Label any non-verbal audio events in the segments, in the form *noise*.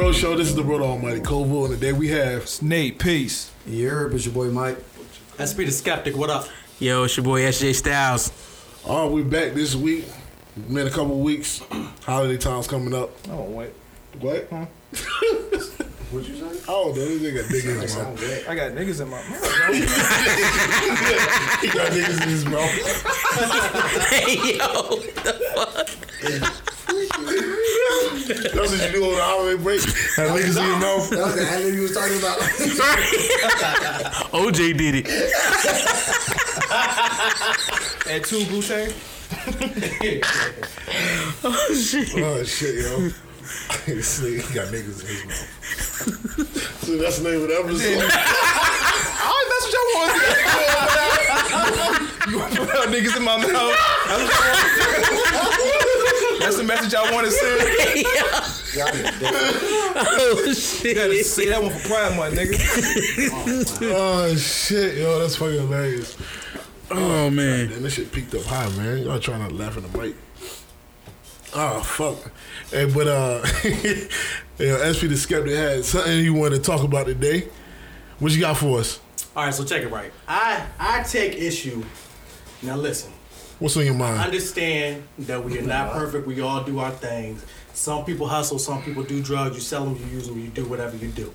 to the Everyday Bro Show. This is the Brother Almighty Kovo, and today we have Nate, peace. You heard, it's your boy Mike. Let's be the skeptic. What up? Yo, it's your boy SJ Styles. Oh, we back this week. Been a couple weeks. Holiday time's coming up. Oh wait, What? *laughs* What'd you say? Oh, this nigga got niggas in his mouth. I got niggas in my mouth. He *laughs* *laughs* got niggas in his mouth. hey, yo. That's what you do on the holiday break. Have niggas in your mouth. That was the ad you was talking about. *laughs* OJ did it. *laughs* At two Boucher. *laughs* Oh, shit. Oh shit, yo. this nigga got niggas in his mouth. so that's the name of the episode. Oh, that's what y'all want. you want to put niggas in my mouth? That's, what y'all want. that's the message I want *laughs* to send. *laughs* Oh, You gotta shit. say that one for Pride Month, nigga. *laughs* oh shit, yo, that's fucking hilarious. Oh, man. Man, this shit peaked up high, man. Y'all trying not to laugh in the mic. Oh fuck. Hey, but uh you know, SP the Skeptic had something you wanted to talk about today. What you got for us? All right, so check it right. I I take issue. Now listen, What's on your mind? understand that we are not perfect. We all do our things. Some people hustle. Some people do drugs. You sell them. You use them. You do whatever you do.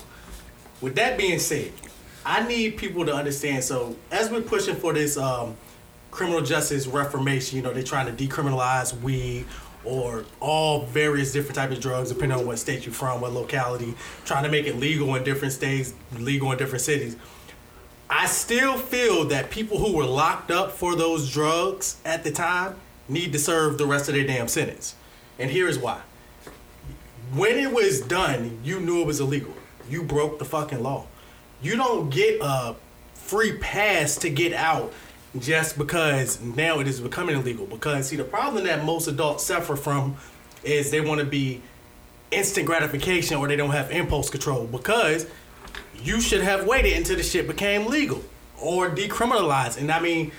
With that being said, I need people to understand. So as we're pushing for this um, criminal justice reformation, you know, they're trying to decriminalize weed or all various different types of drugs, depending on what state you're from, what locality, trying to make it legal in different states, legal in different cities. I still feel that people who were locked up for those drugs at the time need to serve the rest of their damn sentence. And here's why. When it was done, you knew it was illegal. You broke the fucking law. You don't get a free pass to get out just because now it is becoming illegal. Because, see, the problem that most adults suffer from is they want to be instant gratification or they don't have impulse control because you should have waited until the shit became legal or decriminalized. And I mean,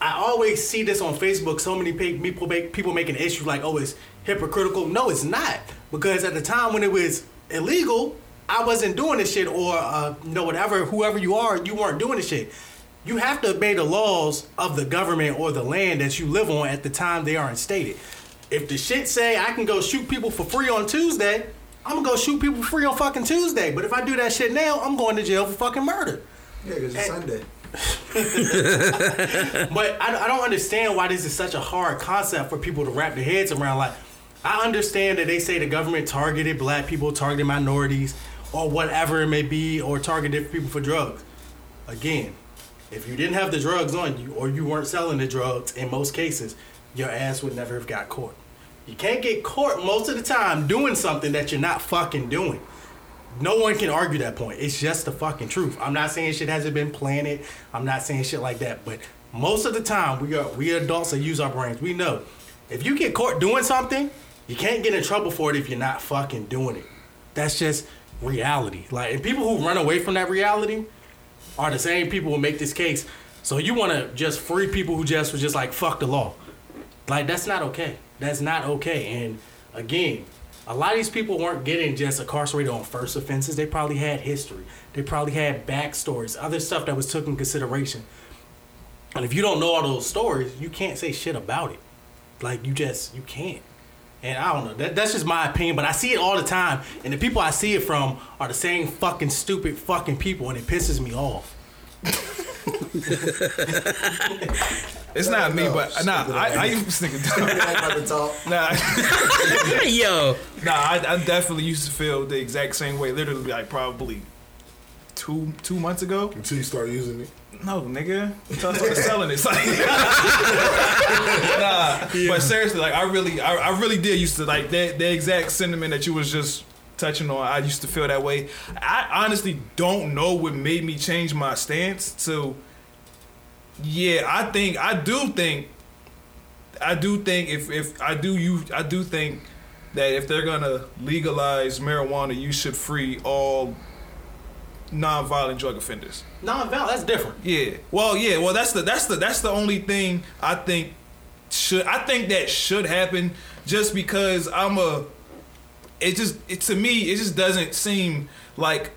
I always see this on Facebook. So many people make people making issues like, "Oh, it's hypocritical." No, it's not because at the time when it was illegal, I wasn't doing this shit, or uh, you know, whatever, whoever you are, you weren't doing this shit. You have to obey the laws of the government or the land that you live on at the time they are instated. If the shit say I can go shoot people for free on Tuesday, I'm gonna go shoot people free on fucking Tuesday. But if I do that shit now, I'm going to jail for fucking murder. Yeah, because it's Sunday. *laughs* But I, I don't understand why this is such a hard concept for people to wrap their heads around. Like, I understand that they say the government targeted black people, targeted minorities, or whatever it may be, or targeted people for drugs. Again, if you didn't have the drugs on you, or you weren't selling the drugs, in most cases, your ass would never have got caught. You can't get caught most of the time doing something that you're not fucking doing. No one can argue that point. It's just the fucking truth. I'm not saying shit hasn't been planted. I'm not saying shit like that. But most of the time, we are we adults that use our brains. We know if you get caught doing something, you can't get in trouble for it if you're not fucking doing it. That's just reality. Like, and people who run away from that reality are the same people who make this case. So you want to just free people who just was just like fuck the law. Like that's not okay. That's not okay. And again, a lot of these people weren't getting just incarcerated on first offenses. They probably had history. They probably had backstories, other stuff that was took in consideration. And if you don't know all those stories, you can't say shit about it. Like you just you can't. And I don't know. That, that's just my opinion, but I see it all the time. And the people I see it from are the same fucking stupid fucking people, and it pisses me off. *laughs* *laughs* It's not me, but nah, I, I used to think I'm about to talk. nah, *laughs* Yo. nah, I, I definitely used to feel the exact same way. Literally, like probably two two months ago. Until you start using it. No, nigga, until I started selling it. It's *laughs* like- nah, but seriously, like I really, I, I really did used to like that the exact sentiment that you was just touching on. I used to feel that way. I honestly don't know what made me change my stance to. Yeah, I think I do think. I do think if if I do you I do think that if they're gonna legalize marijuana, you should free all non-violent drug offenders. Non-violent, that's different. Yeah. Well, yeah. Well, that's the that's the that's the only thing I think should I think that should happen just because I'm a it just it, to me it just doesn't seem like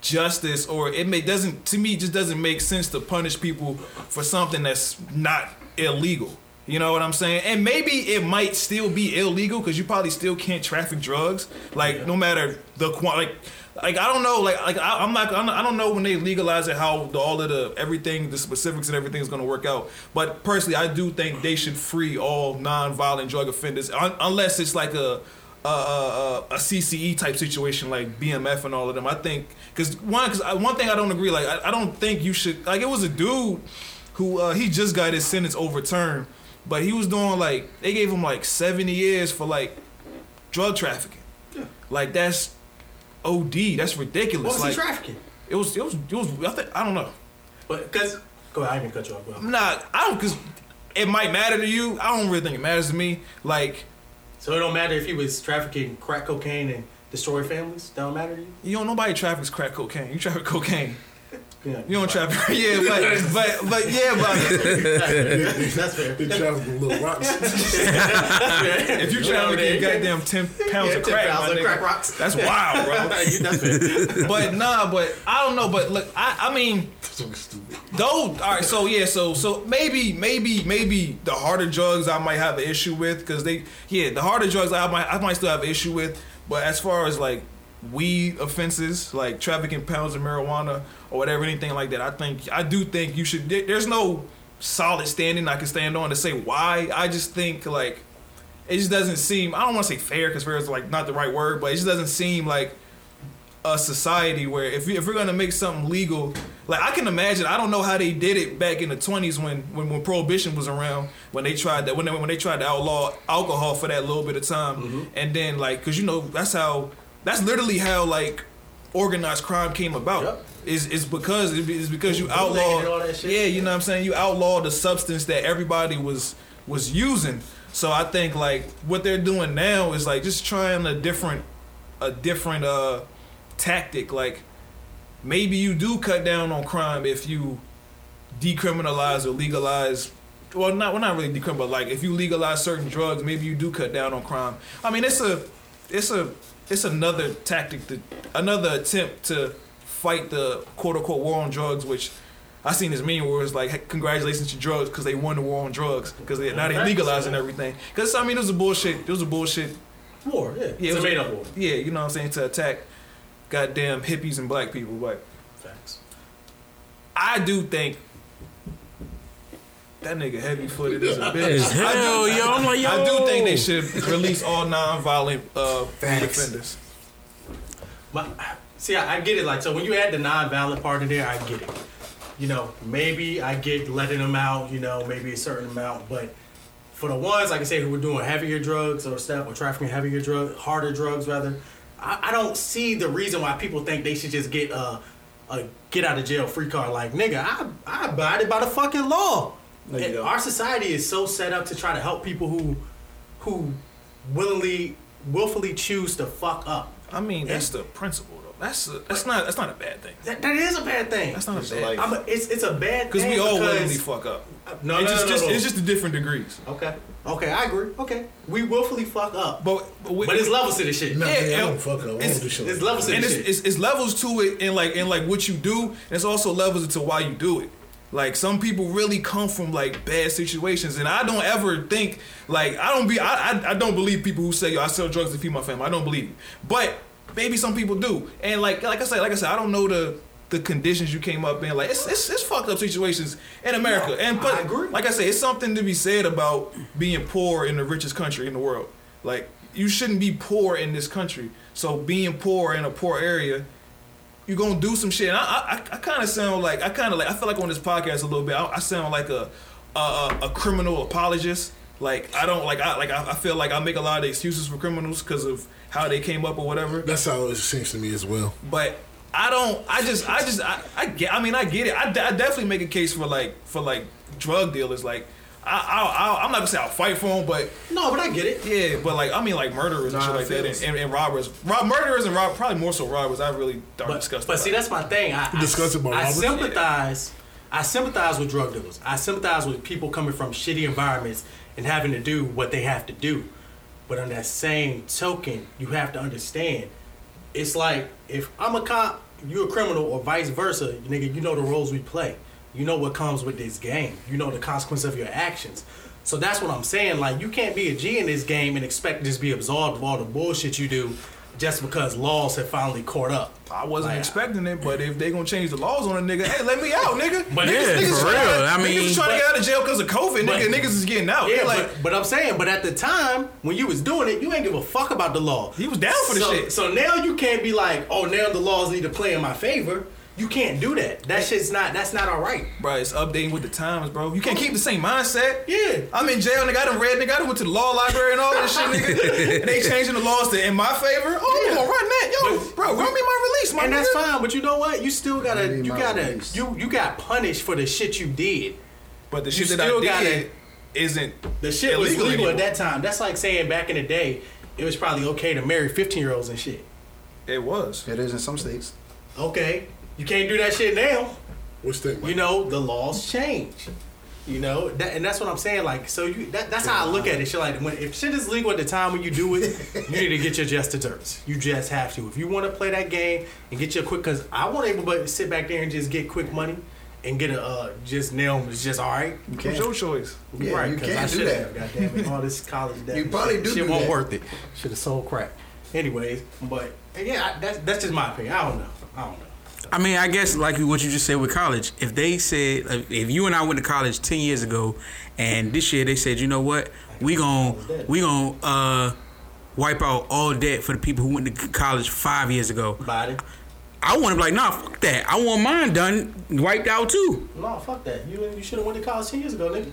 justice or it may doesn't to me just doesn't make sense to punish people for something that's not illegal. You know what I'm saying? And maybe it might still be illegal because you probably still can't traffic drugs. Like no matter the quan like like I don't know like like I, I'm not I'm I don't know when they legalize it how the, all of the everything the specifics and everything is going to work out. But personally, I do think they should free all non-violent drug offenders un, unless it's like a a, a, a CCE type situation like BMF and all of them. I think because one because one thing I don't agree like I, I don't think you should like it was a dude who uh, he just got his sentence overturned, but he was doing like they gave him like seventy years for like drug trafficking. Yeah. Like that's OD. That's ridiculous. What was like he trafficking? it was it was it was I think I don't know. But because go ahead, I didn't cut you off. I'm not I don't because it might matter to you. I don't really think it matters to me. Like So it don't matter if he was trafficking crack cocaine and destroy families. That don't matter to you. you know nobody traffics crack cocaine. You traffic cocaine. *laughs* Yeah. You don't traffic. *laughs* yeah, but but but yeah, but *laughs* That's fair. They travel with little rocks. That's fair. if you trafficking goddamn ten pounds Yeah, of 10 crack, pounds my of nigga, crack rocks. that's wild, bro. That's fair. But nah, but I don't know. But look, I I mean. Though, all right, so yeah, so so maybe maybe maybe the harder drugs I might have an issue with because they yeah the harder drugs I might I might still have an issue with, but as far as like weed offenses like trafficking pounds of marijuana or whatever anything like that, I think I do think you should. There's no solid standing I can stand on to say why. I just think like it just doesn't seem. I don't want to say fair because fair is like not the right word, but it just doesn't seem like a society where if, if we're gonna make something legal, like I can imagine, I don't know how they did it back in the twenties when, when when prohibition was around, when they tried that when they, when they tried to outlaw alcohol for that little bit of time, and then like because you know that's how that's literally how like organized crime came about. Yep. Is is because is because you Bootlegging outlaw and all that shit. yeah you know what I'm saying you outlawed the substance that everybody was was using. So I think like what they're doing now is like just trying a different a different uh tactic like maybe you do cut down on crime if you decriminalize or legalize well not well not really decriminalize but like if you legalize certain drugs maybe you do cut down on crime i mean it's a it's a it's another tactic to another attempt to fight the quote unquote war on drugs which I seen this meme where it's like, hey, congratulations to drugs because they won the war on drugs because they, now Facts. legalizing everything. Because I mean, it was a bullshit. It was a bullshit War, yeah. Yeah, it's it a made up war. yeah, you know what I'm saying, to attack goddamn hippies and black people. But Facts. I do think that nigga heavy footed as a *laughs* bitch. As I hell, do, yo. I'm like, yo. I do think they should release all non-violent uh, Facts. offenders. But see, I, I get it. Like, so when you add the non-violent part in there, I get it. You know, maybe I get letting them out. You know, maybe a certain amount, but for the ones like I say who were doing heavier drugs or stuff or trafficking heavier drugs, harder drugs rather, I, I don't see the reason why people think they should just get a, a get out of jail free card. Like, nigga, I I abided by the fucking law. No, And our society is so set up to try to help people who who willingly willfully choose to fuck up. I mean, that's the principle, though. That's a, that's not that's not a bad thing. That, that is a bad thing. That's not a bad. like- I'm a, it's it's a bad Because we all because- willingly fuck up. No, it's no, just, no, just no, no. it's just the different degrees. okay. Okay, I agree. Okay, we willfully fuck up, But but, we, but it's levels to this shit. Nah, Yeah, man, I don't fuck up. I it's- don't do shit. It's levels to and this it's, shit. it's, it's levels to it and like and like what you do and it's also levels to why you do it like some people really come from like bad situations and i don't ever think like i don't be i i, I don't believe people who say Yo, i sell drugs to feed my family i don't believe it but maybe some people do and like like i said like i said i don't know the the conditions you came up in like it's it's, it's fucked up situations in america and but I agree. like i said, it's something to be said about being poor in the richest country in the world like you shouldn't be poor in this country so being poor in a poor area you're gonna do some shit. And I, I, I kind of sound like I kind of like I feel like on this podcast a little bit. I, I sound like a, a a a criminal apologist. Like I don't like I like I, I feel like I make a lot of excuses for criminals because of how they came up or whatever. That's how it seems to me as well. But I don't. I just I just I, I get. I mean I get it. I, I definitely make a case for like for like drug dealers. Like I, I, I I'm not gonna say I'll fight for them, but no, but I get it. yeah, but like I mean like murderers and shit like that, and, and, and robbers, Rob, murderers and rob probably more so robbers. I really are But, disgusted. but about. see, that's my thing. I, I, discuss about robbers. I Roberts? sympathize. I sympathize with drug dealers. I sympathize with people coming from shitty environments and having to do what they have to do. But on that same token, you have to understand, it's like if I'm a cop, you're a criminal, or vice versa, nigga. You know the roles we play. You know what comes with this game. You know the consequence of your actions. So that's what I'm saying. Like you can't be a G in this game and expect to just be absolved of all the bullshit you do just because laws have finally caught up. I wasn't Like, expecting it, but if they gonna change the laws on a nigga, hey, let me out, nigga. *laughs* But niggas, yeah, niggas for real. To, I mean- niggas trying to get out of jail because of COVID, But- nigga. Niggas is getting out. Yeah, like but, but I'm saying, but at the time when you was doing it, you ain't give a fuck about the law. he was down for the so, shit. So now you can't be like, oh, now the laws need to play in my favor. You can't do that. That shit's not. That's not all right. Bro, it's updating with the times, bro. You can't keep the same mindset. Yeah. I'm in jail, nigga. I done read, nigga. I done went to the law library and all that shit, nigga. and *laughs* they changing the laws to in my favor. Oh, I'm Yeah. gonna run that. Yo, But- bro, run me my release, my and nigga. that's fine. But you know what? You still gotta. I You gotta. release. You you got punished for the shit you did. But the You shit that I still did gotta- isn't The shit was illegal legal at that time. That's like saying back in the day, it was probably okay to marry 15 year olds and shit. It was. It is in some states. Okay, you can't do that shit now. What's that? you know the laws change you know that, and that's what i'm saying like so you that, that's how i look at it shit like when if shit is legal at the time when you do it you need to get your just desserts you just have to if you want to play that game and get your quick because i want able to sit back there and just get quick money and get a uh, just nail it's just all right You It's can't. your choice. Yeah, right you 'cause can't I do that. have goddamn it all this college *laughs* debt You probably shit. do shit do wasn't that. worth it should have sold crack anyways but yeah I, that's that's just my opinion i don't know i don't know I mean, I guess like what you just said with college. If they said, if you and I went to college ten years ago, and this year they said, you know what, we gon' we gon' uh, wipe out all debt for the people who went to college five years ago. body I want to be like, nah, fuck that. I want mine done, wiped out too. no fuck that you you should have went to college 10 years ago nigga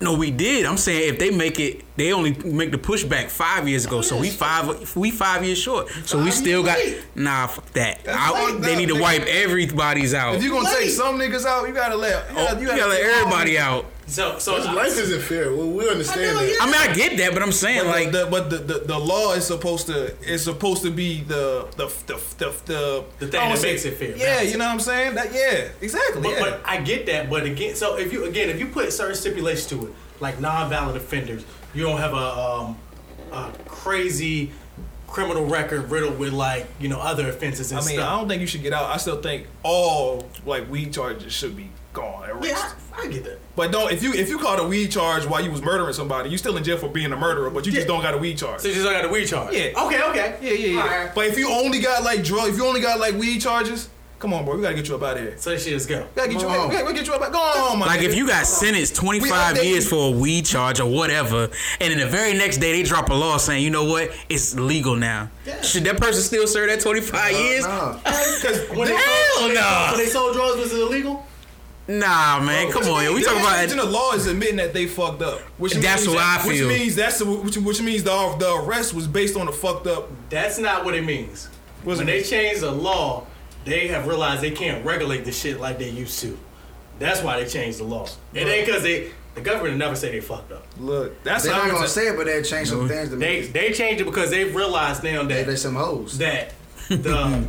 No, we did. I'm saying if they make it, they only make the pushback five years ago. So we five, we five years short. So we still got late. nah. Fuck that. I, late they need to wipe everybody's out. If you gonna take some niggas out, you gotta let. You Oh, gotta, you gotta let everybody out. So so Life isn't fair. Well, we understand I know, that. yeah. I mean, I get that, but I'm saying But like, the, the, but the, the, the law is supposed to is supposed to be the the the the the, The thing I don't that say- makes it fair. Yeah, you know what I'm saying? That yeah, exactly. But, yeah. but I get that. But again, so if you again if you put certain stipulations to it, like non-valid offenders, you don't have a um, a crazy criminal record riddled with like you know other offenses and I mean, stuff. I don't think you should get out. I still think all like weed charges should be gone. erased. yeah, I, I get that. But don't if you if you caught a weed charge while you was murdering somebody, you still in jail for being a murderer, but you just don't got a weed charge. So you just don't got a weed charge. Yeah. Okay. Okay. Yeah, yeah, yeah. Alright. But if you only got like drug, if you only got like weed charges, come on, bro, we gotta get you up out of here. So she just go. We gotta get you. Come on. We gotta get you up. Out. Go on, my like if you got sentenced 25 years for a weed charge or whatever, and then the very next day they drop a law saying, you know what, it's legal now. Yeah. Should that person still serve that 25 uh, years? Nah. *laughs* Because when they Hell sold, no. when they sold drugs was it illegal? Nah, man, come on, yo. We talking about the law is admitting that they fucked up. Which That's means what that- I feel. Which means that's the, which, which means the the arrest was based on a fucked up. That's not what it means. What's when it they mean? changed the law, they have realized they can't regulate the shit like they used to. That's why they changed the law. It ain't because they the government never say they fucked up. Look, that's They're how not I'm gonna say it, but they change some things to They make they changed it because they've realized now they, that they some hoes. that *laughs* the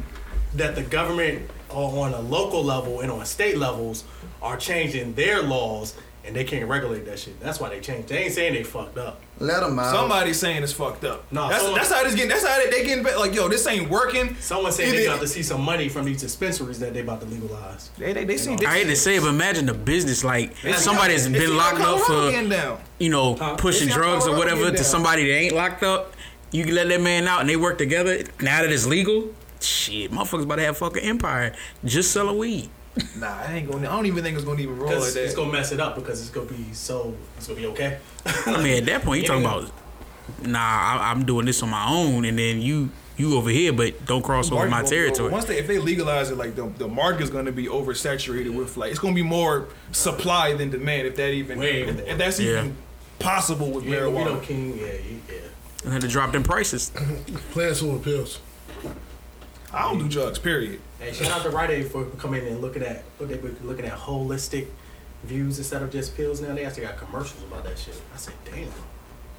that the government on a local level and on state levels are changing their laws and they can't regulate that shit. That's why they changed. They ain't saying they fucked up. Let them out. Somebody's saying it's fucked up. No, that's, someone- that's how it's getting. That's how they, they getting back. Like, yo, this ain't working. Someone saying Either- they got to see some money from these dispensaries that they about to legalize. They they, they see. They, I hate to say but imagine the business like It's- somebody has it's been in locked up for you know Huh? pushing drugs or whatever to down. somebody that ain't locked up. You can let that man out and they work together. Now that it's legal, shit, motherfuckers about to have fucking empire. Just sell a weed. Nah, I ain't gonna. I don't even think it's going to even roll like that. it's gonna mess it up because it's gonna be so it's gonna be okay. I mean, at that point, you talking *laughs* about, nah, I, I'm doing this on my own, and then you you over here, but don't cross over my gonna over- territory. Once they if they legalize it, like the the market's going to be oversaturated with like it's going to be more supply than demand if that even Way if, if that's Yeah. even possible with Yeah, but we know marijuana. King. Yeah, you- yeah. They had to drop them prices. Plans over pills. I don't do drugs. Period. Hey, shout out to Rite Aid for coming in and looking at look at looking at holistic views instead of just pills. Now they actually got commercials about that shit. I said, damn.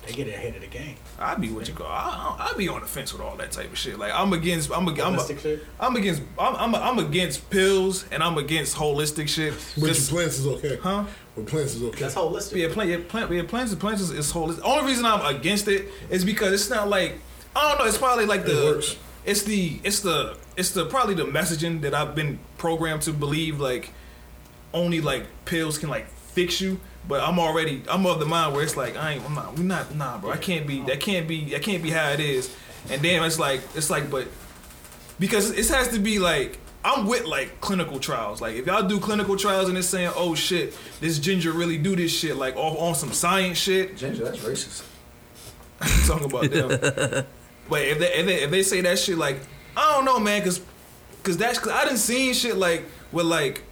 they get ahead of the game. I'd be what you call. I, I'd be on the fence with all that type of shit. Like I'm against. I'm against. I'm, Holistic shit? I'm against. I'm, I'm, I'm against pills and I'm against holistic shit. But Just- your plants is okay. huh? But plants is okay. That's holistic. Yeah, plant, yeah, plant, yeah, plants, plants is, is holistic. Only reason I'm against it is because it's not like I don't know. It's probably like It the. works. It's the. It's the. It's the probably the messaging that I've been programmed to believe like only like pills can like fix you. But I'm already I'm of the mind where it's like I ain't I'm not we not nah bro I can't be that can't be that can't be how it is. And then it's like it's like but because it has to be like I'm with like clinical trials. Like if y'all do clinical trials and it's saying oh shit this ginger really do this shit like off on some science shit. Ginger, that's racist. I'm *laughs* talking about them. *laughs* but if they, if they if they say that shit like I don't know man cause cause that's cause I didn't seen shit like with like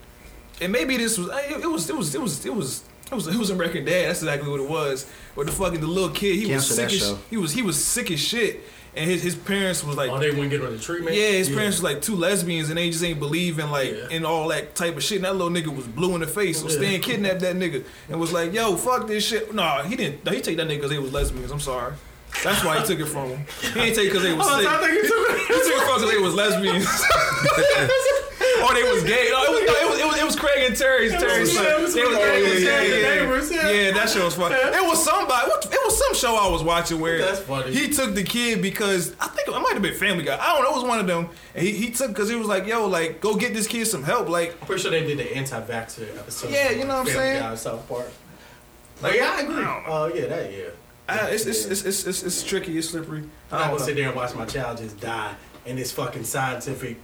and maybe this was it, it was it was it was it was it was it was American Dad. That's exactly what it was. Where the fucking the little kid he was Cancel sick as he was he was sick as shit. And his, his parents was like Oh, they wouldn't get on the treatment. yeah, his parents was like two lesbians and they just ain't believe in like Yeah. in all that type of shit. And that little nigga was blue in the face. So Yeah. Stan *laughs* kidnapped that nigga and was like, yo, fuck this shit. Nah, he didn't. He take that nigga because they was lesbians. I'm sorry. That's why he took it from him. He ain't take it because they was Oh, sick. I think you took He took it from because they was lesbians. *laughs* or they was gay. No, it was, no, it was, it was, it was Craig and Terry's. Terry's was- son. it was They was- Craig yeah, yeah, yeah. neighbors, yeah. Yeah, that shit was fun. It was somebody. What, it was some show I was watching where That's funny. he took the kid because I think it might have been Family Guy. I don't know. It was one of them. And he, he took because he was like, "Yo, like, go get this kid some help." Like, I'm pretty sure they did the anti-vaxxer episode. Yeah, you know what I'm saying? Guy, South Park. Like, yeah, I agree. Oh, yeah, that, yeah. I, it's, it's, it's, it's, it's, it's tricky. It's slippery. I'm not don't gonna sit there and watch my child just die in this fucking scientific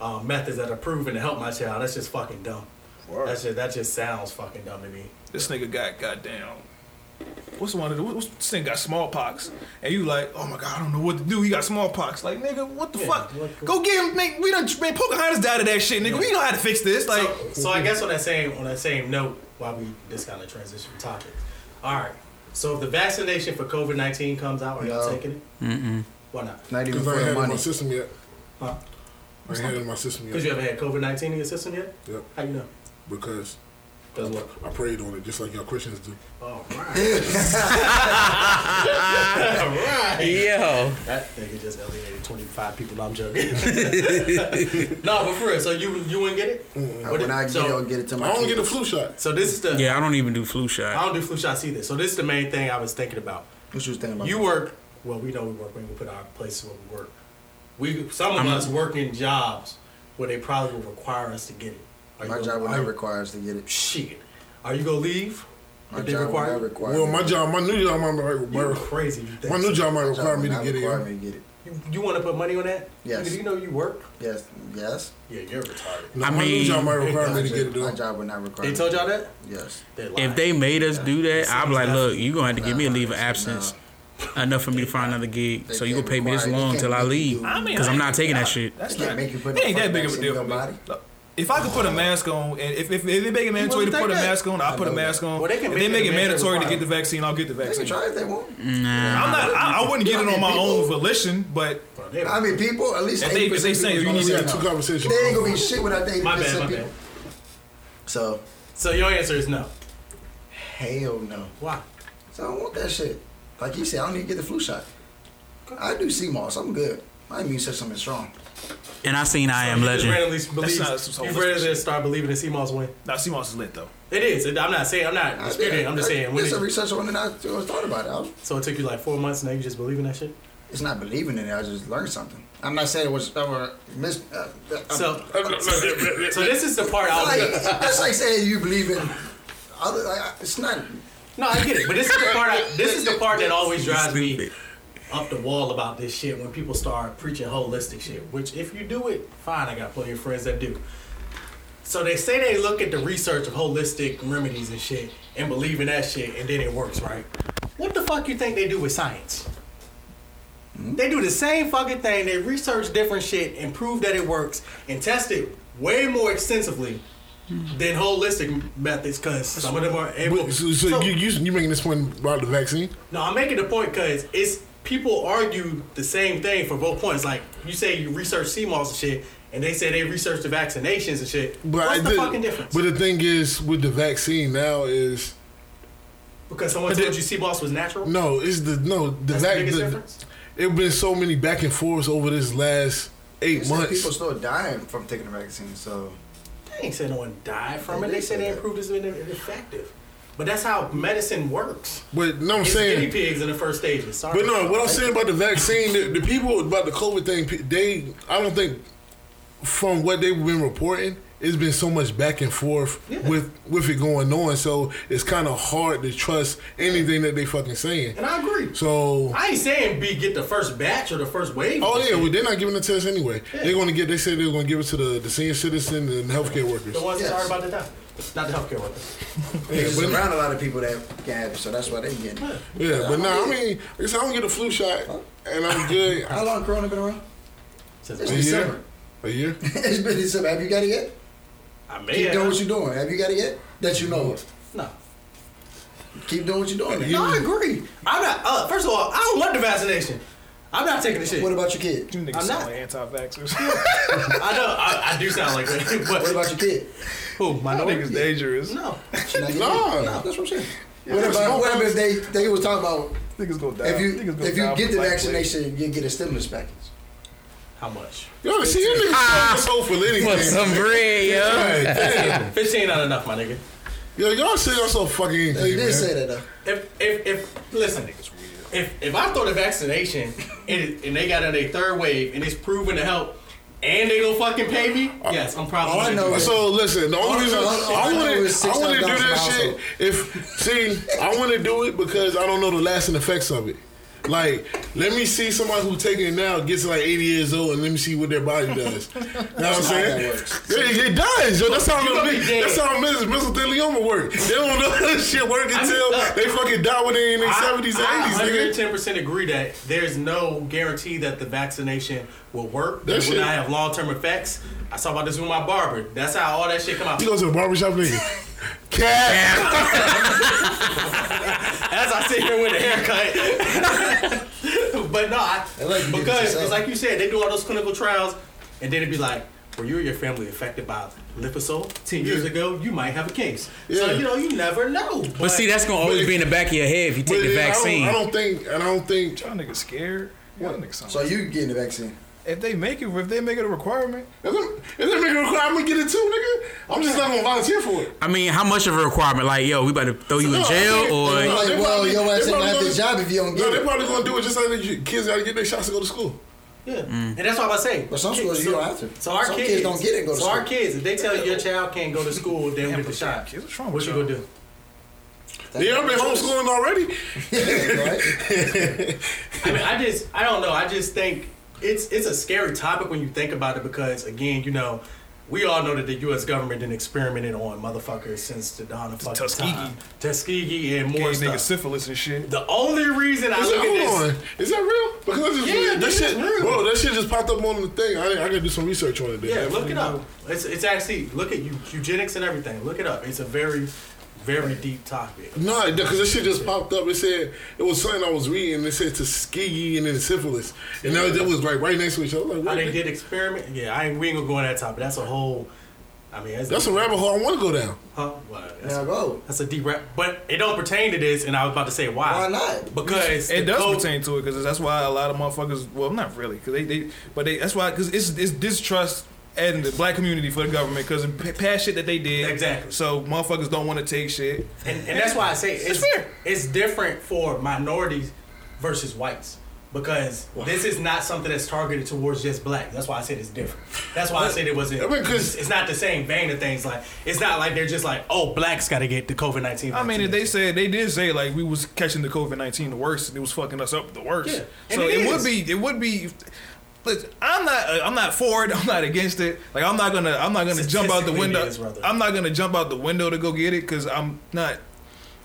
uh, methods that are proven to help my child. That's just fucking dumb. That's just, that just sounds fucking dumb to me. This nigga got goddamn. What's the one of the what's this thing got smallpox? And you like, oh my god, I don't know what to do. He got smallpox. Like, nigga, what the Yeah, fuck? what- Go get him. Make, we done man, Pocahontas died of that shit, nigga. We know how to fix this. Like, so, so I guess on that same on that same note, while we this kind of transition topic. All right. So if the vaccination for COVID nineteen comes out, are y'all taking it? Mm-mm. Why not? Not even Because for I ain't the had it in my system yet. Huh? I ain't had it in my system yet. Because yet. you haven't had COVID nineteen in your system yet? Yep. How you know? Because Because what? I prayed on it just like y'all Christians do. All right. *laughs* All right. Yo. That nigga just alienated 25 people. No, I'm joking. *laughs* no, but for real. So you you wouldn't get it? What when it- I get so- it, I'll get it to my I only get a flu shot. So this is the. Yeah, I don't even do flu shot. I don't do flu shots either. So this is the main thing I was thinking about. What you was thinking about? You work. Well, we know we work when we put our places where we work. We some of I'm- us work in jobs where they probably will require us to get it. Are you My gonna- job would are not require us to get it. Shit. Are you gonna leave? My if they job would require not require Well, my job, my new job might, You're might, crazy. You my new job might require job me to get it. require yeah. me to get it. You, you want to put money on that? Yes. Do you know you work? Yes, yes. Yeah, you're retarded. No, I my new job might require me to get it job- My job would not require. They told y'all that? Yes. If they made us do that, I'd be like, look, you are gonna have to give me a leave of Nah, absence. Enough for me to find another gig. They So you can't gonna pay me this long till I can't make you leave. do- I mean, Cause I I'm not ain't- taking that shit. That's can't not, make you put it ain't no that big of a deal for me. Look, If I could put a mask on, and if, if, if they make it mandatory to wouldn't put a mask on, I'll I put a mask on. Well, they can if make they it make it a mandatory to get the vaccine, I'll get the vaccine. They can vaccine. try if they want. Nah. I'm not. I, I wouldn't get it on my own volition, but I mean, people. At least If they- if they say you gonna need We say got two no. conversations. They ain't gonna be shit without the 80% my bad, my people. bad. So So your answer is no. hell no. Why? So I don't want that shit. Like you said, I don't need to get the flu shot. I do sea moss. I'm good. My immune system is strong. And I seen I So am you just legend. randomly believe, not some you holistic ready to shit. start believing in sea moss win? now sea moss is lit though. It is. I'm not saying. I'm not disputing. I'm just saying. When There's a it, research on it. I I thought about it. I was, so it took you like four months. and Now you just believe in that shit. it's not believing in it. I just learned something. I'm not saying it was ever mis. Uh, uh, So, so this is the part I like, was. that's like saying you believe in. Other, like, it's not. No, I get it, but this is the part. I, this is the part that always drives me Stupid. Up the wall about this shit when people start preaching holistic shit. Which, if you do it, fine. I got plenty of friends that do. So they say they look at the research of holistic remedies and shit and believe in that shit, and then it works, right? What the fuck you think they do with science? Hmm? They do the same fucking thing. They research different shit and prove that it works and test it way more extensively hmm. than holistic methods because some of them are able. But, so, so, you you you making this point about the vaccine? No, I'm making the point because it's people argue the same thing for both points. Like you say, you research sea moss and shit, and they say they research the vaccinations and shit. But What's I the did- fucking difference? But the thing is, with the vaccine now is Because someone But told you sea moss was natural. No, it's the no the That's the vac. biggest The, difference. it been so many back and forths over this last eight said months. People still dying from taking the vaccine, so They ain't said no one died from They it. They said say they that. improved it's been effective. But that's how medicine works. But no, I'm It's saying guinea pigs in the first stages. Sorry. But no, what I'm saying about the vaccine, the, the people about the COVID thing, they, I don't think, from what they've been reporting, it's been so much back and forth Yeah. with with it going on. So it's kind of hard to trust anything that they fucking saying. And I agree. So, I ain't saying be get the first batch or the first wave. oh yeah, well, they're not giving the test anyway. Yeah. They're going to get. They said they're going to give it to the the senior citizen and healthcare workers. the ones Yes. that are about to die, not the healthcare workers. it's but- around a lot of people that can have it, so that's why they get. it. Yeah, but nah, I mean, like I said, I don't get a flu shot, and I'm good. *laughs* How long Corona been around? Since It's A year? December. A year. *laughs* it's been December. Have you got it yet? I may Keep have. doing what you're doing. Have you got it yet? That you know of. no. Keep doing what you're doing. No, I agree. I'm not. Uh, first of all, I don't want the vaccination. I'm not taking the shit. What about your kid? You niggas I'm sound not. like anti-vaxxers. *laughs* I know. I, I do sound like that. What But about your kid? Who? My Y'all niggas dangerous. No. She *laughs* not getting Nah. that's what I'm saying. Yeah, what there's about no what if they they was talking about Niggas go down. if you go if you down get the lightweight. vaccination you get a stimulus package. How much? Yo, see, you niggas so soul for anything. For some bread, yo. Right, damn. Fifteen not enough, my nigga. Yo, y'all say y'all so fucking They did man. say that though. If if if listen, if if I throw the vaccination and, and they got in a their third wave and it's proven to help and they gonna fucking pay me, yes, I'm probably. All I know do is- it. So listen, the only I reason all I I know want to I want to do that shit. If see, I want to do it because I don't know the lasting effects of it. Like, let me see somebody who taking it now gets like 80 years old, and let me see what their body does. *laughs* You know what I'm saying? It, it does, yo. That's how You gonna be dead. that's how mental mesothelioma work. They don't know *laughs* that shit work I mean, until look. they fucking die when they in their 70s, and 80s, nigga. 110 percent agree that there's no guarantee that the vaccination will work. That That shit- will not have long term effects. I saw about this with my barber. That's how all that shit come out. You go to the barbershop, nigga. Cat. *laughs* As I sit here with a haircut. *laughs* but no, I, like to get it because it's like you said, they do all those clinical trials, and then it'd be like, were you or your family affected by Lipizzole 10 years ago? You might have a case. So, you know, you never know. But see, that's gonna always be in the back of your head if you take But the I don't- vaccine. I don't think, and I don't think. Y'all niggas scared. Y'all niggas sound So you getting the vaccine? If they make it, if they make it a requirement, If they if they make a requirement, I'm gonna get it too, nigga. I'm just not gonna volunteer for it. I mean, how much of a requirement? Like, yo, we about to throw you in No, I jail, or No, Like, well, probably- your ass they ain't gonna have probably the job if you don't get No, get they're probably gonna do it just like the kids gotta get their shots to go to school. Yeah, mm. and that's what I'm saying. But some Kids- schools you so- don't have to. So our Some kids, kids don't get it go to So our kids, if they tell you your child can't go to school, they don't get the but shot. kids, what's wrong What you gonna do? They all been homeschooling already. *laughs* *laughs* I mean, I just, I don't know. I just think it's it's a scary topic when you think about it because again, you know, we all know that the U.S. government done experimented on motherfuckers since the dawn of fucking Tuskegee. time. Tuskegee and more Gave niggas stuff. syphilis and shit. The only reason I Is look that, at this, on. Is that real? Because I just Yeah, that dude, shit, it's real. bro. That shit just popped up on the thing. I, I gotta do some research on it. Then. yeah, look it up. It's it's actually look at eu- eugenics and everything. Look it up. It's a very, very deep topic. No, because this shit just popped up. It said it was something I was reading. It said Tuskegee and then syphilis, and now it was like right next to each other. I was How Like, they did experiment? Yeah, I ain't, we ain't gonna go on that topic. That's a whole. I mean, that's, That's a rabbit hole I want to go down. Huh? Well, that's, Now go. that's a deep rap, but it don't pertain to this. And I was about to say why. Why not? Because It does code- pertain to it because that's why a lot of motherfuckers. Well, not really, because they, they, but they. That's why because it's it's distrust in the black community for the government because of past shit that they did. Exactly. So motherfuckers don't want to take shit. And, and that's why I say it's, fair. it's different for minorities versus whites. Because this is not something that's targeted towards just black. That's why I said it's different. That's why I said it wasn't. I mean, 'cause- it's, it's not the same vein of things. Like it's not like they're just like, oh, blacks got to get the COVID nineteen. I mean, if they said they did say like we was catching the COVID nineteen the worst, and it was fucking us up the worst. Yeah, So it it, would be, it would be. Listen, I'm not, uh, I'm not for it. *laughs* I'm not against it. Like I'm not gonna, I'm not gonna jump out the window. is. I'm not gonna jump out the window to go get it because I'm not.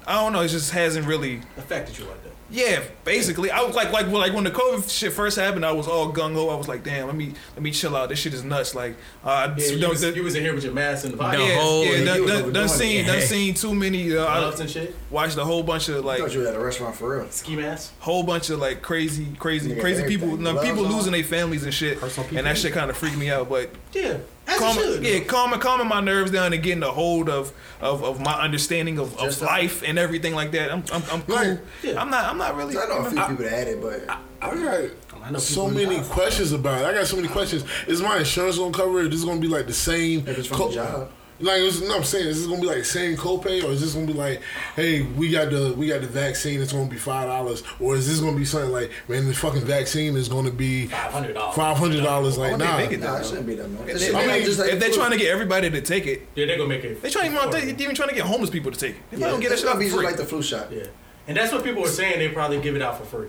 I don't know. It just hasn't really. affected you like. Yeah, basically, I was like, like, well, like when the COVID shit first happened, I was all gung ho. I was like, damn, let me let me chill out. This shit is nuts. Like, uh, Yeah, you, don't- was, the- you was in here with your mask and the No. vodka. yeah, whole- yeah, yeah, done, done, done it. seen, done seen too many. Uh, gloves I and shit. watched a whole bunch of I like, thought you were at a restaurant for real. Ski mask. whole bunch of like crazy, crazy, Nigga, crazy people. No, people losing their families and shit, Personal and that shit kind of freaked me out. But Yeah, as calm, yeah, calming, calming my nerves down and getting a hold of of, of my understanding of, of Just how- life and everything like that. I'm I'm, I'm cool. Right. Yeah. I'm not I'm not really. I know a few I- people that had it, but I got I know so many questions about it. I got so many questions. Is my insurance gonna cover it? This is gonna be like the same. if it's from co- the job. Like, it's, no, I'm saying, is this gonna be like the same copay, or is this gonna be like, hey, we got the we got the vaccine, it's gonna be five dollars, or is this gonna be something like, man, the fucking vaccine is gonna be Five hundred dollars. five hundred dollars? Like, nah, it Nah, it shouldn't be that much. If, They, I mean, just like if they're trying to get everybody to take it, Yeah, they're gonna make it. they trying even they even trying to get homeless people to take it. If they yeah, don't get that it's shit out gonna be for free. like the flu shot. Yeah, and that's what people were saying. They probably give it out for free.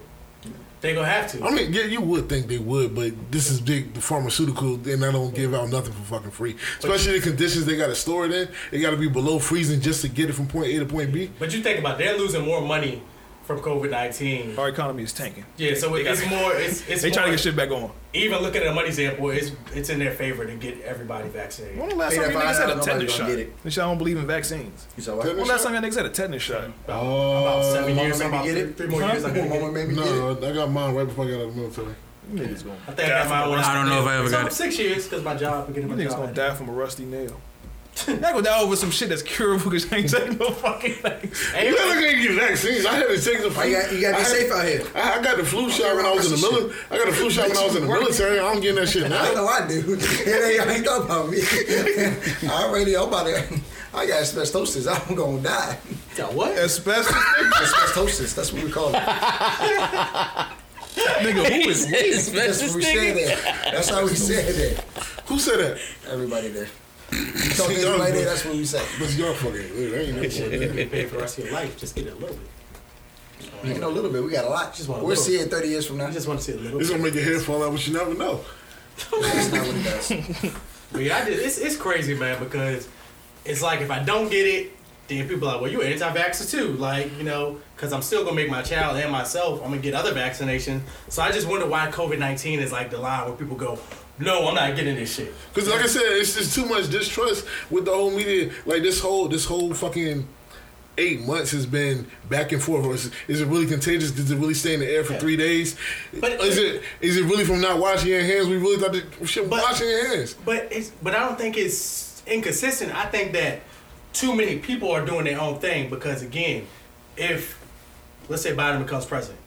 They gonna have to. I mean, yeah, you would think they would, but this is big pharmaceutical, and I don't give out nothing for fucking free. Especially the conditions they got to store it in. It got to be below freezing just to get it from point A to point B. But you think about, it, they're losing more money from COVID nineteen. Our economy is tanking. Yeah, so They it's got- more. It's it's They trying to get shit back on. Even looking at the money standpoint, it's it's in their favor to get everybody vaccinated. When the last Pay time that you niggas had a $5, tetanus shot? gonna get it. They I don't believe in vaccines. You saw Tetanus what? When the last time y'all niggas had a tetanus shot? About, about seven Mama years, made me about get it? three more Huh? years. I got Mama it. made me get it. No, I got mine right before I got out of the military. Niggas gonna I think I got mine I don't know if I ever got it. six years because my job. Beginning You my niggas gonna die from a rusty nail. *laughs* Y'all gonna over some shit that's curable because you ain't taking no fucking things. *laughs* Hey, You gotta get vaccines. I had to take the flu. You got, you gotta I be had- safe out here. I, I got the flu shot when I was in the military. I got the flu shot when I was in the military. I'm getting that shit *laughs* I now. know I do. It ain't, ain't talking about me. I already, I'm about to, I got asbestosis. I'm gonna die. Got what? Asbestos, Asbestosis, that's what we call it. nigga. Who is That's what we said that. That's how we said that. Who said that? Everybody there. You talk to everybody there, that's what we say. But y'all fucking. It ain't no You're gonna paid for the rest of your life. Just get it a little bit. You know a little bit. We got a lot. Just want a We're little. see 30 years from now. I just want to see a little It's bit. gonna make your hair fall out, but you never know. That's not what it does. *laughs* But yeah, I did. It's, it's crazy, man, because it's like if I don't get it, then people are like, well, you anti-vaxxer too. Like, you know, because I'm still going to make my child and myself, I'm going to get other vaccinations. So I just wonder why COVID-19 is like the line where people go, no, I'm not getting this shit. Because like I said, it's just too much distrust with the whole media. Like this whole this whole fucking eight months has been back and forth. Is, is it really contagious? Does it really stay in the air for Yeah. three days? But- is it is it really from not washing your hands? We really thought that shit But- washing your hands. But it's but I don't think it's inconsistent. I think that too many people are doing their own thing because again, if let's say Biden becomes president,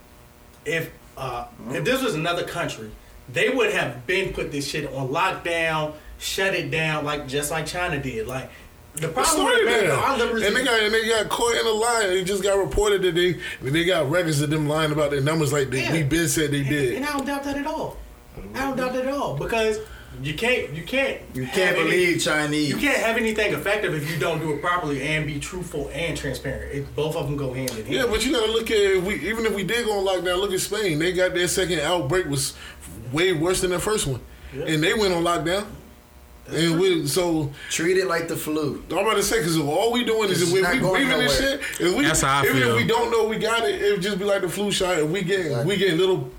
if uh, if this was another country, they would have been put this shit on lockdown, shut it down, like just like China did. Like the problem with started America, there. our liberties, And they got and they got caught in a lie. It just got reported that they they got records of them lying about their numbers like they, Yeah. we been said they and, did. and I don't doubt that at all. I don't doubt that at all because you can't you can't You can't any- believe Chinese. You can't have anything effective if you don't do it properly and be truthful and transparent. It, both of them go hand in hand. Yeah, but you gotta look at if we even if we did go on lockdown. Look at Spain. They got their second outbreak was way worse than their first one, Yeah. and they went on lockdown. and we so Treat it like the flu. I'm about to say because all we doing is It's if we, not breathing this shit. If we, That's how I even feel. if we don't know we got it, it would just be like the flu shot. If we get Exactly. we get little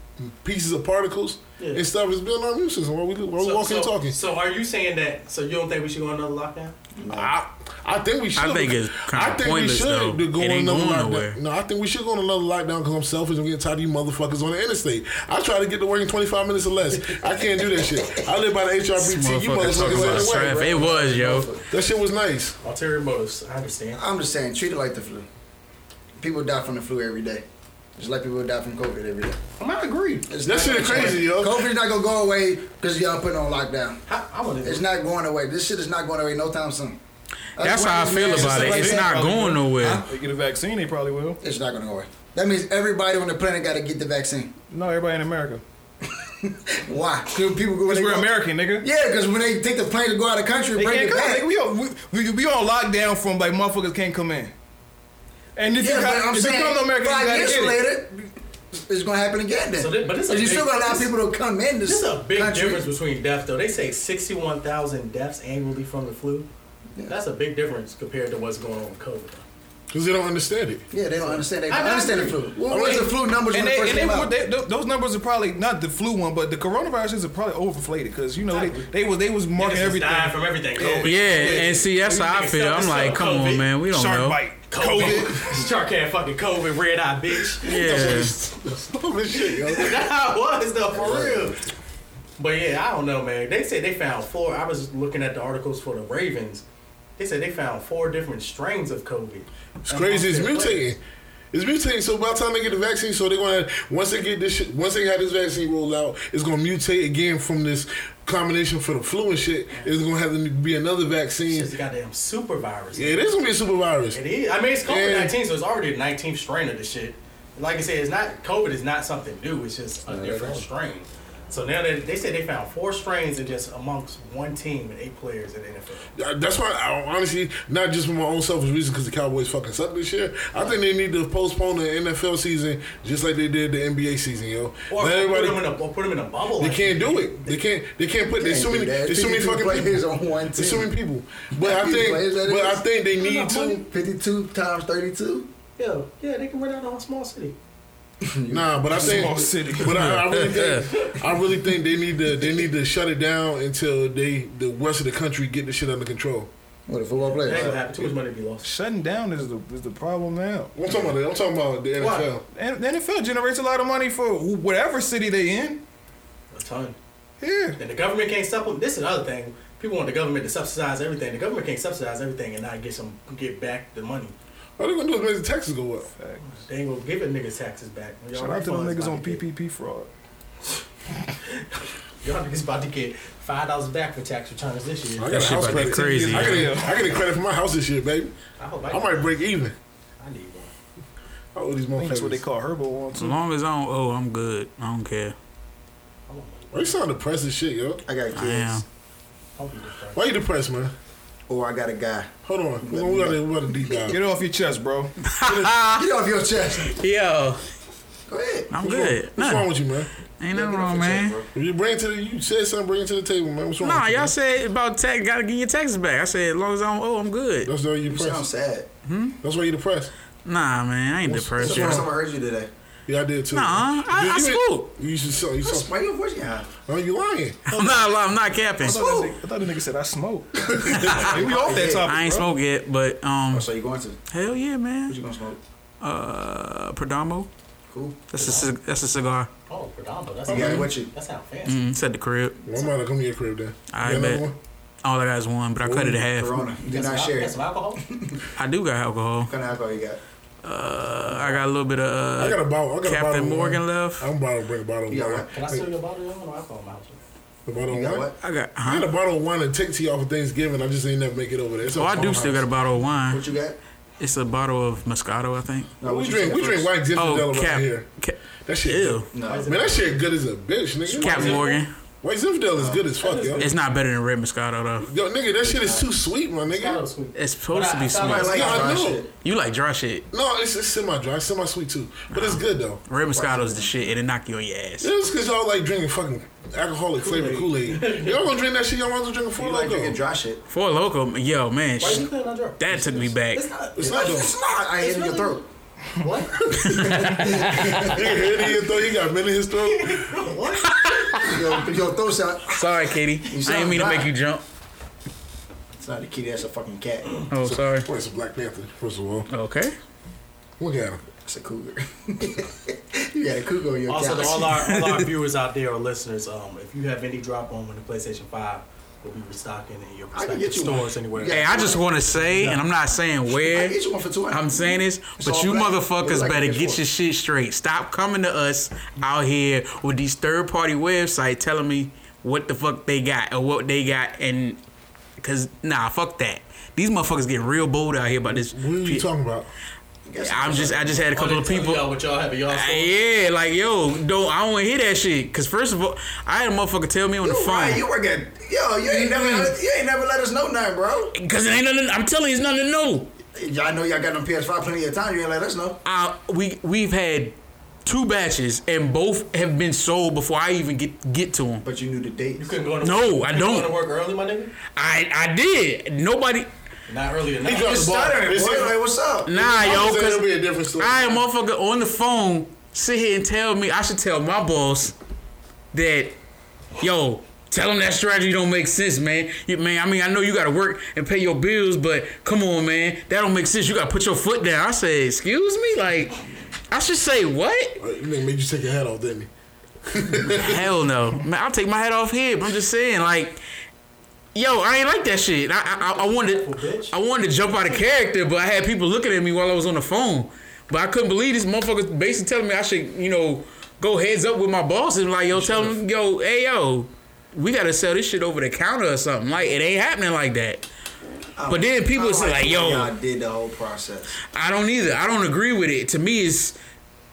pieces of particles Yeah. and stuff, it's building our immune system while we while we walking so, and talking. So are you saying that? So you don't think we should go on another lockdown? I, I think we should. I think it's kinda think pointless, we should though. go It on ain't another going lockdown. nowhere. No, I think we should go on another lockdown because I'm selfish. I'm getting tired of you motherfuckers on the interstate. I try to get to work in 25 minutes or less. I can't do that shit. I live by the HRBT. You motherfucker talking motherfuckers about in the way. traffic. It was, yo. That shit was nice. Ulterior motives. I understand. I'm just saying, treat it like the flu. People die from the flu every day. Just like people die from COVID every day. I might agree. It's That not shit is gonna crazy, change. yo. COVID's not gonna go away because y'all putting on lockdown. I, I want It's not going away. This shit is not going away no time soon. That's why how I feel about it. stuff It's not that- going nowhere. Huh? They get a vaccine, they probably will. It's not gonna go away. That means everybody on the planet got to get the vaccine. No, everybody in America. *laughs* Why? 'Cause people go. when Because they we're go- American, nigga. Yeah, because when they take the plane to go out of country and They bring can't it come. back. Nigga, we, on, we, we, we on lockdown from like motherfuckers can't come in. And if yeah, you, but got, I'm if you saying come to America, you five years it. later, it's gonna happen again. Then, So thi- but this is a you big- still gonna allow this- people to come in this, This is a big country. difference between deaths, though. They say 61,000 deaths annually from the flu. Yeah. That's a big difference compared to what's going on with COVID. Because they don't understand it. Yeah, they don't understand. They I don't know. understand the flu. What I was the flu numbers when And, it they, first and they, came were- out? they, those numbers are probably not the flu one, but the coronaviruses are probably overinflated because you know they, they was they was marking Niggas was everything. dying from everything. COVID. Yeah, and see that's how I feel. stuff I'm is like, so come on, man, we don't Shark know. bite, COVID. *laughs* Shark had fucking COVID, red eye bitch. *laughs* Yeah, Stupid shit, yo. *laughs* That's how it was though, for real. But yeah, I don't know, man. They said they found four. I was looking at the articles for the Ravens. They said they found four different strains of COVID. It's crazy. It's mutating. It's mutating. So by the time they get the vaccine, so they're gonna once they get this shit, once they have this vaccine rolled out, it's gonna mutate again from this combination for the flu and shit. It's gonna have to be another vaccine. just a goddamn super virus. Yeah, it is gonna be a super virus. It is. I mean, it's COVID nineteen, so it's already the nineteenth strain of the shit. Like I said, it's not COVID is not something new. It's just a different strain. So now they, they said they found four strains in just amongst one team and eight players in the NFL. That's why I honestly, not just for my own selfish reason, because the Cowboys fucking suck this year. I think they need to postpone the NFL season just like they did the NBA season, yo. Or Let put everybody. them in a or put them in a bubble. They like can't they do it. They can't. They can't put. There's so many. There's so many fucking players people. on one There's so many people. But I How many players think. that But I think they need to. Fifty-two times thirty-two. Yeah, yeah, they can run out of a small city. *laughs* Nah, but I think. Small city. But I, I really think. *laughs* I really think they need to. They need to shut it down until they the rest of the country get the shit under control. What a football That ain't gonna player? happen. Too much money to be lost. Shutting down is the is the problem now. I'm talking about. that. I'm talking about the NFL. And the NFL generates a lot of money for whatever city they in. A ton. Yeah. And the government can't supplement. This is another thing. People want the government to subsidize everything. The government can't subsidize everything and not get some get back the money. All they gonna do is make the taxes go up. They ain't gonna give it niggas taxes back. Y'all Shout out to them refunds niggas on to get- PPP fraud. *laughs* Y'all niggas about to get five dollars back for tax returns this year. I got That a shit house about to credit. crazy. I Yeah. get, a, I get a credit for my house this year, baby. I hope I, I might break even. I need one. I owe these I think that's what they motherfuckers. call herbal on as too. long as I don't owe, I'm good. I don't care. I want one. Why you sound depressed as shit, yo? I got kids. I am. I'll be depressed. Why you depressed, man? Or I got a guy. Hold on. We got to we got to deep dive. Get it off your chest, bro. *laughs* Get off your chest. Yo, Go ahead. I'm What's good. Wrong? What's wrong with you, man? Ain't Get nothing off wrong, your chest, man. bro. You bring to the, you said something, bring it to the table, man. What's wrong? Nah, with you, y'all said about tax. Gotta get your taxes back. I said as long as I don't owe, oh, I'm good. That's why you You sound depressed. sad. Hmm? That's why you depressed. Nah, man, I ain't It's depressed. the first time I heard you today. Yeah, I did too. Nah, I- I you, smoke. You should sell. You That's sell. why your voice you have. Oh, you lying? *laughs* I'm not. lying. I'm not capping. I thought, that nigga, I thought the nigga said I smoke. *laughs* We off that topic, I ain't bro. smoked yet, but um, Oh, so you going to? hell yeah, What man. you gonna smoke? Uh, Perdomo. Cool. That's a cig- that's a cigar. Oh, Redondo. That's You got it sound, with you. that sound fancy. Mm, it's at the crib. Well, I might have come to your crib then. I You got bet. one? All I got is one, but I cut it in half. Corona. You did not some, share got it. some alcohol? *laughs* I do got alcohol. What kind of alcohol you got? Uh, I got a little bit of I got uh, a bottle. I got a bottle. Captain Morgan wine. left. I'm about to bring a bottle of You got wine. Can I steal your bottle? of No alcohol in my. A bottle You of got wine. what? I got. I had a bottle of wine to take to y'all for Thanksgiving. I just ain't never make it over there. It's Oh, I do still got a bottle of wine. What you got? It's a bottle of Moscato, I think. No, We drink. We drink white Zinfandel Oh, around Cap. here. Cap That shit. Ew. Good. No. Man, that shit good as a bitch, nigga. Captain Morgan. White Zinfandel is good as fuck, yo. It's not better than red Moscato though. Yo, nigga, that shit is too sweet, my It's not nigga. sweet. It's supposed to be I thought I sweet. like Yeah, dry know. shit. You like dry shit. No, it's, it's semi-dry, semi-sweet too, but it's good though. Red Moscato is the shit, and it knock you on your ass. Yeah, it's because y'all like drinking fucking alcoholic flavored Kool-Aid. *laughs* y'all gonna drink that shit, y'all want to drink a You Four like drinking Loko. dry shit. For a local, yo man, Why sh- you putting on drug? that took me back. It's not. It's not. It's not. I hit in your throat. What? *laughs* Nigga, he throw- he got men in his throat. Your, your throw shot. Sorry, Katie. I sound didn't mean to make you jump. It's not a kitty. That's a fucking cat. Oh, sorry. Boy, it's a Black Panther, first of all. Okay. Look at him. It's a cougar. *laughs* you got a cougar on your Also, couch. to all our all our *laughs* viewers out there or listeners, um, if you have any drop on when the PlayStation Five will be restocking in your I can respective you stores one. anywhere. Hey, I just want to say, and I'm not saying I where. get you one for two hundred. I'm saying this, but you black. motherfuckers like better get for- your shit straight. Stop coming to us out here with these third party websites telling me what the fuck they got or what they got, and because nah, fuck that. These motherfuckers get real bold out here about this. What are you shit. talking about? I'm just, I just had a couple of people. Y'all what y'all have y'all Uh, yeah, like yo, don't I don't want to hear that shit. Cause first of all, I had a motherfucker tell me on the You phone. right, you work at yo. You ain't never you ain't never let us know nothing, bro. Cause it ain't nothing. I'm telling you, it's nothing to know. Y'all know y'all got them PS5 plenty of time. You ain't let us know. Uh, we we've had two batches and both have been sold before I even get get to them. But you knew the date. You couldn't go to No, work. I you couldn't don't. Go to work early, my nigga. I I did. Nobody. Not early He enough. dropped You're the ball. stuttering, It's- boy. Like, what's up? Nah, I'm yo, because it'll be a different story. I, a motherfucker on the phone, sit here and tell me I should tell my boss that, yo, tell him that strategy don't make sense, man. You, man, I mean, I know you got to work and pay your bills, but come on, man, that don't make sense. You got to put your foot down. I say, excuse me, like, I should say what? Nigga made you take your hat off, didn't he? *laughs* Hell no, man. I'll take my hat off here. But I'm just saying, like, yo, I ain't like that shit. I, I, I wanted, bitch. I wanted to jump out of character, but I had people looking at me while I was on the phone. But I couldn't believe this motherfucker basically telling me I should, you know, go heads up with my bosses. Like, yo, tell them, yo, hey, yo, we gotta sell this shit over the counter or something. Like, it ain't happening like that. But then people say like, yo, y'all did the whole process. I don't either. I don't agree with it. To me, it's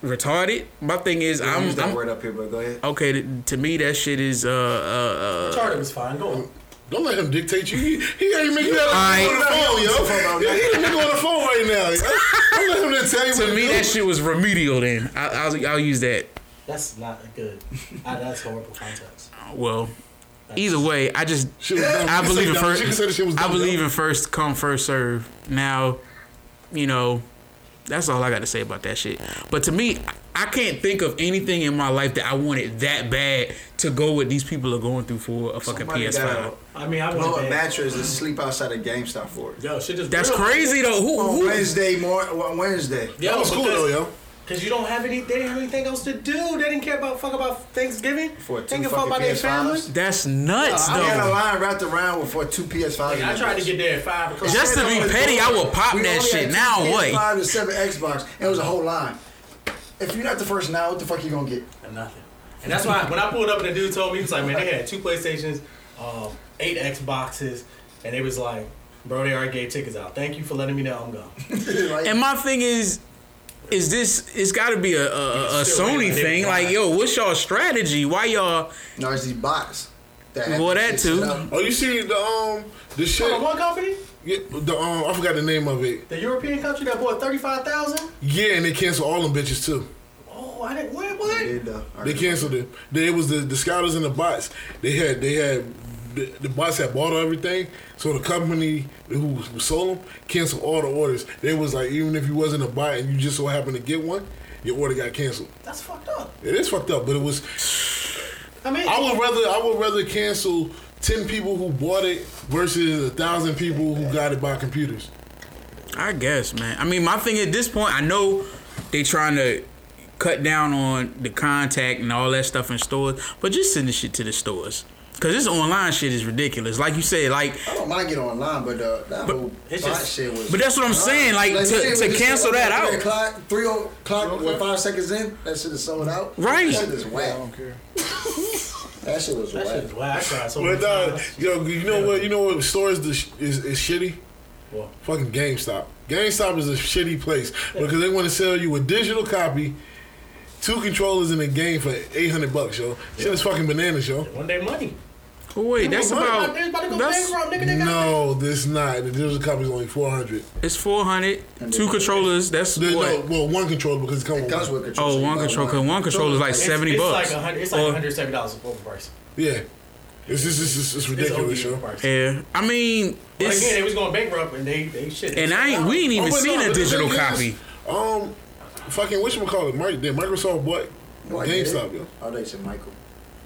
retarded. My thing is, I'm, I'm, use that I'm word up here, but go ahead. okay. To, to me, that shit is uh uh uh. Charter was fine. Go on. Don't let him dictate you. He, he ain't making that Alright. on the phone, yo. Yeah, he the nigga on the phone right now. yo. *laughs* Don't let him then tell you what To me, do. that shit was remedial. Then I, I'll I'll use that. That's not good. I, that's horrible context. Well, either way, I just Shit was dumb. I believe in first. She can say the shit was I believe in first come first serve. Now, you know, that's all I got to say about that shit. But to me, I can't think of anything in my life that I wanted that bad to go what these people are going through for a fucking Somebody PS5. gotta I mean, I blow want a mattress and sleep outside of GameStop for it. Yo, shit just That's real. crazy though. Who? On who Wednesday morning, Wednesday. Yo, That was cool though, yo. Cause you don't have any, they didn't have anything else to do. They didn't care about fuck about Thanksgiving. For two They didn't fuck fucking about their PS5s. family. that's nuts I had a line wrapped around with for two PS5s. Like, I tried to get there at five o'clock. Just to be petty, I will pop We that only shit. had two Now what? PS5 to seven Xbox, and it was a whole line. If you're not the first now, what the fuck you gonna get? Nothing. And that's why when I pulled up and the dude told me, he was like, man, they had two PlayStations, um, eight Xboxes, and it was like, bro, they already gave tickets out. Thank you for letting me know I'm gone. *laughs* like, And my thing is, is this? It's got to be a, a, a Sony thing. Like, yo, what's y'all strategy? Why y'all? no, it's these bots. That have Well, that too. set. Oh, you see the um the shit? From one company, Yeah, the um I forgot the name of it. the European country that bought thirty five thousand. Yeah, and they canceled all them bitches too. Oh, I didn't. What? They What? did, though. They canceled it. They, it was the the scouters and the bots. They had they had the, the bots had bought everything. So the company who, who sold them canceled all the orders. They was like even if you wasn't a bot and you just so happened to get one, your order got canceled. That's fucked up. It is fucked up, but it was. I mean, I would rather I would rather cancel ten people who bought it versus a thousand people who got it by computers. I guess, man. I mean, my thing at this point, I know they trying to cut down on the contact and all that stuff in stores, but just send the shit to the stores. Cause this online shit is ridiculous. Like you said, like, I don't mind getting online, but uh, that whole it's just- shit was. but that's what I'm saying. Like, Like, to, see, to cancel that oh, three out, O'clock, three o'clock, with five seconds in, that shit is sold out. Right. That shit is whack. I don't care. *laughs* That shit was that whack. shit is whack. So But many uh, yo, you know what? You know what? Stores the sh- is is shitty. What? Fucking GameStop. GameStop is a shitty place because they want to sell you a digital copy, two controllers in a game for eight hundred bucks, yo. Shit is fucking bananas, yo. One day money. Oh, wait, that's about about to go that's bankrupt, nigga. They No, this not. The digital copy is only four hundred. it's four hundred. Two controllers. That's No, what? well, one controller because it comes It with comes one. with controls. Oh, one controller. Cause one controller is like It's, seventy it's bucks. like a hundred. It's like Or- one hundred seventy dollars full price. Yeah, it's just it's, it's, it's It's ridiculous, yo. yeah, I mean, But it's again, they was going bankrupt and they they shit. and I ain't. We ain't even Oh, seen no, a digital copy. is, Um, fucking what you call it? Mike, did Microsoft What, did GameStop, yo. Oh, they said Michael.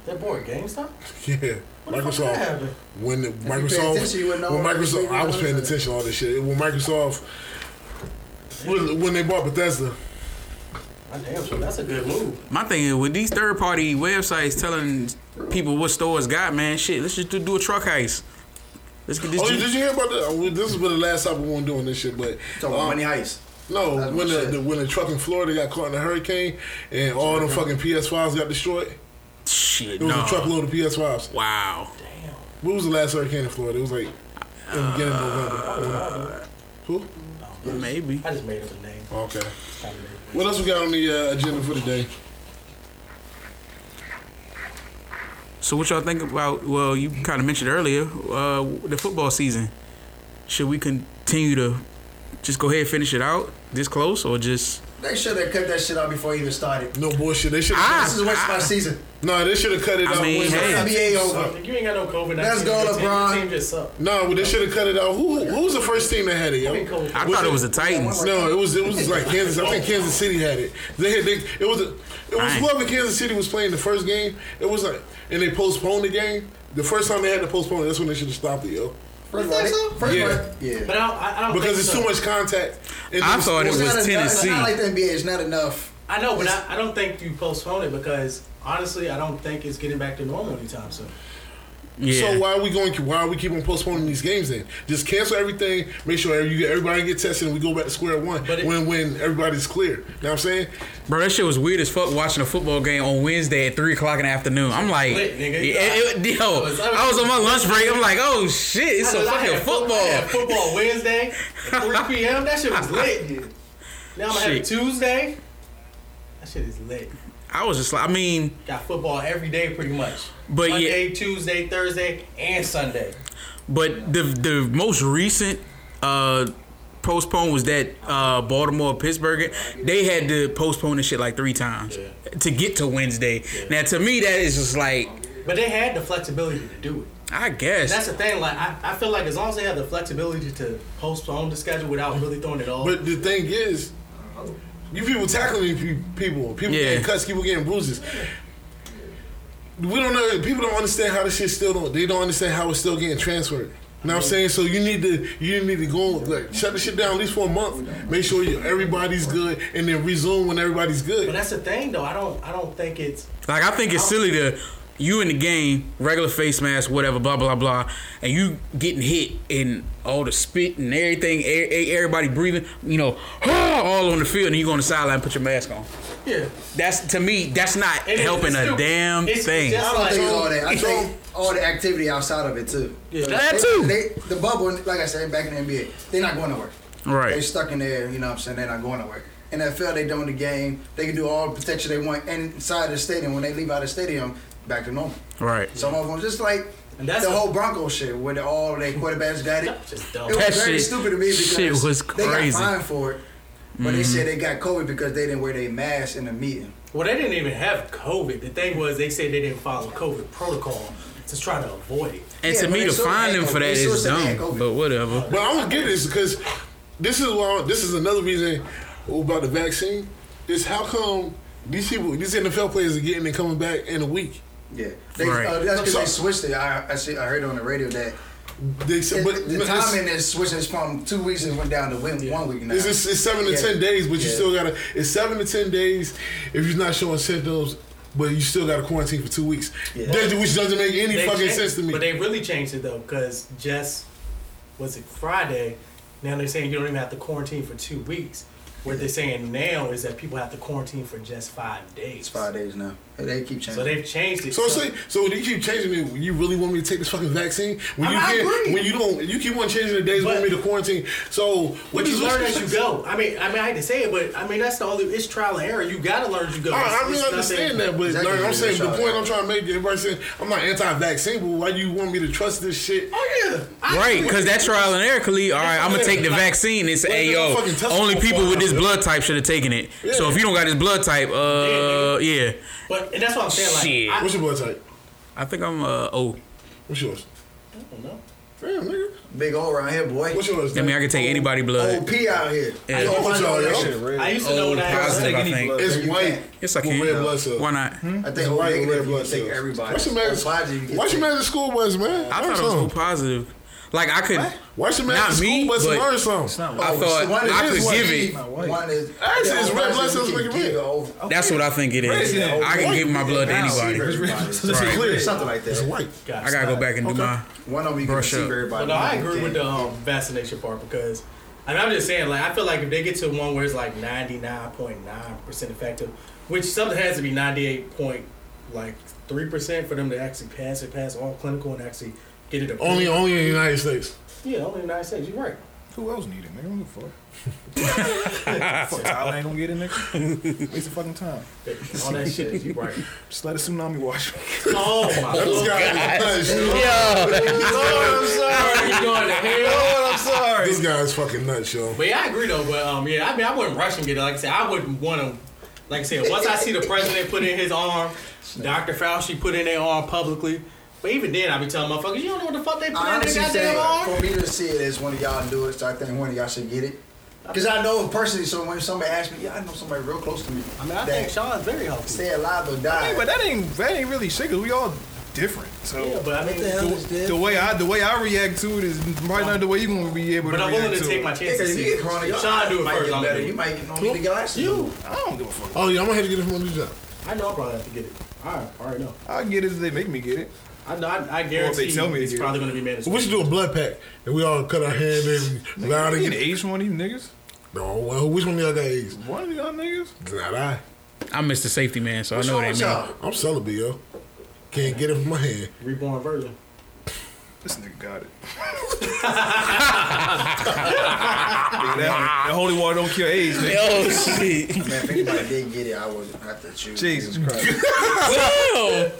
That boy GameStop. *laughs* Yeah, What the fuck Microsoft. When the Microsoft, attention, you would know when Microsoft, I was paying attention to all this shit. When Microsoft, when, when they bought Bethesda, God damn, so that's a good move. My thing is with these third party websites telling people what stores got, man, shit, let's just do, do a truck heist. Let's get this. oh, G- did you hear about that? This is been the last time we weren't doing this shit, but Talking about um, money heist. no, That's when the, the when the truck in Florida got caught in a hurricane and all the fucking PS5s got destroyed, shit, it was no. a truckload of PS5s. Wow. Damn. What was the last hurricane in Florida? It was like in the beginning of November. Who? Maybe. I just made up a name. Okay. Kinda made it. What else we got on the uh, agenda for today? So what y'all think about? Well, you kind of mentioned earlier uh, the football season. Should we continue to just go ahead and finish it out this close, or just They should have cut that shit out before it even started. No bullshit. They should. Ah, This is a waste of my season. No, they should have cut it I out. mean, when- hey. NBA over. If you ain't got no COVID, Let's go, LeBron. Your team just suck. No, but they should have cut it out. Who who was the first team that had it, yo? I mean, I thought it was the Titans. No, it was it was like Kansas. I think Kansas City had it. They had they, it was it was Dang. whoever Kansas City was playing the first game. It was like and they postponed the game. The first time they had to postpone it, that's when they should have stopped it, yo. First of all, they- first Yeah. of yeah. But I don't, I I don't Because think it's so. too much contact. in I those thought it was It's not enough- Tennessee. It's not like the NBA. It's not enough. I know, but I, I don't think you postpone it because honestly, I don't think it's getting back to normal anytime soon. Yeah. So why are we going? Why are we keeping on postponing these games? Then just cancel everything. Make sure you get everybody get tested, and we go back to square one But it- when when everybody's clear. You know what I'm saying? Bro, that shit was weird as fuck watching a football game on Wednesday at 3 o'clock in the afternoon. I'm like, Lit, nigga. yeah, it- yo, I was- I was- I was on my lunch break. I'm like, oh shit, it's a I fucking football. Football. football Wednesday, 3 *laughs* p.m. That shit was lit. Now I'm gonna have Tuesday. That shit is lit. I was just like, I mean, Got football every day pretty much. But yeah- Tuesday, Thursday, and Sunday. but the the most recent uh postpone was that uh Baltimore Pittsburgh. They had to postpone the shit like three times to get to Wednesday. Now to me, that is just like, But they had the flexibility to do it. I guess. That's the thing. Like I, I feel like as long as they have the flexibility to postpone the schedule without really throwing it off. But the thing is, you people tackling pe- people, people Yeah. getting cuts, people getting bruises. We don't know. People don't understand how this shit still don't. They don't understand how it's still getting transferred. You know what I'm saying? So you need to you need to go like shut the shit down at least for a month. Make sure you, everybody's good, and then resume when everybody's good. But that's the thing, though. I don't. I don't think it's. Like I think it's silly to you in the game, regular face mask, whatever, blah blah blah, and you getting hit and all the spit and everything, everybody breathing, you know, *laughs* all on the field, and you go on the sideline and put your mask on. Yeah. That's to me, that's not It is- helping a damn it's- it's thing. just I don't like- think it's all *laughs* that. I So- think all the activity outside of it too. Yeah. That They- too. They, the bubble, like I said, back in the NBA, they're not going nowhere. Right, they're stuck in there. You know what I'm saying? They're not going nowhere. NFL, they doing the game. They can do all the protection they want inside the stadium. When they leave out of the stadium, back to normal. Right. Some of them just like And that's the a- whole Bronco shit, where the, all their quarterbacks got it. *laughs* That's just dumb. It was That very shit- stupid to me because shit was crazy. they crazy. got fined for it. But they mm-hmm. said they got COVID because they didn't wear their mask in the meeting. Well, they didn't even have COVID. The thing was, they said they didn't follow COVID protocol to try to avoid it. And Yeah, to me, to find them for COVID. that They still is dumb. But whatever. But I don't get this because this is why this is another reason about the vaccine is how come these people these NFL players are getting and coming back in a week. Yeah, they, Right. uh, that's because So- they switched it. I I, see, I heard on the radio that They said, but the it's- timing is switching from two weeks and went down to one, one week now. It's, it's, it's seven to Yeah. ten days, but you still gotta. It's seven to ten days if you're not showing symptoms, but you still gotta quarantine for two weeks. Yeah. That- which doesn't make any They fucking changed- sense to me. But they really changed it though, because just was it Friday? Now they're saying you don't even have to quarantine for two weeks. What they're saying now is that people have to quarantine for just five days. It's five days now. They keep changing. So they've changed it. so say, so you keep changing it. You really want me to take this fucking vaccine? When I- you I can't, agree. when you don't, you keep on changing the days. want But- me to quarantine? So what you learn as you go. I mean, I mean, I hate to say it, but I mean that's the only. It's trial and error. You gotta learn as you go. I, I mean, I understand that, but Exactly. like, I'm saying the point. I'm trying to make. Everybody saying I'm not anti-vaccine, but why do you want me to trust this shit? Oh yeah, Right, because that trial and error, Khalid, all right, I'm gonna take the vaccine It's say, What hey, yo, the fucking test only people with this blood type should have taken it. So if you don't got this blood type, uh, yeah, But and that's what I'm saying. Like, Shit. I, What's your blood type? I think I'm, uh, oh, What's yours? I don't know. Damn, nigga. Big O around here, boy. What's yours? I mean, I can take anybody blood. OP out here. Yeah. Yo, What's I know y'all, that yo? shit red. I used to know when I had positive, take I any think. blood. It's white. can't. Yes, I with can. red blood cells. Why not? I think It's white with red you blood can take everybody. What's your O man? positive you can What's your take- man at school was, man? I thought it was Learn O positive. Like I could. What's your man Not at school me, was? but- Learn It's something. not I white. thought one I could white. give it. Not. One is Actually, it's red blood cells you make can it red. give. That's what I think it is. Yeah. I can give my blood to Now, anybody. see, Everybody. So It's Right. clear. Something like It's that. white. God, I gotta go back and do Okay. my. One of them you can Brush up. everybody. But no, I agree with the can't. um, vaccination part because, I mean, I'm just saying, like, I feel like if they get to one where it's like 99.9% effective, which something has to be 98 point, like, 3% for them to actually pass it, pass all clinical and actually get it approved. Only, only in the United States. Yeah, only in the United States. You're right. Who else need it, nigga? What the fuck? *laughs* fuck Tyler ain't gonna get in there. Waste of fucking time. All that shit. You're right. Just let a tsunami wash. *laughs* Oh, my This God. guy is nuts, yo. Lord, I'm sorry. You going to hell? Lord, I'm sorry. This guy is fucking nuts, yo. But yeah, I agree though. But um, yeah, I mean, I wouldn't rush and get it. Like I said, I wouldn't want to Like I said, once I see the president put in his arm, Dr. Fauci put in their arm publicly. But even then, I be telling motherfuckers, you don't know what the fuck they put I in honestly their think goddamn arm. for me to see it as one of y'all do it, so I think one of y'all should get it. Because I know personally, so when somebody asks me, yeah, I know somebody real close to me. I mean, I think Sean's very healthy. stay alive or die. Hey, but that ain't that ain't really shit. Cause we all different. So Yeah, but I mean, What the hell is the, the way I the way I react to it is probably not the way you're gonna be able but to But I'm react willing to to take it. my Yeah, chances. because if you get corona, Sean do it first. get I'm better. gonna You do might get on the glasses. You. I don't give a fuck. Oh yeah, I'm gonna have to get it from one of these jobs. I know I probably have to get it. All right, I already know. I get it if they make me get it. I know. I, I guarantee tell me to it's get probably going to be managed. We should do a blood pack and we all cut our hand and lie I to get get AIDS from one of these niggas. No, well, which one of y'all got AIDS? One of y'all niggas. Not I. I'm Mr. Safety Man, so What's I know wrong what with they mean. I'm celibate, yo. Can't get it from my hand. Reborn version. This nigga got it. *laughs* That, that holy water don't cure AIDS, nigga. Oh shit! Man, if anybody did get it, I would have to choose. Jesus Christ.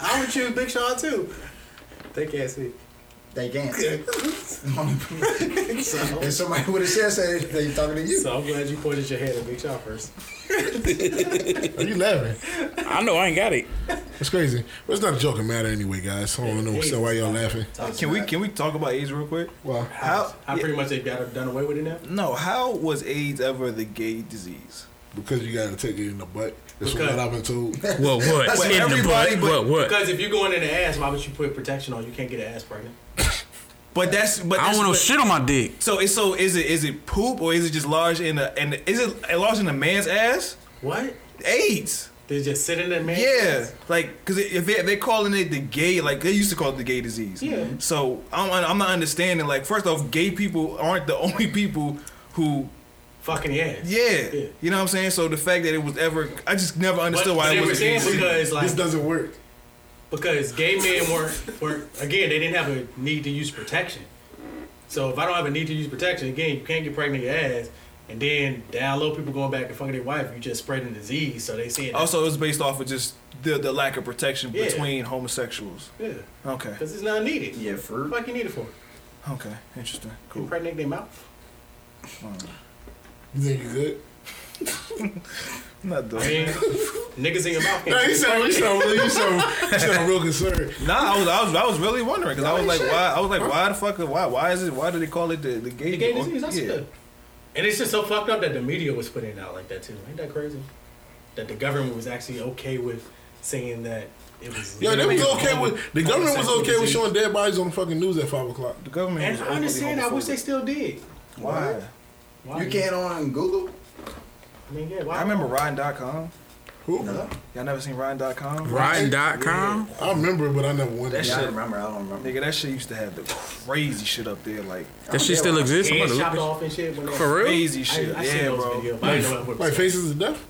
I would choose Big Sean too. They can't see. They can't. *laughs* and somebody would have said say they talking to you. So I'm glad you pointed your head at Big Sean first. Are you laughing? I know I ain't got it. It's crazy. But it's not a joking matter anyway, guys. I don't know so why y'all laughing. Can we can we talk about AIDS real quick? Well, How? How pretty much they got it done away with it now? No, how was AIDS ever the gay disease? because you gotta take it in the butt. That's Because- what I've been told. *laughs* What? What? In the everybody butt? but- What? What? Because if you're going in the ass, why would you put protection on? You can't get an ass pregnant. *laughs* But that's but I don't want no shit on my dick. So it's so is it is it poop or is it just large in the and is it large in a man's ass? What? AIDS. They just sit in that man. Yeah, like because if they, they're calling it the gay, like they used to call it the gay disease. Yeah. So I'm, I'm not understanding. Like first off, gay people aren't the *laughs* only people who. Fucking ass. Yeah, Yeah. you know what I'm saying. So the fact that it was ever, I just never understood But why they it was saying because like this doesn't work. because gay men weren't weren't again they didn't have a need to use protection. So if I don't have a need to use protection, again you can't get pregnant in your ass, and then down low people going back and fucking their wife, you just spreading disease. So they saying Also, it was based off of just the the lack of protection Yeah. between homosexuals. yeah Okay, because it's not needed. Yeah, What fruit. the fuck you need it for? okay, interesting, Cool. cool. Impregnate their mouth. You think you good? *laughs* I'm not I mean, niggas in your mouth. Nah, you sound, you sound, really- you sound, you *laughs* sound real concerned. Nah, I was, I was, I was really wondering because I was like, shit. why? I was like, why the fuck? Why? Why is it? Why do they call it the the gay? The gay disease. That's yeah. good. And it's just so fucked up that the media was putting it out like that too. Ain't that crazy? That the government was actually okay with saying that it was. Yeah, they was okay homo- with the government was homosexual okay with showing dead bodies on the fucking news at five o'clock. The government. And was I understand. I wish they still did. Why? Why? You can't on Google. I mean, yeah. Why? I remember Rotten.com. Who? No. Y'all never seen Rotten.com? Rotten.com? I remember, but I never went. That there. Yeah, I shit- remember. I don't remember. Nigga, that shit used to have the crazy shit up there, like That shit still exists? I'm gonna chopped look off and shit. For real? crazy shit. I seen yeah, those bro. videos, but I didn't know what Like faces of death.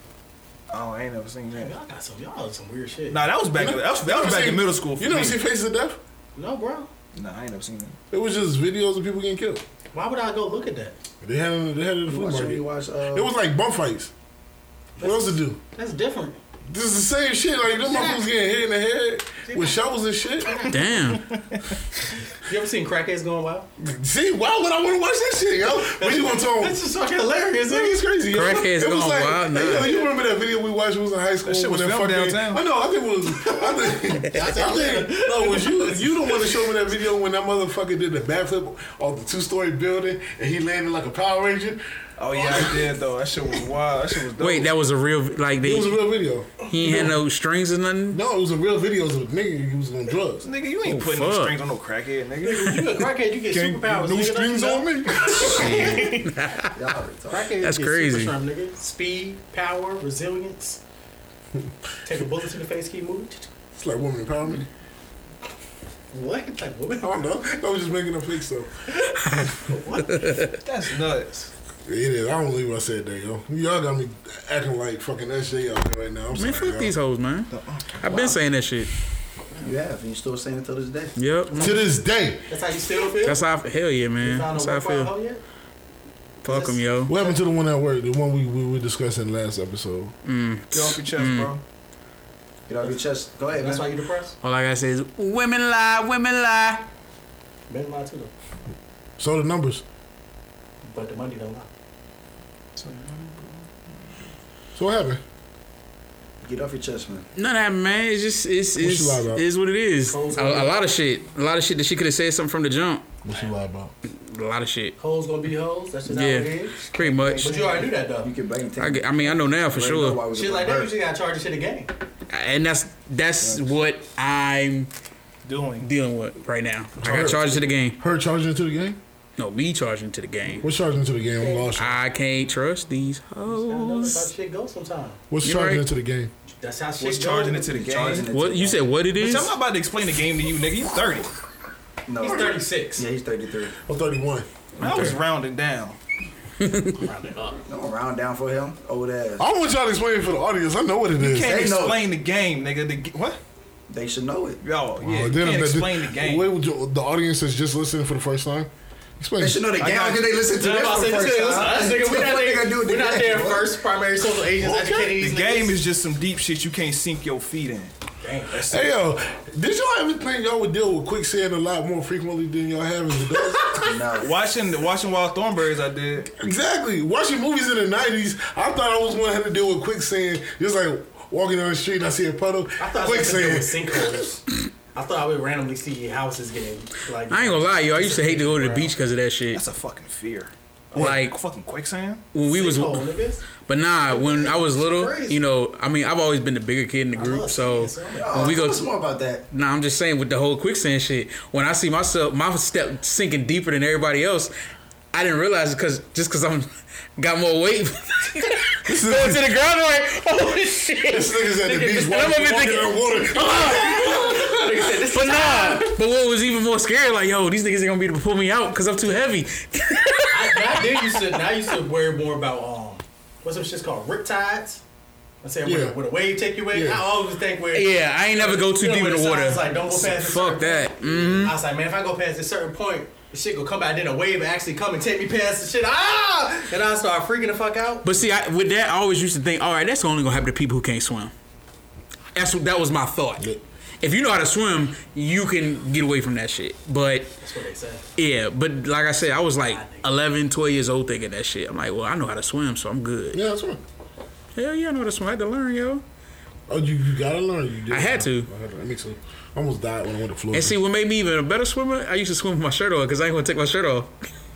Oh, I ain't never seen that. Y'all got some. Y'all some weird shit. Nah, that was back. That was, that was back seen- in middle school. For You never me. see faces of death? No, bro. Nah, I ain't never seen that. It was just videos of people getting killed. Why would I go look at that? They had it, they had it at the You flea watch, market. watch, uh, It was like bum fights. What else to do? That's different. This is the same shit. Like them motherfuckers getting hit in the head with shovels and shit. Damn. *laughs* You ever seen crackheads going wild? See, why would I want to watch that shit, yo? When you gonna tell That's just fucking hilarious. Nigga, it's crazy. Yo. Crackheads it was going like, wild, hey, nah. yo, you remember that video we watched? When we was in high school. That shit was when filmed fucking, downtown. I know. I think it was. *laughs* I think. I think. No, it was you. You the one that showed me that video when that motherfucker did the backflip off the two story building and he landed like a Power Ranger. Oh yeah, I did though. That shit was wild. That shit was dope. Wait, that was a real like It was a real video. he ain't had no strings or nothing. No, it was a real video. It was a nigga He was on drugs. nigga, you ain't Oh, putting no fuck. strings on no crackhead, nigga. You a crackhead, you get superpowers. no nigga, strings don't on you know? me. *laughs* y'all retarded. Crackheads That's get crazy. Super strength, nigga. Speed, power, resilience. Take a bullet to the face, keep moving. It's like woman empowerment. What type of woman? I don't know. I was just making a fake stuff. *laughs* That's nuts. It is. I don't believe I said that, yo. Y'all got me acting like fucking SJ out there right now. I'm Man, sorry, fuck y'all. these hoes, man. I've been saying that shit. You have, and you still saying it to this day. Yep. To this day. That's how you still feel? That's how I, hell yeah, you man. found That's how I feel. yet? Fuck them, yo. What happened to the one that worked? The one we, we were discussing last episode. Mm. Get off your chest, bro. Get off your chest. Go ahead, That's why man. you depressed? All I gotta say is women lie, women lie. Men lie too, though. So the numbers. But the money don't lie. So what happened? Get off your chest, man. None of that, man. It's just it's What it's she lie about? it is what it is. A, a lot of shit. A lot of shit that she could have said something from the jump. What you lie about? A lot of shit. Hoes gonna be hoes. That's just how Yeah, it is. pretty much. But you already knew that though. You can blame I, get- I mean, I know now for sure, Shit like that, you just gotta charge the shit again. and that's that's what I'm Doing. dealing with right now. I got charged to the game. Her charging into the game? No, me charging to the game. What's charging into the game? I'm lost. I can't trust these Gotta that's how hoes. shit goes sometimes. What's You charging right. into the game? That's how shit What's goes. charging into the game? What you said? What it Bitch. I'm not about to explain the game to you, nigga. You 30. No, He's 36. Yeah, he's 33. I'm 31. I was rounding down. Round it up. No, round down for him. Old ass. I want y'all to explain it for the audience. I know what it is. Can't They know. explain the game, nigga. The, g- what? They should know it. Yo, yeah. Oh, you can't explain the game. Wait, would you, the audience is just listening for the first time. Explain. They should know the game. got How can they listen to Yeah, this about for the say, first this nigga, listen, we What the not fuck they there. gonna do with We the not game, first. Primary social agents educating The these game niggas. is just some deep shit you can't sink your feet in. Damn. That's Hey yo, did y'all ever think y'all would deal with quicksand a lot more frequently than y'all have as *laughs* adults? No. Watching watching Wild Thornberrys, I did. exactly. Watching movies in the '90s, I thought I was going to have to deal with quicksand. Just like walking down the street and I see a puddle, I thought it was with quicksand. sinkholes. *laughs* I thought I would randomly see houses getting like. I ain't gonna lie, yo. I used to hate to go to the beach because of that shit. That's a fucking fear. Like fucking quicksand. when we was, but nah, when I was little, you know, I mean, I've always been the bigger kid in the group, so seeing it, when we go tell us to more about that. Nah, I'm just saying with the whole quicksand shit. When I see myself, my step sinking deeper than everybody else, I didn't realize it because just because I'm got more weight. *laughs* Going to the ground, I'm like, oh shit. This nigga's at the beach walking, over walking thinking, in water. *laughs* Ah! Nigga said, this *laughs* but is nah. But what was even more scary, like, yo, these niggas are gonna be able to pull me out because I'm too heavy. I, *laughs* now they used to now I used to worry more about um what's some shit's called rip tides. I'm saying Yeah. where, where the wave take you away. Yeah. I always think where yeah, I ain't never go too you know, deep in the water. signs Like don't go past. a Fuck that. point. hmm I was like, man, if I go past a certain point, the shit gonna come back. Then a wave actually come and take me past the shit. Ah! And I start freaking the fuck out. But see, I, with that, I always used to think, all right, that's only gonna happen to people who can't swim. That's what that was my thought. Yeah. If you know how to swim, you can get away from that shit. But That's what they said. Yeah, but like I said, I was like 11, 12 years old thinking that shit. I'm like, well, I know how to swim, so I'm good. Yeah, that's right. Hell yeah, I know how to swim. I had to learn, yo. Oh, you, you gotta learn. You did. I had to. I had to. That makes sense. I almost died when I went to Florida. And see, what made me even a better swimmer, I used to swim with my shirt on because I ain't gonna take my shirt off. *laughs*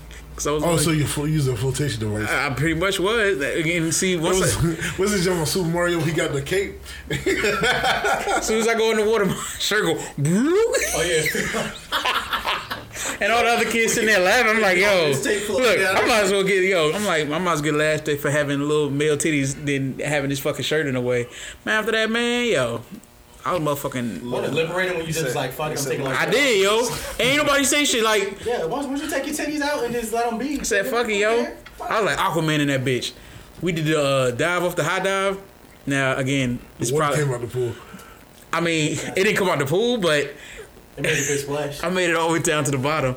Cause I was oh, like, so you full, use a flotation device. I pretty much was. Again, see, What once was, I, *laughs* what's this jump Super Mario? He got the cape. *laughs* as soon as I go in the water, *laughs* my shirt go, "Bloop." Oh yeah. and all the other kids sitting there laughing. I'm like, yo, Just take look. I might as well get, yo, I'm like, I might as well get last day for having little male titties than having this fucking shirt in the way. Man, after that, man, yo, I was motherfucking. Wasn't liberating when you just like fuck? I'm thinking like I did, yo. *laughs* Ain't nobody say shit like Yeah, once, once you take your titties out and just let them be. I said, fuck it, yo. I was like Aquaman in that bitch. We did the uh, dive off the high dive. Now again, it's What probably. came out the pool? I mean, it didn't come out the pool, but It made a big splash. *laughs* I made it all the way down to the bottom.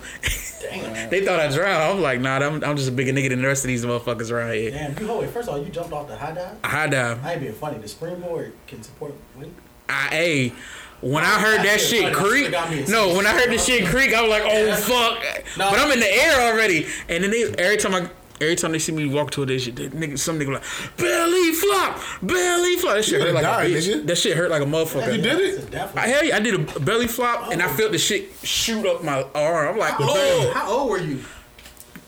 Damn. they thought I drowned. I'm like, nah, I'm, I'm just a bigger nigga than the rest of these motherfuckers around here. Damn, you hold it. First of all, you jumped off the high dive. A high dive. I ain't being funny. The springboard can support weight. I, hey, when I heard that shit creak, Got me a no, when I heard the shit creak, I was like, oh fuck. But I'm in the air already, and then they every time I. Every time they see me walk toward this shit, they, nigga, some nigga like belly flop, belly flop. That shit hurt like died, a bitch. nigga. That shit hurt like a motherfucker. You did it? I hell yeah, I did a belly flop and I oh. felt the shit shoot up my arm. I'm like, oh, How old were you?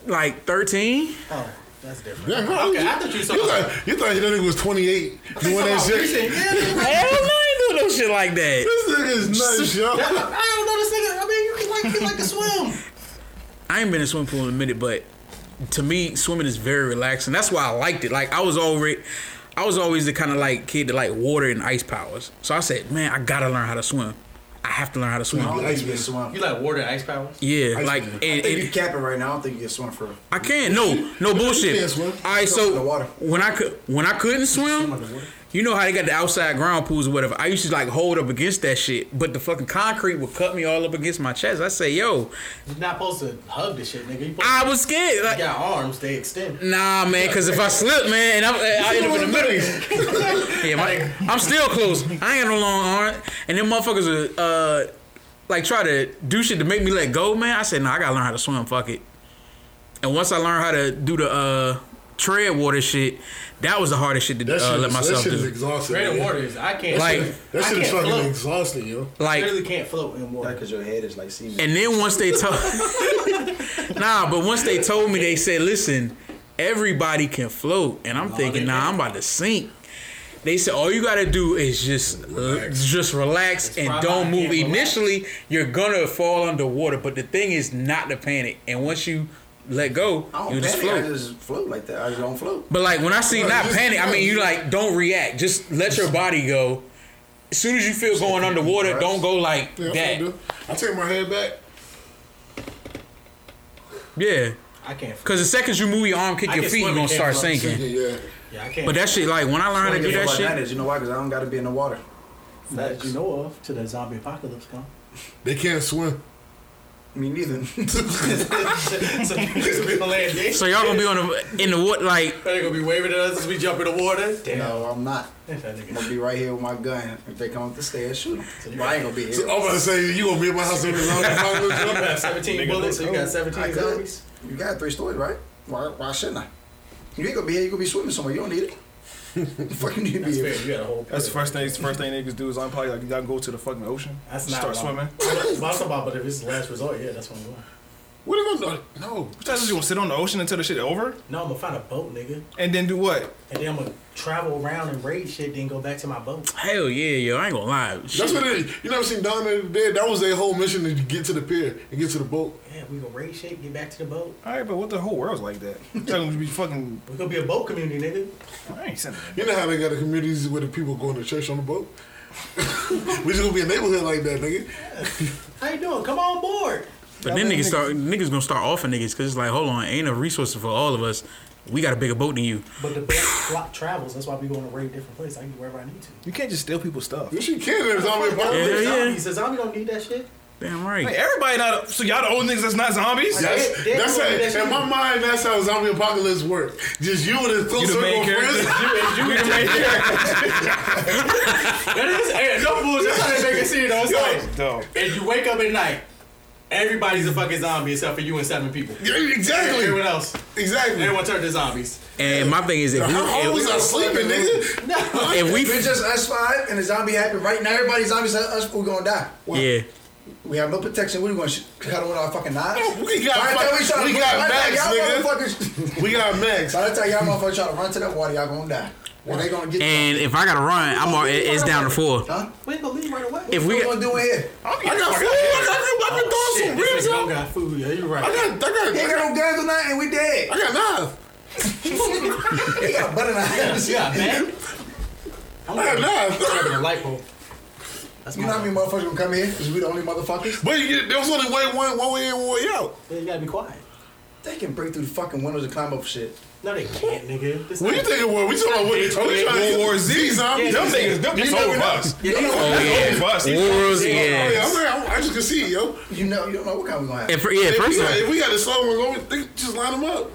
like 13. Oh, that's different. Yeah, okay, you- I thought you You thought, you thought that nigga was 28 doing that shit? *laughs* Hell no, I ain't doing no shit like that. This nigga's nuts, yo. *laughs* I don't know this nigga. I mean, you can like, you like to swim. I ain't been in a swimming pool in a minute, but to me, swimming is very relaxing. That's why I liked it. Like I was already, I was always the kind of like kid that like water and ice powers. So I said, man, I gotta learn how to swim. I have to learn how to swim. I don't you swim. You like water and ice powers? Yeah, Ice like man. and, I think you and capping right now. I don't think you can swim for. I can't. No, no *laughs* bullshit. can't swim. All right, in the so water. when I could, when I couldn't swim, you know how they got the outside ground pools or whatever. I used to like hold up against that shit, but the fucking concrete would cut me all up against my chest. I say, yo, You're not supposed to hug this shit, nigga. I was scared. you Like, got arms, they extend. Nah, man, because if I slip, man, and I'm, I end up in the middle. *laughs* yeah, my, I'm still close. I ain't got no long arm. And them motherfuckers would, uh, like, try to do shit to make me let go, man. I said, nah, I gotta learn how to swim. Fuck it. And once I learned how to do the, uh, tread water shit. That was the hardest shit to That uh, shit, let is- myself that shit is do. exhausting. Tread water is I can't Like- That I shit is can't fucking float. exhausting, yo. I Like, literally can't float in water. Because your head is like semen. and then once they told, *laughs* *laughs* nah, but once they told me, they said, listen, everybody can float, and I'm thinking, they nah, I'm about to sink. They said all you gotta do is just Relax. just relax and don't move. can't relax. Initially, you're gonna fall underwater, but the thing is not to panic. And once you let go, I don't you just panic, float. I just float like that. I just don't float. But like when I see Right, not just- panic, I mean you like don't react. Just let your body go. As soon as you feel going underwater, don't go like Yeah, that's what I that. I take my head back. Yeah, I can't. Because the second you move your arm, kick I your feet, you're gonna start can't sinking. Yeah, Yeah, I can't. But that shit, like when I learned how to do Yeah, that but shit, advantage, You know why? Because I don't got to be in the water. that you know of to the zombie apocalypse come. they can't swim. Me neither. so, so land *laughs* so y'all gonna be on the in the what like They're gonna be waving at us as we jump in the water. Damn. no, I'm not. I'm gonna be right here with my gun. If they come up the stairs, shoot them. you Well, I ain't gonna be here. So I'm about to say you gonna be in my house every long You time. got 17 bullets, so you got 17 could. zombies. You got three stories, right? Why, why shouldn't I? You ain't gonna be here. You gonna be swimming somewhere. You don't need it. The *laughs* fuck you need to be That's fair. You got a whole. That's the first thing. First thing niggas do is I'm probably like you gotta go to the fucking ocean. That's not start swimming. *laughs* Well, I'm talking about, but if it's the last resort, yeah, that's what I'm going. What are you gonna do? No. What time is you gonna sit on the ocean until the shit over, No, I'm gonna find a boat, nigga, and then do what? and then I'm gonna travel around and raid shit, then go back to my boat. hell yeah, yo, I ain't gonna lie. That's what it is. You never seen Dawn of the Dead? That was their whole mission to get to the pier and get to the boat. Yeah, we gonna raid shit, get back to the boat. All right, but what the whole world's like that? You talking to be fucking? We gonna be a boat community, nigga. I ain't sending You know how they got the communities where the people going to church on the boat? *laughs* we just gonna be a neighborhood like that, nigga. How you doing? Come on board. But then niggas start niggas gonna start offing niggas because it's like, hold on, ain't no resources for all of us. We got a bigger boat than you. But the boat flock travels. That's why we going to raid different places. I can get wherever I need to. You can't just steal people's stuff. Yes, you can. There's zombie Yeah, apocalypse. yeah. Zombies. The zombie don't need that shit. Damn Hey, right. everybody not. So y'all the only niggas that's not zombies. Yeah. That's, They- they that's do how, in my mind, that's how zombie apocalypse work. Just you and a close You the circle main of character. *laughs* friends. You, you the main *laughs* character. That is, hey, no bullshit. That's how they make it seem. though. It's like, Dog. if you wake up at night, everybody's a fucking zombie except for you and seven people. Yeah, Everyone exactly. else, Exactly. everyone turned to zombies. And my thing is if we, How hoes if, are sleeping, nigga? No. if we If it's just us five and the zombie happen right now, everybody's zombies. Us, we're gonna die. yeah. We have no protection. What are we gonna sh- cut with our fucking knives? No, we got By the time fuck- try to we run- got by the Max, y'all nigga. motherfuckers- We got Max. *laughs* By the time y'all motherfuckers try to run to that water, y'all gonna die. And they gonna get. And if I gotta run, I'm all, it- it's down to four. huh? We ain't gonna leave right away. If What we we gonna do in here? I got food. I got, I can throw Shit, some ribs nigga got food. Yeah, you're I right. got, I got, He ain't got got, no guns or nothing, we dead. I got knives. *laughs* He got a butter knife. Yeah, *laughs* man. I'm I got knives. grabbing a light bulb. That's You my know how many motherfuckers gonna come here? Because we the only motherfuckers? But you get, there was only way one, one way in, one way out. Yeah, you gotta be quiet. They can break through the fucking windows and climb up shit. No, they can't, nigga. This What you not- thinking? What we talking about? What, are we trying World War Z. zombies? Them niggas, them, it's You never over know. us. Yeah, they Oh, gonna- yeah. Over us. Wars, Yeah, yeah. I'm, I just can see it, yo. You know, you don't know what kind we gonna have. If, yeah, If first we, of got, if we got the slow ones over, they just line them up.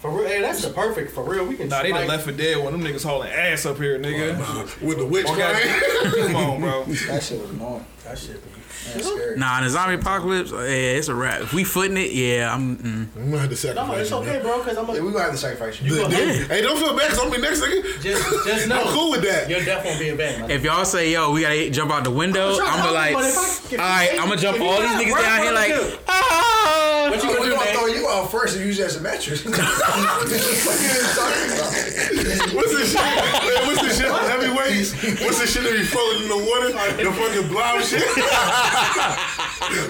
For real, hey, that's the perfect. For real, we can. Nah, they like, done Left 4 Dead when them niggas hauling ass up here, nigga. With the witch Okay. Come on, bro. That shit was annoying. That shit. be- That's scary. nah, the zombie apocalypse, yeah, it's a wrap. If we footing it, yeah, I'm. Mm. I'm gonna have to sacrifice No, it's okay, man. bro. Cause I'm Yeah, a, we gonna have to sacrifice you. You gonna- Yeah. Hey, don't feel bad, cause I'm be next nigga. just, just know. I'm cool with that. You're definitely being bad, man. If y'all say, yo, we gotta jump out the window, I'm, I'm gonna like, all right, I- all if you right, say- I'm gonna jump if all these niggas work, down here like, to do? ah. What you Oh, gonna we do, gonna throw you out first and use it as a mattress. *laughs* What's the shit? Man, what's the shit? Heavyweights. What's the shit that be floating in the water? The fucking blob shit.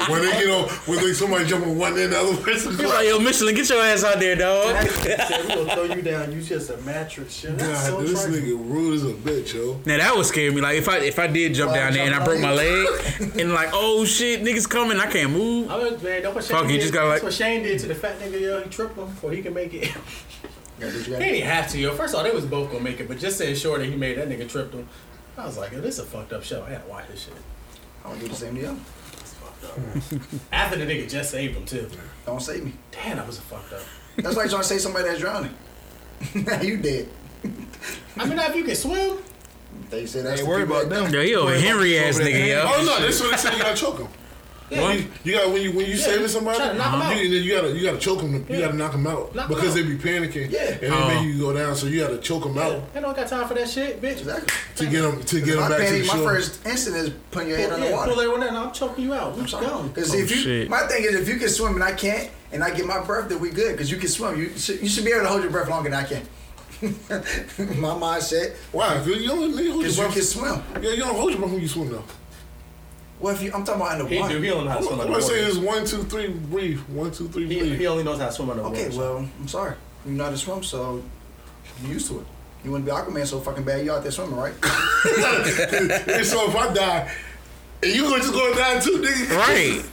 when they get on, when they somebody jump on one end, the other person. He's like, yo, Michelin, get your ass out there, dog. Said we gonna throw you down. You just a mattress. Shit. That's so this trifling. nigga rude as a bitch, yo. Now that would scare me. Like if I if I did jump Why down there and I broke my leg and like, oh shit, niggas coming, I can't move. I mean, man, don't what Shane Fuck, you did. just gotta, like- That's what Shane did to the fat nigga. Yo, he tripped him before he can make it. Yeah, what you He didn't have to, yo. First of all, they was both gonna make it, but just saying sure that he made that nigga tripped him. I was like, yo, this is a fucked up show. I gotta watch this shit. I'm gonna do the same to you. It's fucked up. After the nigga just saved him too. Don't save me. Damn, that was a fucked up. That's why like trying to save somebody that's drowning. now *laughs* you dead. I mean, now if you can swim, They say that's Ain't the worry people about that- them. Yo, he a Henry ass nigga, yo. Oh no, this what they said you gotta choke him. Yeah. You, you got when you when you Yeah, saving somebody, try to out. you, you gotta you gotta choke them. You Yeah. gotta knock them out Knock 'em because out. they be panicking. Yeah. and they Oh. make you go down. So you gotta choke them Yeah, out I don't got time for that shit, bitch. Exactly. to get them to get them My back to panic, the my shore. first instinct is putting your head Pull, under yeah, water. pull everyone in. I'm choking you out. Let's go. Because Oh, if you, shit. my thing is, if you can swim and I can't, and I get my breath, then we good. Because you can swim. You should, you should be able to hold your breath longer than I can. *laughs* my mindset. Why? 'Cause you don't need to hold Because your you breath. can swim. Yeah, you don't hold your breath when you swim though. What if you? I'm talking about He do. underwater. He don't know how to swim What I say underwater. is one, two, three, breathe. One, two, three, He, breathe. he only knows how to swim underwater. Okay, well, I'm sorry. You know how to swim, so you're used to it. You wouldn't be Aquaman so fucking bad. You out there swimming, right? and *laughs* so if I die, and you gonna just go down too, nigga. Right.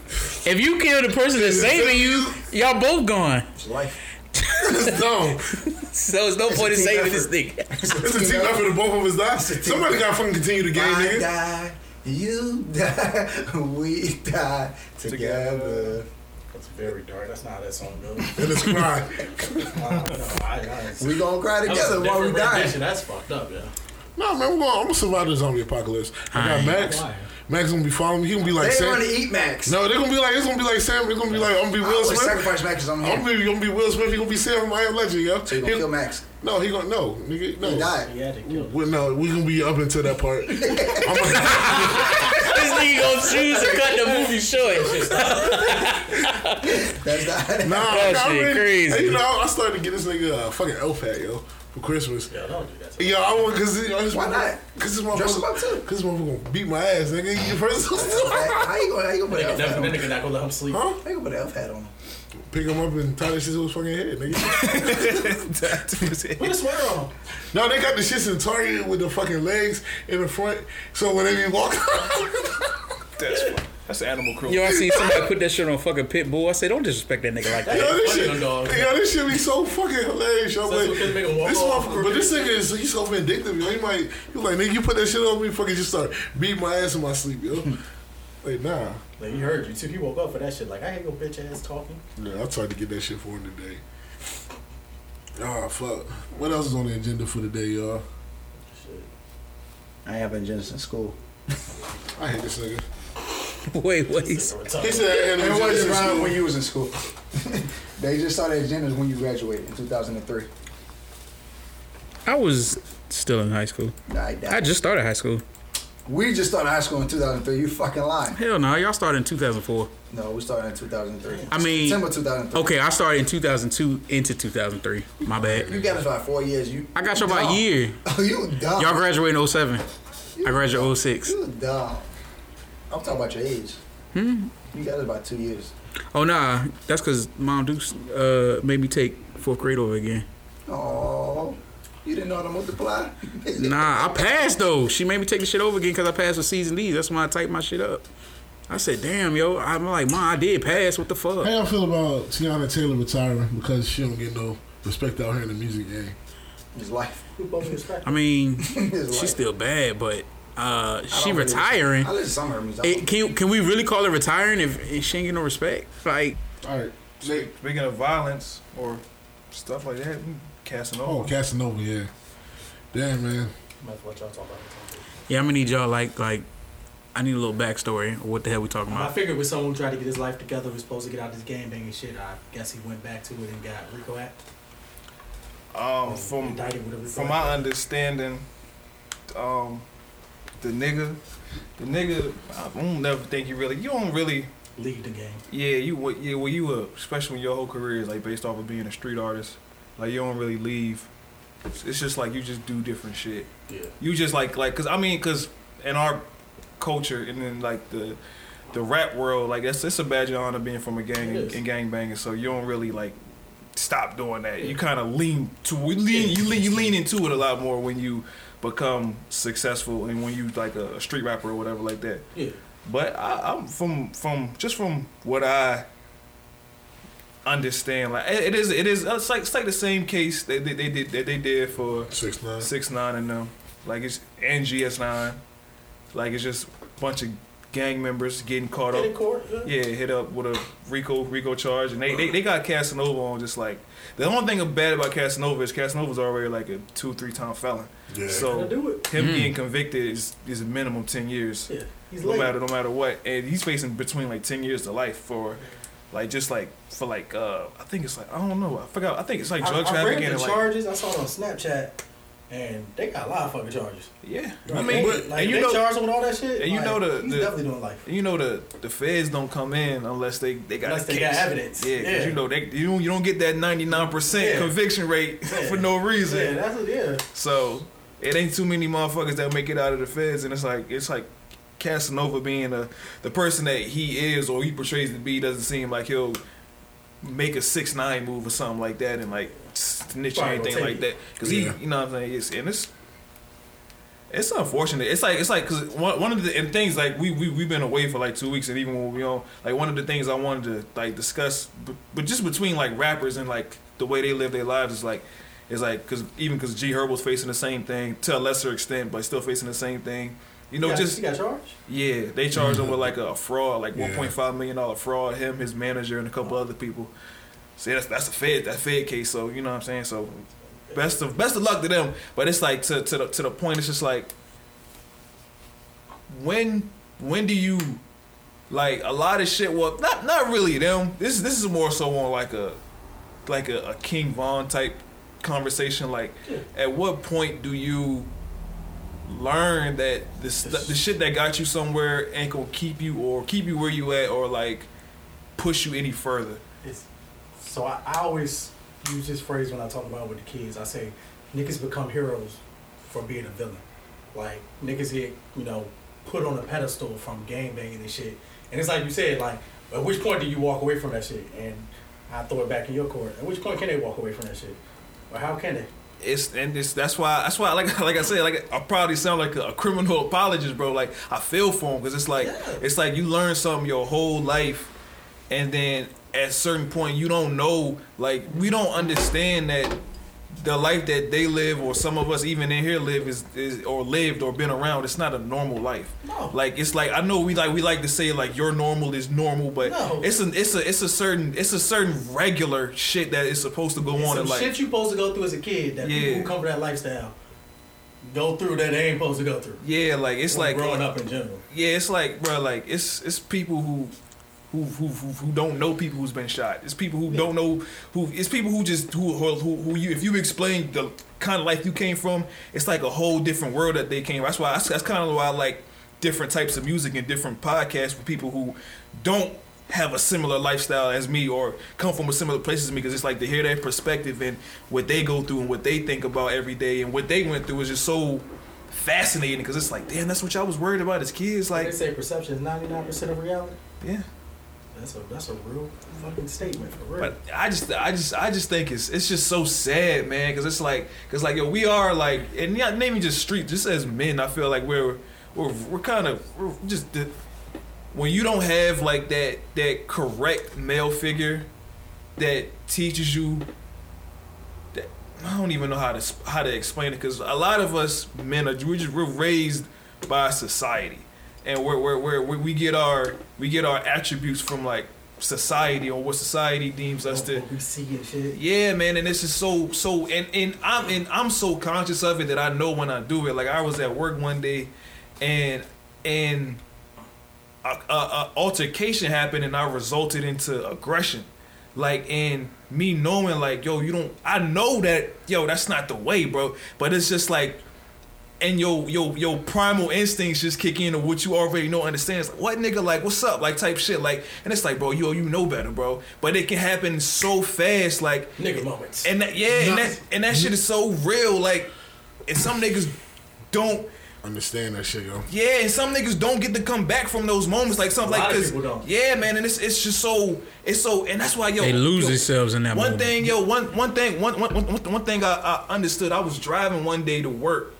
If you kill the person that's *laughs* saving you, y'all both gone. It's life. It's *laughs* dumb. So it's no It's point in team saving effort. this nigga. It's a team effort to both of us die. Somebody gotta fucking continue the game, I nigga. die, you die, *laughs* we die together. That's very dark. That's not how that song goes. And it's crying. *laughs* Wow, no, I, I, We gonna cry together while we die. That's fucked up, yeah. No, man, I'm going. I'm gonna survive the zombie apocalypse. I got Max. Max gonna be following me. He gonna be like They Sam. want to eat Max. No, they're gonna be like it's gonna be like Sam. It's gonna be like I'm gonna be Will would Smith. sacrifice Max because I'm I'm gonna be, gonna be Will Smith. He gonna be Sam from I Am Legend, yo. So you gonna He- kill Max? No, he gonna no, nigga, no. He died. He had to kill him. Well, no, we gonna be up until that part. *laughs* I'm gonna, *laughs* This nigga gonna choose to cut the movie short. That's not. nah, That I shit really- crazy. You know, I started to get this nigga a fucking elf hat, yo, for Christmas. Yeah, don't do that. to Yo, I want because this Why not? Because this Dress him up too. motherfucker, because this motherfucker gonna beat my ass, nigga. You first, How you gonna? How you gonna put an Nigga, elf hat that, on? that nigga not gonna let him sleep. huh? you gonna put an elf hat on? Pick him up and tie that shit to his fucking head, nigga. *laughs* Put a sweater on. no, they got the shits in Target with the fucking legs in the front, so when they be walking, That's fun. That's animal cruelty. Yo, I seen somebody put that shit on fucking Pitbull. I said, don't disrespect that nigga like that. yo, that. this funny, shit, them yo, this shit be so fucking hilarious, yo. So But what can make 'em walk this off. motherfucker, but this nigga is he's so vindictive, yo. He might, he like, nigga, you put that shit on me, fucking just start beating my ass in my sleep, yo. *laughs* like, nah. Like, he heard you too. He woke up for that shit. Like, I hate your bitch ass talking. Yeah, I tried to get that shit for him today. Oh fuck! What else is on the agenda for today, y'all? Shit. I ain't have agendas in school. I hate this nigga. *laughs* Wait, wait. He said, It wasn't around when you was in school. *laughs* they just started agendas when you graduated in 2003. I was still in high school. Nah, I I just started high school. We just started high school in 2003. You fucking lying. Hell no, y'all started in 2004. No, we started in 2003. I mean- September 2003. Okay, I started in 2002 into 2003. My bad. You got us about four years. You. I got you you about a year. Oh, *laughs* you dumb. Y'all graduated in 07. I graduated 06. You dumb. I'm talking about your age. Hmm? You got it about two years. Oh nah, that's because Mom Deuce uh, made me take fourth grade over again. Oh, you didn't know how to multiply? *laughs* Nah, I passed though. She made me take the shit over again because I passed with C's and D's. That's when I typed my shit up. I said, damn, yo. I'm like, Mom, I did pass. What the fuck? How y'all feel about Teyana Taylor retiring because she don't get no respect out here in the music game? His life. Who supposed to respect? I mean, *laughs* His she's life. still bad, but uh, she don't really- retiring. I listen to some of her music. It, can can we really call her retiring if, if she ain't getting no respect? Like, All right, Nate. Speaking of violence or stuff like that, Casanova. Oh, Casanova, yeah. Damn, man. Might as well y'all talk about yeah, I'm gonna need y'all like like. I need a little backstory. of What the hell we talking about? I about? figured with someone who tried to get his life together, was supposed to get out of this game banging shit. I guess he went back to it and got Rico Act. um, from indicted with a Rico from my understanding, um, the nigga, the nigga, I don't never think you really, you don't really, lead the game. yeah, you what, yeah, well, you were, especially when your whole career is like based off of being a street artist, like you don't really leave. It's, just like you just do different shit. Yeah. You just like like, cause I mean, cause in our culture and then like the the rap world, like it's it's a badge of honor being from a gang and, and gang banging. So you don't really like stop doing that. You kind of lean to lean you lean you lean into it a lot more when you become successful and when you like a, street rapper or whatever like that. Yeah. But I, I'm from from just from what I understand. Like it, it is it is it's like it's like the same case that they, they did that they did for Six nine. six nine and them. Like it's and GS nine. Like it's just a bunch of gang members getting caught Get up. in court. Yeah. Yeah, hit up with a Rico Rico charge, and they, they, they got Casanova on just like the only thing bad about Casanova is Casanova's already like a two three time felon. Yeah. So do it. him Mm. getting convicted is is a minimum ten years, Yeah. He's no late. matter no matter what, and he's facing between like ten years to life for like just like for like uh I think it's like I don't know I forgot I think it's like drug I trafficking read and the like charges. I saw it on Snapchat, and they got a lot of fucking charges. yeah I mean they, but- like, and you they know charge him with all that shit. and you like, know the- he's the- definitely doing life. you know the the feds don't come in unless they they got Unless a they case. got evidence. Yeah, 'cause Yeah. you know they you don't, you don't get that ninety nine percent conviction rate *laughs* Yeah. for no reason. Yeah, that's what, yeah. So it ain't too many motherfuckers that make it out of the feds, and it's like it's like Casanova being a the person that he is or he portrays to be doesn't seem like he'll make a six nine move or something like that and like snitch or anything like that because Yeah. he you know what I'm saying it's, and it's it's unfortunate. It's like it's like because one, one of the and things like we we we've been away for like two weeks, and even when we on like one of the things I wanted to like discuss, but, but just between like rappers and like the way they live their lives is like is like because even because G Herbo's facing the same thing to a lesser extent, but still facing the same thing. You know, he got, just he got charged. yeah, they charged him mm-hmm. with like a fraud, like Yeah. one point five million dollar fraud. Him, his manager, and a couple other people. See, that's that's a Fed that Fed case. So you know what I'm saying. So best of best of luck to them. But it's like to to the to the point. It's just like when when do you like a lot of shit? Well, not not really them. This this is more so on like a like a, a King Von type conversation. Like, Yeah. at what point do you learn that the shit that got you somewhere ain't gonna keep you or keep you where you at or like push you any further? It's, so I, I always use this phrase when I talk about it with the kids. I say, niggas become heroes for being a villain. Like niggas get, you know, put on a pedestal from gang banging and shit. And it's like you said, like, at which point do you walk away from that shit? And I throw it back in your court. At which point can they walk away from that shit? Or how can they? It's and it's that's why that's why like *laughs* like I said like I probably sound like a, a criminal *laughs* apologist, bro. Like I feel for him because it's like Yeah. it's like you learn something your whole life, and then at a certain point you don't know like we don't understand that the life that they live or some of us even in here live is, is or lived or been around. It's not a normal life. No. Like it's like I know we like we like to say like your normal is normal, but No. it's a it's a it's a certain it's a certain regular shit that is supposed to go It's on in life. shit you supposed to go through as a kid that Yeah. people who come from that lifestyle go through that they ain't supposed to go through. Yeah, like it's like growing up in general. Yeah, it's like bro, like it's it's people who. Who, who, who, who don't know people who's been shot. It's people who don't know who. It's people who just who, who who who you. If you explain the kind of life you came from, it's like a whole different world that they came. That's why that's, that's kind of why I like different types of music and different podcasts with people who don't have a similar lifestyle as me or come from a similar place as me because it's like to hear their perspective and what they go through and what they think about every day and what they went through is just so fascinating because it's like damn that's what y'all was worried about as kids Like they say, perception is ninety nine percent of reality. yeah That's a that's a real fucking statement for real. But I just, I just, I just think it's, it's just so sad, man. Because it's like, because like, yo, we are like, and not naming just street, just as men, I feel like we're, we're, we're kind of, we're just when you don't have like that, that correct male figure that teaches you. That I don't even know how to how to explain it because a lot of us men are we just we're raised by society, and we're, we're, we're, we we get our we get our attributes from like society or what society deems us oh, to What we see and shit. yeah man and this is so so and and i'm and i'm so conscious of it that i know when i do it. Like i was at work one day and and a, a, a altercation happened and i resulted into aggression. Like and me knowing like yo you don't i know that yo that's not the way bro. But it's just like and your your your primal instincts just kick in of what you already know understands like, what nigga like what's up like type shit like and it's like bro yo you know better bro but it can happen so fast like Nigga moments. and that yeah and that and that shit is so real like and some niggas don't Understand that shit, yo. yeah and some niggas don't get to come back from those moments like something like lot cause yeah man and it's it's just so it's so and that's why yo They lose yo, themselves in that one moment. thing, yo, one one thing, one one one, one thing I, I understood. I was driving one day to work.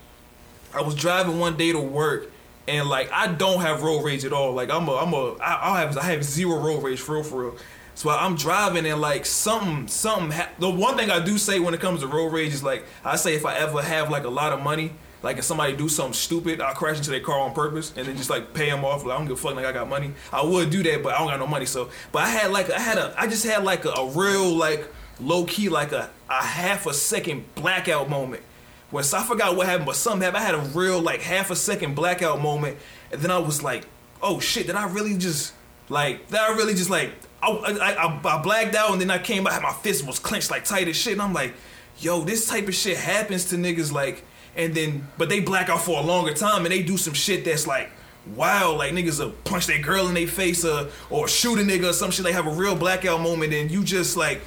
I was driving one day to work, and like I don't have road rage at all. Like I'm a I'm a I, I have I have zero road rage for real for real. So I'm driving and like something something. Ha- the one thing I do say when it comes to road rage is like I say if I ever have like a lot of money. Like if somebody do something stupid, I'll crash into their car on purpose and then just like pay them off. Like I don't give a fuck. Like I got money. I would do that, but I don't got no money. So, but I had like I had a I just had like a, a real like low key like a a half a second blackout moment. So I forgot what happened, but something happened. I had a real like half a second blackout moment, and then I was like, "Oh shit! Did I really just like? Did I really just like? I, I, I, I blacked out, and then I came back. My fist was clenched like tight as shit, and I'm like, "Yo, this type of shit happens to niggas like." And then, but they black out for a longer time, and they do some shit that's like wild, like niggas will punch their girl in their face, uh, or shoot a nigga or some shit. They have a real blackout moment, and you just like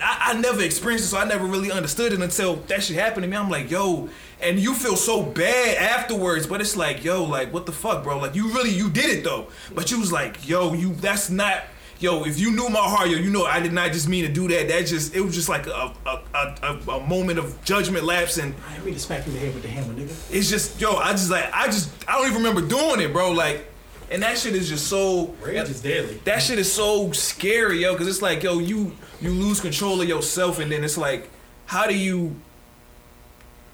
I, I never experienced it, so I never really understood it until that shit happened to me. I'm like, yo, and you feel so bad afterwards, but it's like, yo, like what the fuck, bro? Like you really you did it though, but you was like, yo, you that's not. Yo, if you knew my heart, yo, you know I did not just mean to do that. That just it was just like a a, a, a, a moment of judgment lapse, and I didn't mean to smack you in the head with the hammer, nigga. it's just yo, I just like I just I don't even remember doing it, bro. Like, and that shit is just so Rage is deadly. that shit is so scary, yo, because it's like, yo, you you lose control of yourself, and then it's like, how do you?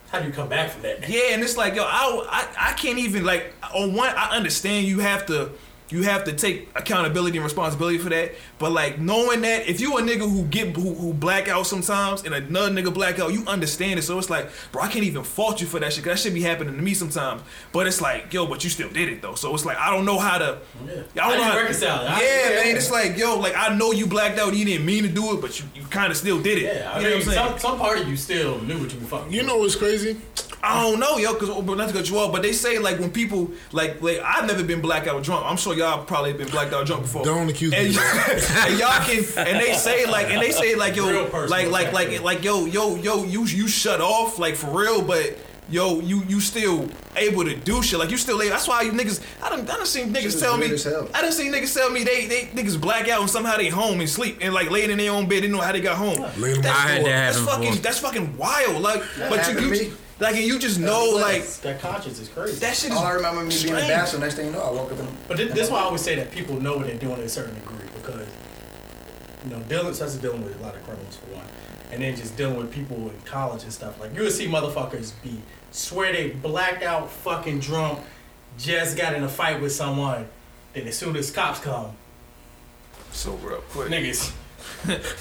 How do you come back from that? Yeah, and it's like, yo, I I, I can't even like on one. I understand you have to you have to take accountability and responsibility for that, but like knowing that if you a nigga who get who, who black out sometimes and another nigga black out, you understand it. So it's like, bro, I can't even fault you for that shit. Cause that shit be happening to me sometimes. But it's like, yo, but you still did it though. So it's like I don't know how to. Yeah. I don't How know do you how reconcile it? Yeah, yeah. man. It's like, yo, like I know you blacked out. You didn't mean to do it, but you, you kind of still did it. Yeah, I you know mean, what I'm saying? some, some part of you still knew what you were fucking You know what's crazy? I don't know, yo, cause oh, but not to cut you off, but they say like when people like like I've never been blackout or drunk. I'm sure y'all probably been blacked out drunk before. Don't accuse and, me. *laughs* and y'all can and they say like and they say like yo like like like like yo yo yo you you shut off like for real, but yo you you still able to do shit like you still able. That's why you niggas I done I done seen niggas is tell me weird as hell. I done seen niggas tell me they they niggas black out and somehow they home and sleep and like laying in their own bed. They know how they got home. Laying That's, I had that that's fucking before. that's fucking wild. Like but you, to you me. Like and you just know like that conscience is crazy. that shit is. All I remember me being in the strange. bathroom. Next thing you know, I woke up in. But this, this is why I always say that people know what they're doing to a certain degree because, you know, dealing, especially dealing with a lot of criminals for one, and then just dealing with people in college and stuff. Like you would see motherfuckers be swear they blacked out, fucking drunk, just got in a fight with someone. Then as soon as cops come, So real quick. niggas. *laughs*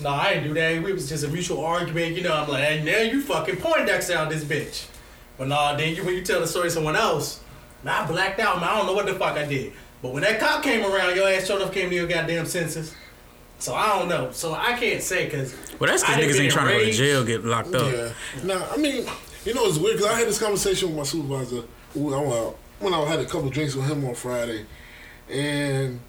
no, I didn't do that. We was just a mutual argument. You know, I'm like, hey, now you fucking Poindexter out this bitch. But nah, then you when you tell the story to someone else, nah, I blacked out, man. I don't know what the fuck I did. But when that cop came around, your ass sure enough came to your goddamn senses. So I don't know. So I can't say because. Well, that's because niggas ain't trying to go to jail, get locked up. Yeah. Nah, I mean, you know, it's weird because I had this conversation with my supervisor when I, out- when I had a couple drinks with him on Friday, and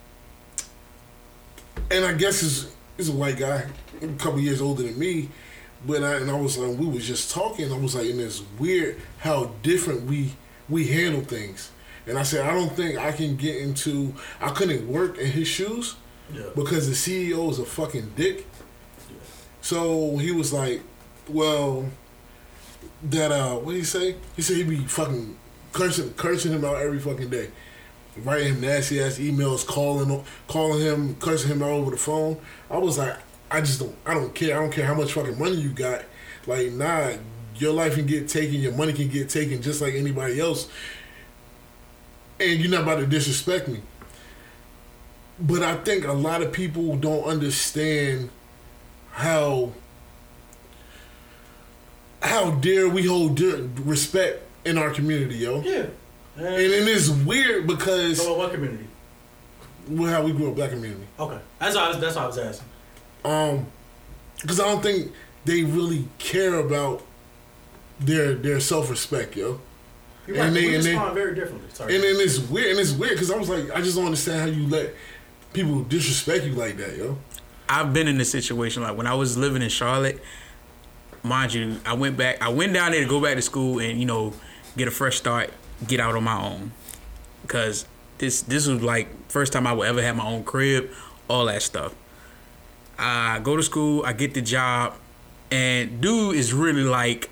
and I guess he's he's a white guy, a couple years older than me, but I and I was like, we was just talking. I was like, and it's weird how different we we handle things. And I said, I don't think I can get into. I couldn't work in his shoes Yeah. because the CEO is a fucking dick. So he was like, "Well, that uh, what did he say? He said he'd be fucking cursing, cursing him out every fucking day, writing him nasty ass emails, calling, calling him, cursing him out over the phone." I was like, "I just don't, I don't care. I don't care how much fucking money you got. Like, nah, your life can get taken, your money can get taken, just like anybody else, and you're not about to disrespect me." But I think a lot of people don't understand how how dare we hold respect in our community, yo. Yeah. And, and it's weird because So what community? well, how we grew up, black community. Okay. That's what I was, that's what I was asking. Um, because I don't think they really care about their their self respect, yo. You're And right. they- we and they- respond very differently. Sorry. And then it's weird, and it's weird because I was like, I just don't understand how you let people disrespect you like that, yo. I've been in this situation like when I was living in Charlotte. Mind you, I went back. I went down there to go back to school and you know get a fresh start, get out on my own, because this this was like first time I would ever have my own crib, all that stuff. I go to school, I get the job, and dude is really like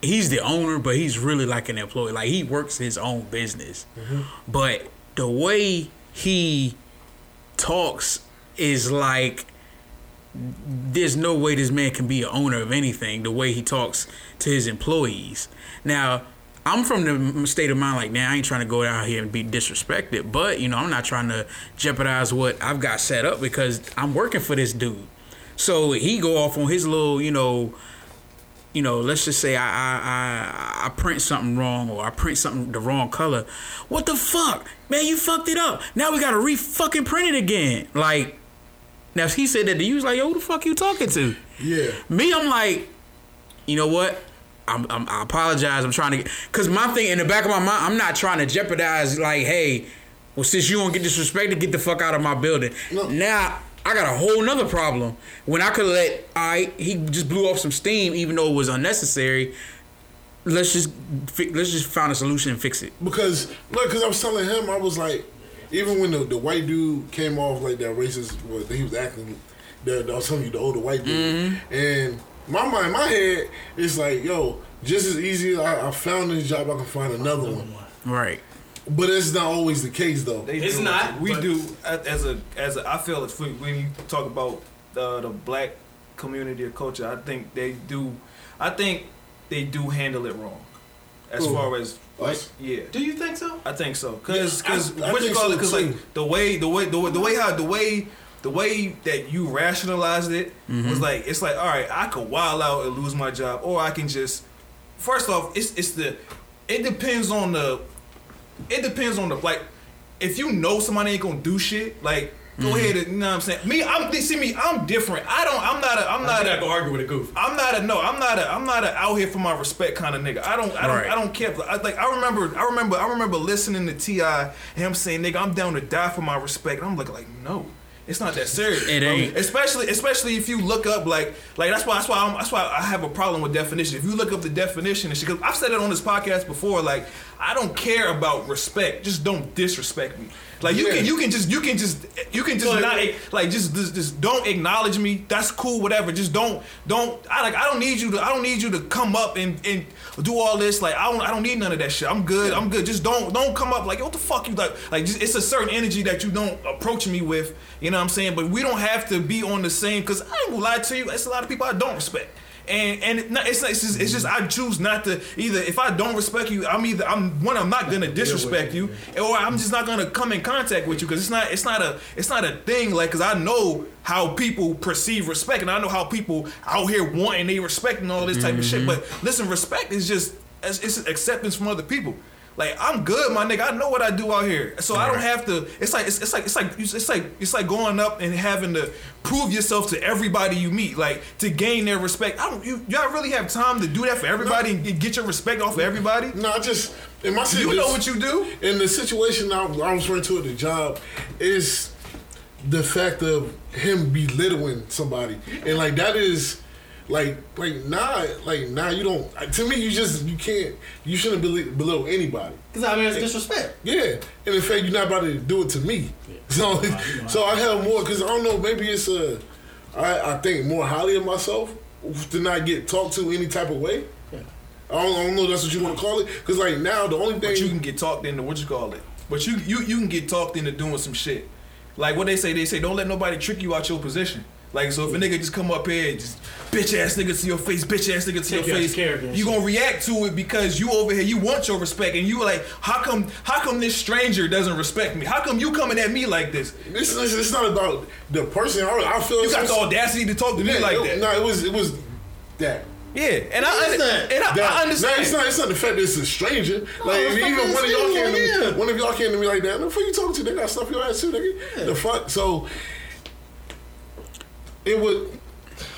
he's the owner, but he's really like an employee. Like he works his own business, mm-hmm. but the way he talks is like there's no way this man can be an owner of anything the way he talks to his employees. Now, I'm from the state of mind like, now I ain't trying to go out here and be disrespected, but you know, I'm not trying to jeopardize what I've got set up because I'm working for this dude. So he go off on his little, you know, you know, let's just say I I, I I print something wrong or I print something the wrong color. What the fuck, man? You fucked it up. Now we gotta re fucking print it again. Like, now he said that to you. Was like, yo, who the fuck you talking to? Yeah. Me, I'm like, you know what? I'm, I'm, I apologize. I'm trying to get because my thing in the back of my mind, I'm not trying to jeopardize. Like, hey, well, since you won't get disrespected, get the fuck out of my building. No. Now I got a whole nother problem. When I could let, I he just blew off some steam, even though it was unnecessary. Let's just let's just find a solution and fix it. Because look, because I was telling him, I was like, even when the, the white dude came off like that racist, was he was acting. The, I was telling you the older white dude, mm-hmm. and my mind, my head is like, yo, just as easy. I, I found this job, I can find another one. Right. But it's not always the case though. They It's do not, We do as a as a. I feel it's when you talk about uh, the black community or culture. I think they do. I think they do handle it wrong. As Who? far as Us? yeah, Do you think so? I think so. Cause, Yeah, cause I what you call so, it? Cause too. like the way, the way, the way, the way how the way, the way that you rationalized it mm-hmm. was like it's like all right, I could wild out and lose my job, or I can just. First off, it's it's the. It depends on the. It depends on the like. If you know somebody ain't gonna do shit, like go mm-hmm. ahead and you know what I'm saying. Me, I'm see me. I'm different. I don't. I'm not a. I'm I'm not not a. gonna argue with a goof. I'm not a no. I'm not a. I'm not a out here for my respect kind of nigga. I don't. I don't. Right. I don't care. I, like I remember. I remember. I remember listening to T.I. him saying, "Nigga, I'm down to die for my respect." And I'm looking like, no. It's not that serious. It ain't. Especially, especially if you look up like, like that's why, that's why, I'm, that's why I have a problem with definition. If you look up the definition and shit, because I've said it on this podcast before. Like, I don't care about respect. Just don't disrespect me. Like you Yeah. can, you can just, you can just, you can just not like just, just, just don't acknowledge me. That's cool, whatever. Just don't, don't. I like, I don't need you to, I don't need you to come up and and do all this. Like, I don't, I don't need none of that shit. I'm good. I'm good. Just don't, don't come up like, what the fuck you like? Like, just, it's a certain energy that you don't approach me with. You know what I'm saying? But we don't have to be on the same. Cause I ain't gonna lie to you. It's a lot of people I don't respect. And and it, it's it's just, it's just I choose not to either. If I don't respect you, I'm either I'm one. I'm not gonna disrespect you, or I'm just not gonna come in contact with you because it's not it's not a it's not a thing. Like because I know how people perceive respect, and I know how people out here wanting they respect and all this type of shit. Mm-hmm. But listen, respect is just it's, it's acceptance from other people. Like I'm good, my nigga. I know what I do out here, so I don't have to. It's like it's, it's like it's like it's like it's like going up and having to prove yourself to everybody you meet, like to gain their respect. I don't. You y'all really have time to do that for everybody and get your respect off of everybody? No, I just in my situation, You know what you do? in the situation I, I was referring to at the job is the fact of him belittling somebody, and like that is like like nah like nah you don't to me you just you can't you shouldn't beli- belittle anybody. Because I mean, it's disrespect. Yeah, and in fact you're not about to do it to me. *laughs* So so I have more because I don't know maybe it's a I I think more highly of myself to not get talked to any type of way. I don't, I don't know if that's what you want to call it because like now the only thing But you can get talked into what you call it. But you you you can get talked into doing some shit. Like what they say, they say don't let nobody trick you out your position. Like so, if a nigga just come up here and just bitch ass nigga to your face, bitch ass nigga to Take your face, your character and you shit. gonna react to it because you over here, you want your respect, and you like, how come, how come this stranger doesn't respect me? How come you coming at me like this? It's, it's, it's not about the person. I, I feel You got the audacity to talk to me like it- that. No, it was it was that. Yeah, and I, What is that? and I, That- I understand. No, it's not. It's not the fact that it's a stranger. like if even fucking one of y'all came to me, yeah. one of y'all came to me like that. The fuck you talking to? They got stuff your ass too, nigga. The fuck. So it would.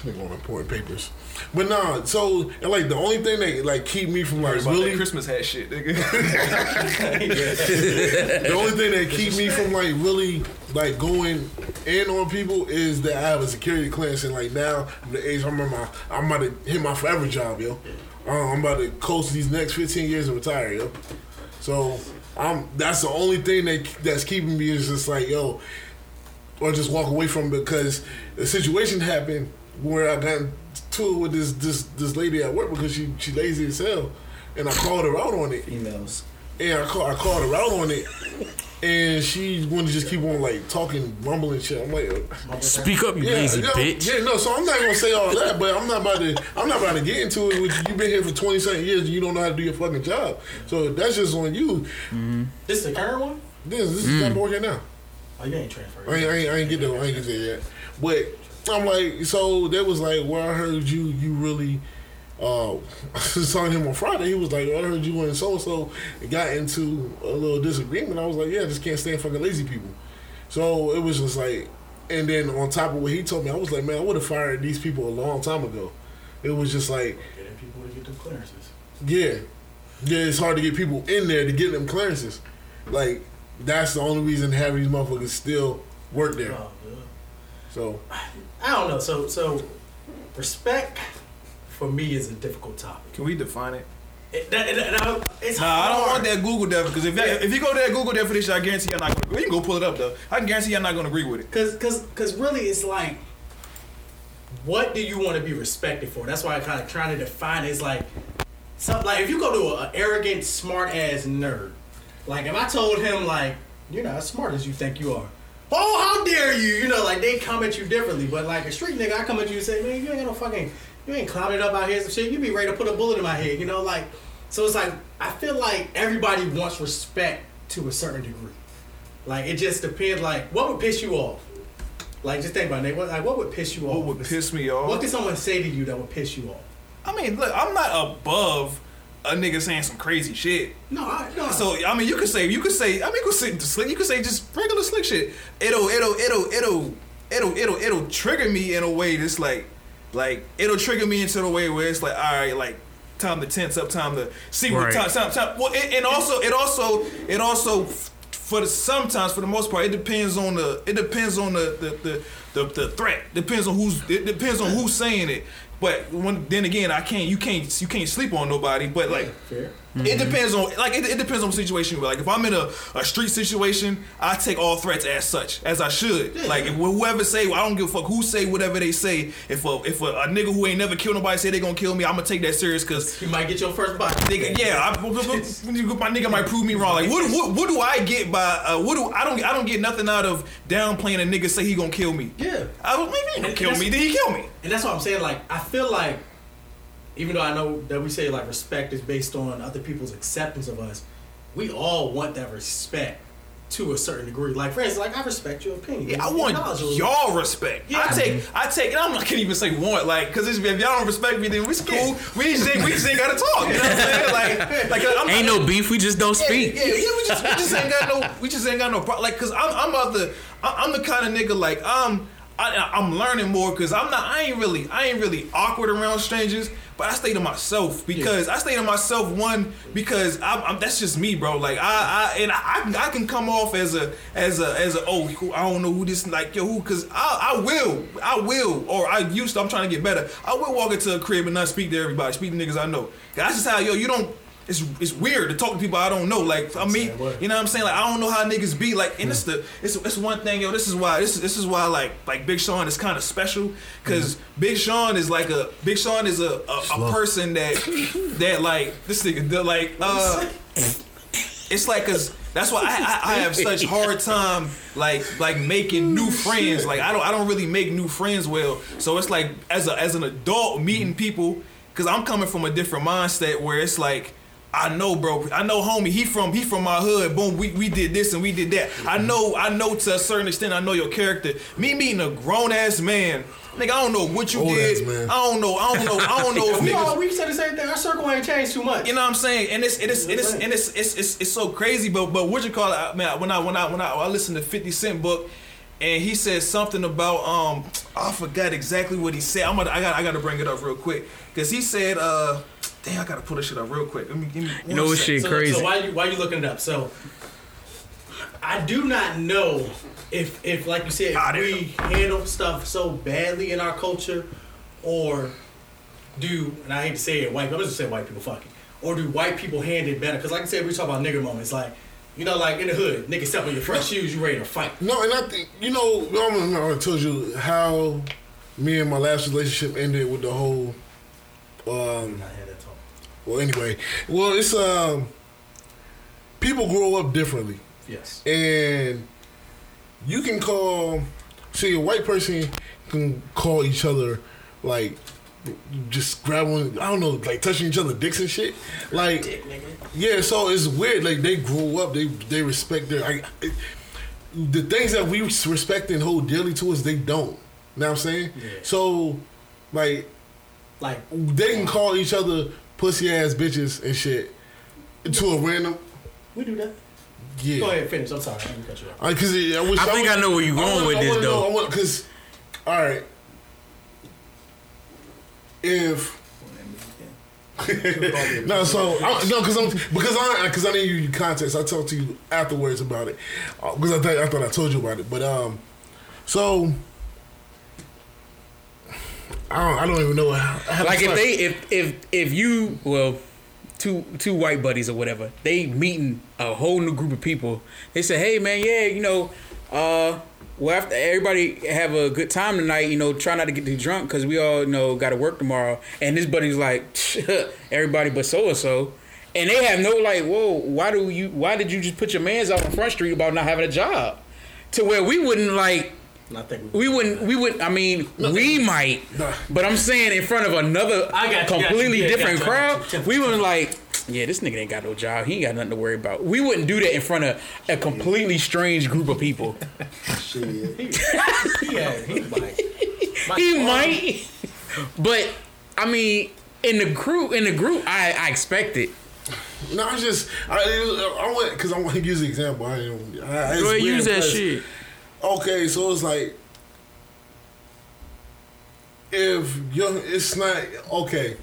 Nigga on important papers. But nah, so and like the only thing that like keep me from like really Christmas hat shit, nigga. *laughs* the only thing that keep me from like really like going in on people is that I have a security clearance and like now I'm the age I'm, my, I'm about to hit my forever job, yo. Uh, I'm about to coast these next 15 years and retire, yo. So I'm that's the only thing that that's keeping me is just like yo, or just walk away from because the situation happened where I got to it with this this this lady at work because she she lazy as hell, and I called her out on it. Females. And I, call, I called her out on it. and she wanted to just keep on like talking, rumbling shit. I'm like, uh, Speak up, you yeah, lazy yeah, bitch. yeah, no. So I'm not gonna say all that, but I'm not about to. I'm not about to get into it with you. You've been here for twenty something years, and you don't know how to do your fucking job. So that's just on you. This is the current one? This, this is not working now. Oh, you ain't transferred. I ain't, I ain't, I ain't get there. I ain't get there yet. But I'm like, so that was like where I heard you. You really. Uh, *laughs* I talking him on Friday. He was like, I heard you and so and so got into a little disagreement. I was like, yeah, I just can't stand fucking lazy people. So it was just like, and then on top of what he told me, I was like, man, I would have fired these people a long time ago. It was just like, Getting people to get the clearances. yeah, yeah, it's hard to get people in there to get them clearances. Like that's the only reason half of these motherfuckers still work there. Oh. So I don't know. So, so respect for me is a difficult topic. Can we define it? It, that, that- that- it's Nah, I don't want that Google definition because if that, if you go to that Google definition, I guarantee you're not gonna. agree. You can go pull it up though. I can guarantee you're not gonna agree with it. Cause, cause, cause really, it's like, what do you want to be respected for? That's why I kind of trying to define it. It's like, something like if you go to an arrogant, smart ass nerd, like if I told him like, you're not as smart as you think you are. Oh, how dare you? You know, like they come at you differently. But like a street nigga, I come at you and say, man, you ain't got no fucking, you ain't climbing up out here some shit. You be ready to put a bullet in my head. You know, like, so it's like I feel like everybody wants respect to a certain degree. Like it just depends. Like what would piss you off? Like just think about it. What, like what would piss you off? What would piss me off? What could someone say to you that would piss you off? I mean, look, I'm not above a nigga saying some crazy shit. No, I, no. So I mean, you could say, you could say, I mean, you could say slick. You could say just regular slick shit. It'll, it'll, it'll, it'll, it'll, it'll, it'll trigger me in a way that's like, like it'll trigger me into the way where it's like, all right, like time to tense up, time to see what Right. time, time, time. Well, and, and also, it also, it also, for the sometimes, for the most part, it depends on the, it depends on the, the, the, the, the threat. Depends on who's, it depends on who's saying it. But when then again, I can't, you can't, you can't sleep on nobody. But like. Fair. It depends on like it, it depends on the situation. Like if I'm in a, a street situation, I take all threats as such, as I should. Like if whoever say, I don't give a fuck who say whatever they say. If a if a, a nigga who ain't never killed nobody say they gonna kill me, I'm gonna take that serious because. You might get your first bite. Nigga, yeah, I, *laughs* my nigga might prove me wrong. Like, what, what, what do I get by? Uh, what do I don't? I don't get nothing out of downplaying a nigga say he gonna kill me. Yeah. I was maybe he gonna And kill me. Did he kill me? And that's what I'm saying. Like, I feel like, even though I know that we say like respect is based on other people's acceptance of us, we all want that respect to a certain degree. Like, for instance, like I respect your opinion. Yeah, I want y'all respect. Yeah. I take, I take, and I'm not gonna even say want, like, cause it's, if y'all don't respect me, then we cool. We just ain't, we just ain't gotta talk. You know what I'm saying? *laughs* Like, like I'm Ain't not, no beef. We just don't yeah, speak. Yeah, yeah, we just, we just ain't got no, we just ain't got no problem. Like, cause I'm, I'm about the, I'm the kind of nigga like I'm, I, I'm learning more because I'm not, I ain't really, I ain't really awkward around strangers. But I stay to myself because I stay to myself one because I'm, I'm that's just me, bro. Like I, I and I, I can come off as a as a as a oh I don't know who this like yo who because I I will I will or I used to I'm trying to get better. I will walk into a crib and not speak to everybody, speak to niggas I know. That's just how yo you don't. It's, it's weird to talk to people I don't know. Like I mean, you know what I'm saying? Like I don't know how niggas be. Like and it's the it's, it's one thing, yo. This is why this is this is why like like Big Sean is kind of special because Big Sean is like a Big Sean is a a, a person that that like this nigga like uh it's like cause that's why I, I, I have such hard time like like making new friends. Like I don't I don't really make new friends well. So it's like as a as an adult meeting people, cause I'm coming from a different mindset where it's like I know, bro. I know, homie. He from he from my hood. Boom. We, we did this and we did that. I know. I know to a certain extent. I know your character. Me meeting a grown ass man, nigga. I don't know what you Old did. ass man. I don't know. I don't know. I don't know *laughs* if We all we said the same thing. Our circle ain't changed too much. You know what I'm saying? And it's it is it is and it's it's, it's, it's so crazy. But but what you call it? I- Man, when I when I when I, I listened to 50 Cent book, and he said something about um I forgot exactly what he said. I'm gonna I got I got to bring it up real quick because he said uh. Damn, I gotta pull this shit up real quick. Let me give me. You know what shit so, crazy. So why you why you looking it up? So I do not know if if like you said if we handle stuff so badly in our culture, or do and I hate to say it white. I'm just gonna say white people fucking, or do white people handle it better? Because like I said, we talk about nigger moments. Like you know, like in the hood, niggas step on your front shoes, you ready to fight. No, and I think you know. I'm, I told you how me and my last relationship ended with the whole. Um, I had that talk. Well, anyway, well, it's um. People grow up differently. Yes. and you can call. See, a white person can call each other like just grab one. I don't know, like touching each other dicks and shit. Like, yeah. So it's weird. Like they grow up. They they respect their. I, it, the things that we respect and hold dearly to us, they don't. You know what I'm saying? Yeah. So, like, Like they can call each other pussy ass bitches and shit to a random. we do that. Yeah. Go ahead, finish. I'm sorry, I didn't cut you off. I, cause it, I, wish, I think I know where you're going wanna- with I this, wanna know- though. Because, all right, if *laughs* no, so I, no, because I'm because I because I didn't give you context. I talked to you afterwards about it because I thought I thought I told you about it. But um, so I don't I don't even know how. Like if they if if if you well two two white buddies or whatever they meeting a whole new group of people they say hey man yeah you know uh well after everybody have a good time tonight you know try not to get too drunk because we all you know got to work tomorrow. And this buddy's like *laughs* everybody but so and so and they have no like whoa why do you why did you just put your man's out on front street about not having a job? To where we wouldn't like I think we wouldn't. We would. I mean, we might. Nah. But I'm saying in front of another I got you, got you. completely Yeah, different got crowd, we wouldn't like. Yeah, this nigga ain't got no job. He ain't got nothing to worry about. We wouldn't do that in front of a completely strange group of people. *laughs* Shit. he had he might. *laughs* he might, but I mean, in the group, in the group, I, I expect it. no, I just I I want because I want to use the example. I, ain't- I, it's Go ahead, use that shit. Okay, so it's like if you're, it's not okay.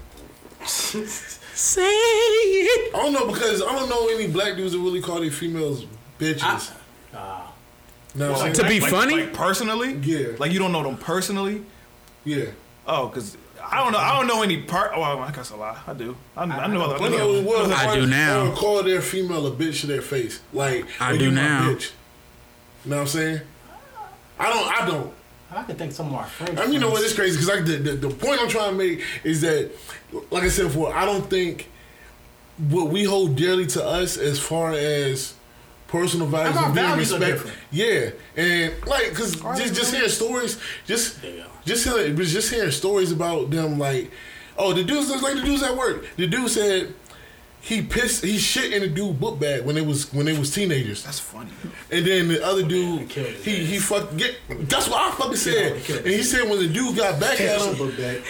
Say it. I don't know because I don't know any black dudes that really call their females bitches. Ah, no, Well, I'm To be like, funny? like personally, Yeah. Like you don't know them personally. yeah. Oh, because I don't know. I don't know any part. Oh, I guess a lot. I do. I, I, know other. Plenty I of know- well, I do now. Call their female a bitch to their face. Like I do you now. Bitch. You know what I'm saying? I don't. I don't. I can think some of our friends. I mean, you know what? It's crazy because like the, the the point I'm trying to make is that, like I said before, I don't think what we hold dearly to us as far as personal values and being values are respect. Yeah, and like because just just hearing stories, just just hearing just hearing stories about them like, oh the dudes like the dudes at work. The dude said. He pissed. He shit in the dude book bag when they was when they was teenagers. That's funny. And then the other dude, he he fucked. Get, that's what I fucking said. And he said when the dude got back at him,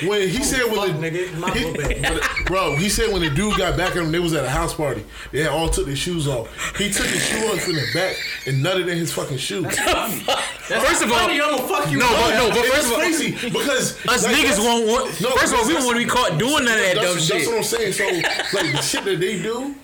when he said when the nigga, my book bag. *laughs* bro, he said when the dude got back at him, they was at a house party. They had all took their shoes off. He took his shoe off in the back and nutted in his fucking shoe. *laughs* First of all, Funny, I'm gonna fuck you. no, but no, but first of all, crazy because us like, niggas won't want. No, first of all, we that's- don't want to be caught doing none of that dumb shit. That's what I'm saying. So like the shit that they do,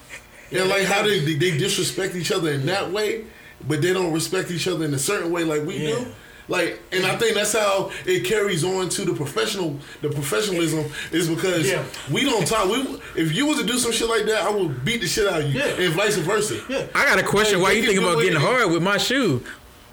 and like how they they disrespect each other in that way, but they don't respect each other in a certain way like we Yeah. do. Like, and I think that's how it carries on to the professional. The professionalism is because Yeah. we don't talk. We, if you was to do some shit like that, I would beat the shit out of you, Yeah. and vice versa. Yeah. I got a question. Like, Why they you can think about getting hard with my shoe?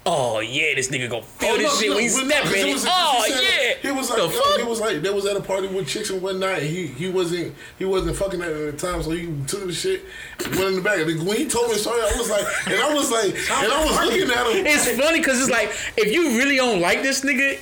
Oh yeah, this nigga gonna feel Oh, this no, shit no, when he but no, stepping. 'cause it was- oh he said- yeah. He was like, the fuck? he was like, they was at a party with chicks and whatnot, and he he wasn't he wasn't fucking at the time, so he took the shit, went in the back. And when he told me sorry, I was like, and I was like, and I was looking at him. It's funny because it's like if you really don't like this nigga,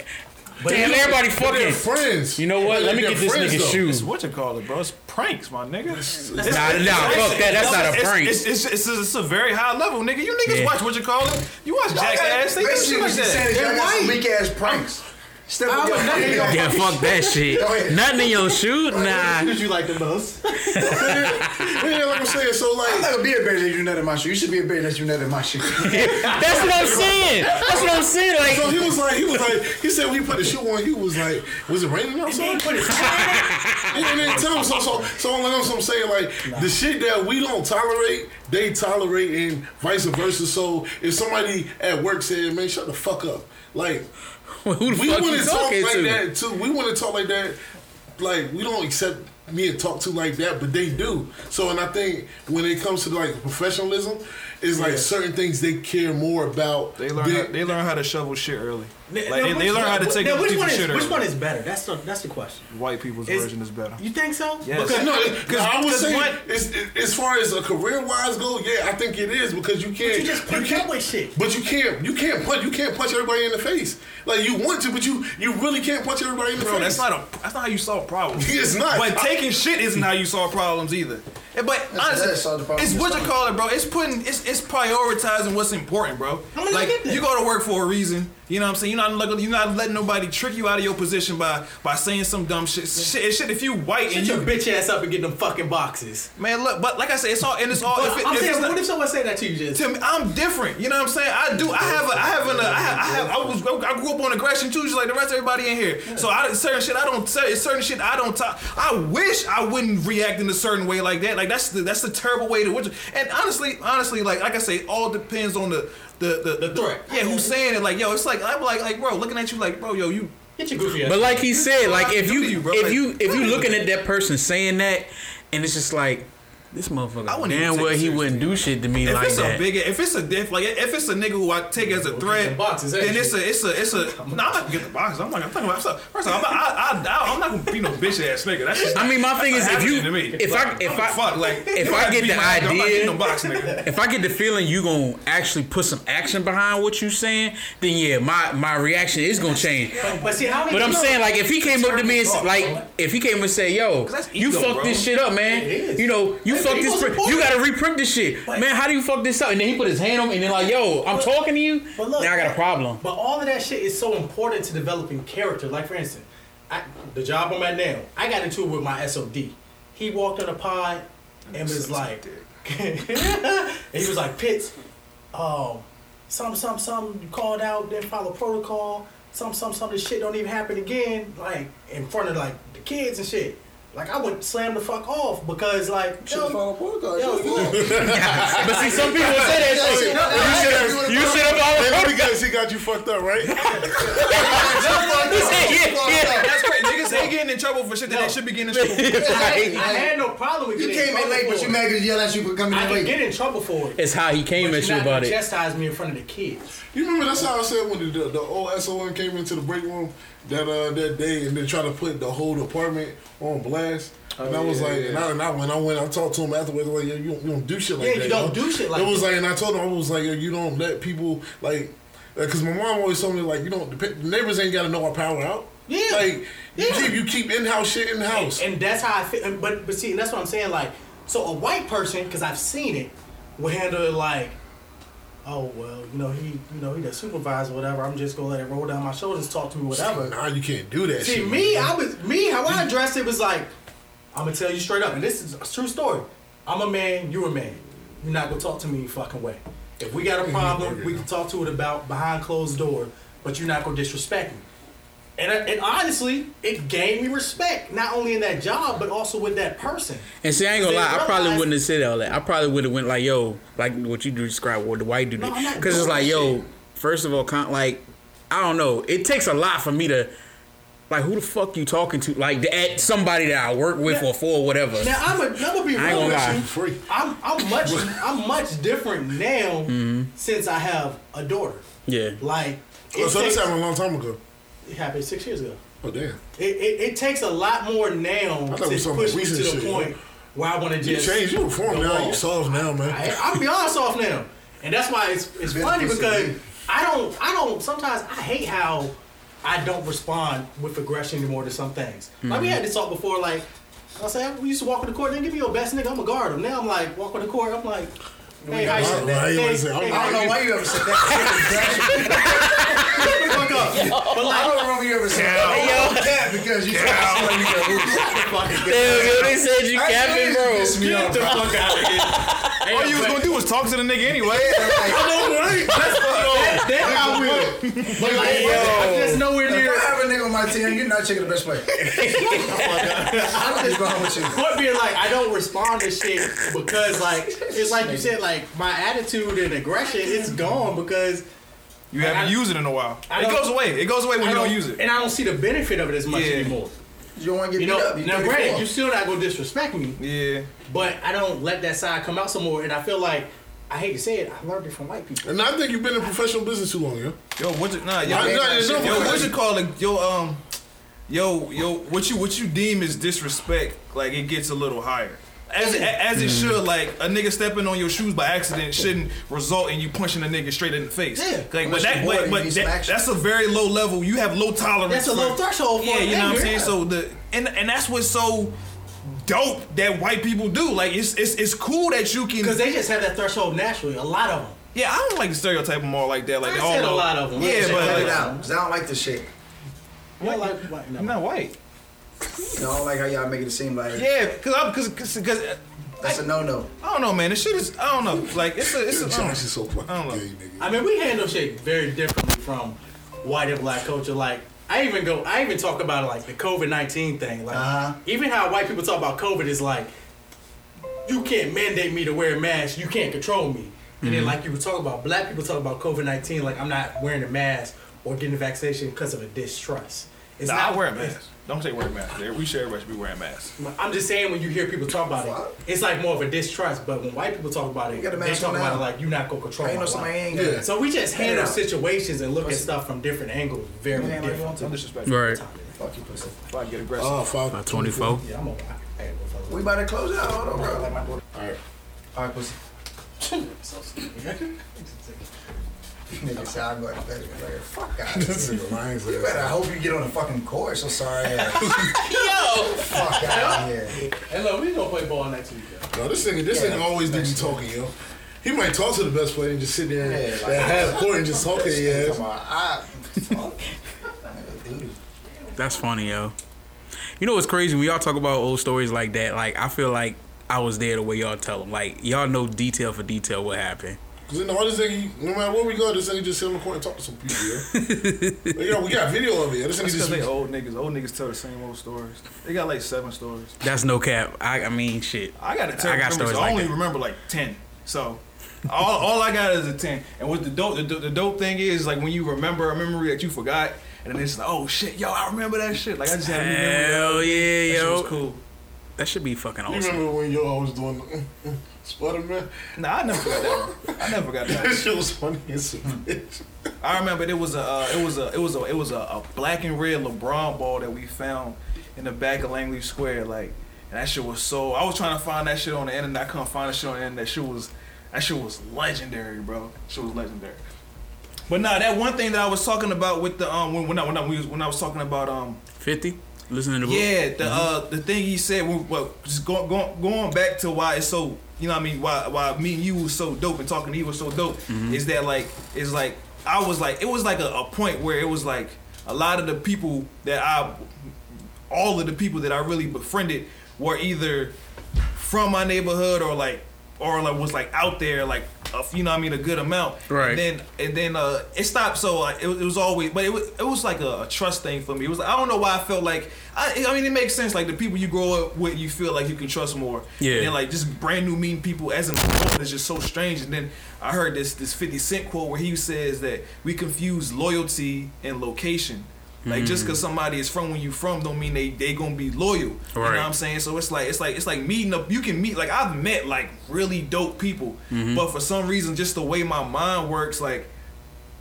damn you- everybody fucking. friends. You know what? But Let me get this friends, nigga though. shoes. It's what you call it, bro. It's pranks, my nigga. It's, Nah, nah, fuck that. That's not a prank. It's, it's, it's, a, it's a very high level, nigga. You niggas Yeah. watch what you call it. You watch Jackass. They do shit like you're saying is that. They're white. weak ass pranks. Step I'm up your a nigga. game. Yeah, fuck that shit. Go. Nothing in your shoe, nah. What you like the most? *laughs* Yeah, like I'm saying, so I'm like, not gonna be a bitch that you nut in my shoe. You should be a bitch that you nut in my shoe. *laughs* That's what I'm saying. That's what I'm saying. so he was like, he was like, he said when he put the shoe on, he was like, was it raining outside? *laughs* Yeah, and then tell him so so so like I'm, so I'm saying like the shit that we don't tolerate, they tolerate and vice versa. So if somebody at work said, "Man, shut the fuck up," like *laughs* who the we fuck want to talk like to? that too. We want to talk like that. Like we don't accept me and talk to like that, but they do. So and I think when it comes to like professionalism, it's like certain things they care more about. They learn. than- How, they learn how to shovel shit early. Like, Now, they- which they learn one- how to take now, a which one is shit which one is better? That's the that's the question. White people's Is- version is better. You think so? Yes. Because No, Cause- I would say what- it's, it, as far as a career wise go, yeah, I think it is because you can't. you just punch can't, up with shit. But you can't. You can't punch. You can't punch everybody in the face. Like you want to, but you you really can't punch everybody in the Bro, face. that's not a that's not how you solve problems. *laughs* It's not. But I- taking shit isn't how you solve problems either. Eh, But honestly, that's solve it's what you call it, bro. It's putting it's it's prioritizing what's important, bro. I'm gonna like get there. you go to work for a reason. You know what I'm saying? You're not letting- you're not letting nobody trick you out of your position by by saying some dumb shit. Shit, shit if you white Shut and your you bitch ass up and get them fucking boxes. man, look. But like I said, it's all and it's all. If it, I'm if saying, it's not- what if someone say that to you, just to me, I'm different. You know what I'm saying? I do. I have. A, I have. An, I have. I have. I was. I grew up on aggression too, just like the rest of everybody in here. So I certain shit. I don't say certain shit. I don't talk. I wish I wouldn't react in a certain way like that. Like that's the that's the terrible way to. And honestly, honestly, like like I say, all depends on the the the, The threat. Yeah, who's saying it? Like yo, it's like I'm like like bro, looking at you like bro, yo, you. get your goofy ass. But like he said, like if you, you, if you if you really. looking at that person saying that, and it's just like this motherfucker, I wouldn't even damn well he seriously. wouldn't do shit to me If like it's that. a big, if it's a diff, like if it's a nigga who I take as a threat, the boxes, eh? then it's a, it's a, it's a. *laughs* No, I'm not gonna get the boxes. I'm not gonna. I'm talking about first of all, I'm not, I, I, I'm not gonna be no bitch ass nigga. That's just. I mean, my thing is, if you, to me. if I, Like, if I'm I, fuck, like, if I get the my- I'm not idea- getting no box, nigga. if I get the feeling you gonna actually put some action behind what you saying, then yeah, my my reaction is gonna change. but see how many But I'm saying like if he came up to me and like if he came and say, "Yo, you ego, fucked this shit up, man. You know, you Hey, fucked this. Print. You gotta reprint this shit, But- man. How do you fuck this up?" And then he put his hand on me and then like, "Yo, I'm talking to you. But look, now I got a problem." But all of that shit is so important to developing character. Like for instance, I, the job I'm at now, I got into it with my SOD. He walked on the pod and was like, *laughs* and he was like, Pitts, um, some, some, some, you called out, didn't follow protocol. Some, some, some, this shit don't even happen again. Like in front of like the kids and shit. Like I would slam the fuck off because like, Should yo, follow protocol. yo, Yo, look. *laughs* But see, some people say that shit. You should have Hey, followed. let me guess, he got you fucked up, right? *laughs* That's great. *laughs* Niggas ain't getting in trouble for shit that they should be getting in trouble for. I, I had no problem with You getting came in trouble late, but for you it. mad because yell at you for coming I in can late. get in trouble for it. It's how he came at you're you not about it. chastise me in front of the kids. You remember that's how I said when the, the old SON came into the break room that uh, that day and they tried to put the whole department on blast. And I was yeah, like, yeah. and I, and I when I went, I talked to him afterwards. Like, yeah, you, don't- you don't do shit like Yeah, that. you don't yo. do shit like It was that. like, and I told him, I was like, yo, you don't let people like, because my mom always told me like, you don't, the neighbors ain't got to know our power out. Yeah. Like you Yeah. keep you keep in house shit in the house. And that's how I feel. But but see, and that's what I'm saying. Like, so a white person, because I've seen it, will handle it like, oh well, you know he, you know he the supervisor, whatever. I'm just gonna let it roll down my shoulders, talk to me, whatever. Nah, you can't do that. See, shit, me, man. I was me. How I addressed it was like, I'm gonna tell you straight up, and this is a true story. I'm a man, you're a man. You're not gonna talk to me any fucking way. If we got a problem, we can talk to it about behind closed door, but you're not gonna disrespect me. And, I- and honestly, it gained me respect, not only in that job, but also with that person. And see, I ain't gonna They lie, I probably wouldn't have said all that. I probably would have went like, "Yo," like what you do described, what the white dude No, did, because it's like, "Yo," shit. first of all, con- like, I don't know, it takes a lot for me to, like, who the fuck you talking to, like, at somebody that I work with or for or whatever. Now I'm a, I'm gonna be I ain't real gonna with lie. you. free. I'm I'm much *laughs* I'm much different now Mm-hmm. since I have a daughter. Yeah, Like Oh, it, so this happened a long time ago. It happened six years ago. Oh damn. It, it, it takes a lot more now thought it to was some push me to the shit, point where I want to You just changed. You reformed go now. off. You soft now, man. I, I'm beyond soft now, and that's why it's it's funny because. I don't I don't sometimes I hate how I don't respond with aggression anymore to some things. Like we mm-hmm. had this talk before, like I said we used to walk on the court, then give me your best nigga, I'm a guard him. Now I'm like walk on the court, I'm like. Hey, how you I- I ain't hey, gonna say- I'm- hey, I don't know why you ever said that. *laughs* shut the fuck up. But I like, don't remember you ever saying that. Cat because you tried to seem you got damn, yo, they said you I capping, know bro. you me get off, the fuck out of here. *laughs* All you was gonna do was talk to the nigga anyway. *laughs* That I will. But like, I'm just nowhere If near. I have a nigga on my team, you're not checking the best player. *laughs* I don't just go home with you. Point being like I don't respond to shit because like it's like you said like my attitude and aggression it's gone because You haven't I- used it in a while. I It goes away. It goes away when I you don't use it. and I don't see the benefit of it as much Yeah. anymore. You don't want to get You beat know, up. You now granted, you still not gonna disrespect me, Yeah. but I don't let that side come out some more, and I feel like I hate to say it, I learned it from white people. And I think you've been in professional business too long, yo. Yo, what's it? Nah, yo, Nah, nah, it's no yo, fucking- what's it called? Yo, um, yo, yo, what you what you deem is disrespect? Like it gets a little higher. As it, as it should, like a nigga stepping on your shoes by accident shouldn't result in you punching a nigga straight in the face. Yeah. like, but that, you're but, but you need some that, that's a very low level. You have low tolerance. That's a for- low threshold for Yeah, you know what I'm anger. saying. So the and and that's what's so dope that white people do. Like it's it's it's cool that you can. Because they just have that threshold naturally. A lot of them. yeah, I don't like to stereotype them all like that. Like I they all said a lot of them. Yeah, Let's but Cut it like, out, 'cause I don't like this shit. Yeah, like, white, no. I'm not white. You know, I don't like how y'all make it seem like Yeah, cause I'm cause cause, cause that's a no no. I don't know, man. This shit is I don't know. Like it's a it's a. I don't, is so fucking I don't know. gay, nigga. I mean, we handle shit very differently from white and black culture. Like, I even go, I even talk about like the COVID nineteen thing. Like, Uh-huh. even how white people talk about COVID is like, you can't mandate me to wear a mask. You can't control me. And then, like you were talking about, black people talk about COVID nineteen like I'm not wearing a mask or getting a vaccination because of a distrust. It's Nah, not I wear a mask. Don't say wear a mask. We should everybody should be wearing masks. I'm just saying when you hear people talk about it, it's like more of a distrust. But when white people talk about it, got they talk on about it like you're not gonna control I ain't my know somebody life. ain't Yeah. So we just handle out. situations and look at stuff from different angles, very You ain't like you different. want No to. disrespect. Right. Fuck you, pussy. If I get oh, aggressive. Oh, five, About 24. Yeah, I'm a hey, We about to close out. Hold on, bro. Like my daughter. All right. All right, pussy. *laughs* So stupid. *laughs* Nigga say I'm going to bed. Like, fuck out. This nigga lying to You better I hope you get on the fucking course. So sorry. *laughs* Yo! fuck out of here. Hey, look, we gonna play ball next week, yo. No, this nigga, this Yeah, nigga always do be talking, yo. He might talk to the best player and just sit there Yeah, and like- half court and just talk to your Come ass. on, I, That's funny, yo. You know what's crazy? When y'all talk about old stories like that, like I feel like I was there the way y'all tell them. Like y'all know detail for detail what happened. Cause you know, this thing, no matter where we go, this nigga just sit on the court and talk to some people, Yeah, *laughs* Like, yo, we got video of it. yo. This nigga That's because just they old niggas. Old niggas tell the same old stories. They got like seven stories. That's no cap. I, I mean, shit. I got a ten. I got stories like I only that. remember like ten. So all, all I got is a ten. And what the dope the, dope- the dope thing is like when you remember a memory that you forgot, and then it's like, oh shit, yo, I remember that shit. Like I just had a new memory. Hell yeah, That shit yo. was cool. That should be fucking You awesome. remember when yo I was doing the mm, mm. Spider Man? Nah, I never got that. One. I never got that. That shit was funny as a bitch. I remember it was a uh, it was a it was a it was a, a black and red LeBron ball that we found in the back of Langley Square. Like, and that shit was so. I was trying to find that shit on the internet. I couldn't find that shit on the internet. That shit was that shit was legendary, bro. That Shit was legendary. But nah, that one thing that I was talking about with the um when when I when I, we was- when I was talking about um Fifty. Listening to the book. yeah, the uh the thing he said, well, well just going going going back to why it's so, you know, what I mean, why why me and you was so dope and talking to you was so dope mm-hmm. is that like is like I was like it was like a, a point where it was like a lot of the people that I, all of the people that I really befriended were either from my neighborhood or like or like was like out there like a, you know I mean a good amount. Right. and then and then uh it stopped. So uh, it, it was always but it was it was like a, a trust thing for me. It was like, I don't know why I felt like I, I mean it makes sense. Like the people you grow up with you feel like you can trust more. Yeah. and then like just brand new mean people as an adult is just so strange. And then I heard this this 50 cent quote where he says that we confuse loyalty and location like just hmm. because somebody is from where you from don't mean they they gonna be loyal you know what I'm saying so it's like it's like it's like meeting up you can meet like I've met like really dope people mm-hmm. but for some reason just the way my mind works like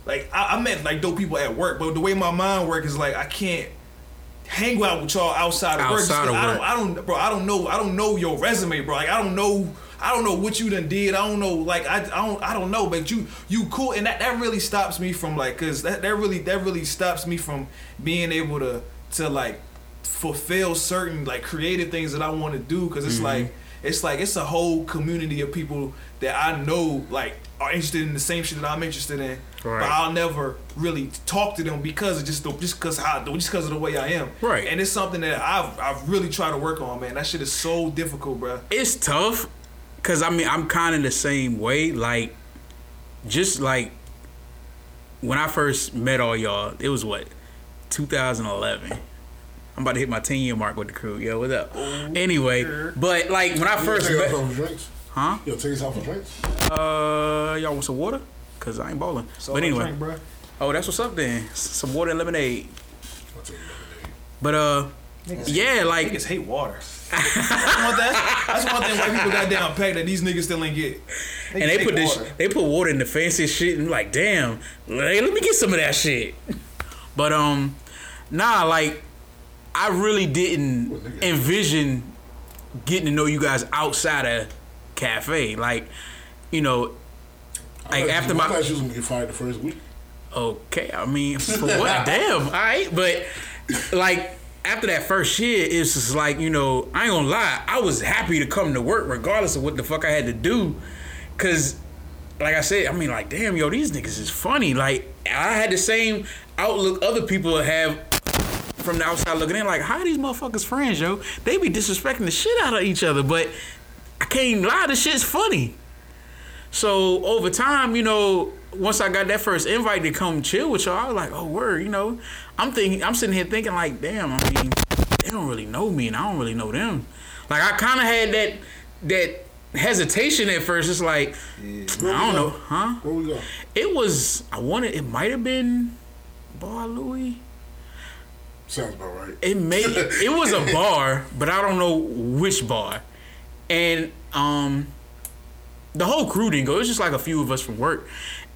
like I, I met like dope people at work but the way my mind works is like I can't hang out with y'all outside of work. Outside 'cause of I work. don't, I don't, bro. I don't know. I don't know your resume, bro. Like I don't know. I don't know what you done did. I don't know. Like I, I don't. I don't know. But you, you cool, and that, that really stops me from like, cause that, that really, that really stops me from being able to, to like, fulfill certain like creative things that I want to do. Cause it's mm-hmm. like, it's like it's a whole community of people that I know like are interested in the same shit that I'm interested in. But I'll never really talk to them because of just the, just because how just because of the way I am. Right. And it's something that I've I've really tried to work on, man. That shit is so difficult, bro. it's tough because I mean I'm kind of the same way. Like, just like when I first met all y'all, it was what 2011. I'm about to hit my 10 year mark with the crew. Yo, what's up? Anyway, but like when I first met, out for drinks? huh? Yo, take us out for drinks? Uh, y'all want some water? Cause I ain't balling. So but anyway, drink, bro. oh, that's what's up then. Some water and lemonade. I'll take lemonade. But uh, yeah, like Niggas hate water. That's one, that's, that's one thing white people got down packed that these niggas still ain't get. and they take put this, they put water in the fancy shit, and like, damn, hey, let me get some of that shit. But um, nah, like, I really didn't envision getting to know you guys outside of cafe. Like, you know, like thought after you- I my thought you was gonna get fired the first week. Okay, I mean, for what? Damn, all right, but like after that first year, it's just like you know, I ain't gonna lie, I was happy to come to work regardless of what the fuck I had to do, cause like I said, I mean, like damn, yo, these niggas is funny. Like I had the same outlook other people have from the outside looking in. Like, how these motherfuckers friends, yo? They be disrespecting the shit out of each other, but I can't lie, the shit's funny. So over time, you know, once I got that first invite to come chill with y'all, I was like, oh word, you know. I'm thinking I'm sitting here thinking like, damn, I mean, they don't really know me and I don't really know them. Like I kinda had that that hesitation at first. It's like I don't know, huh? Where we go? It was I wanted it might have been Bar Louie. Sounds about right. It may it was a *laughs* bar, but I don't know which bar. And um the whole crew didn't go. It was just like a few of us from work.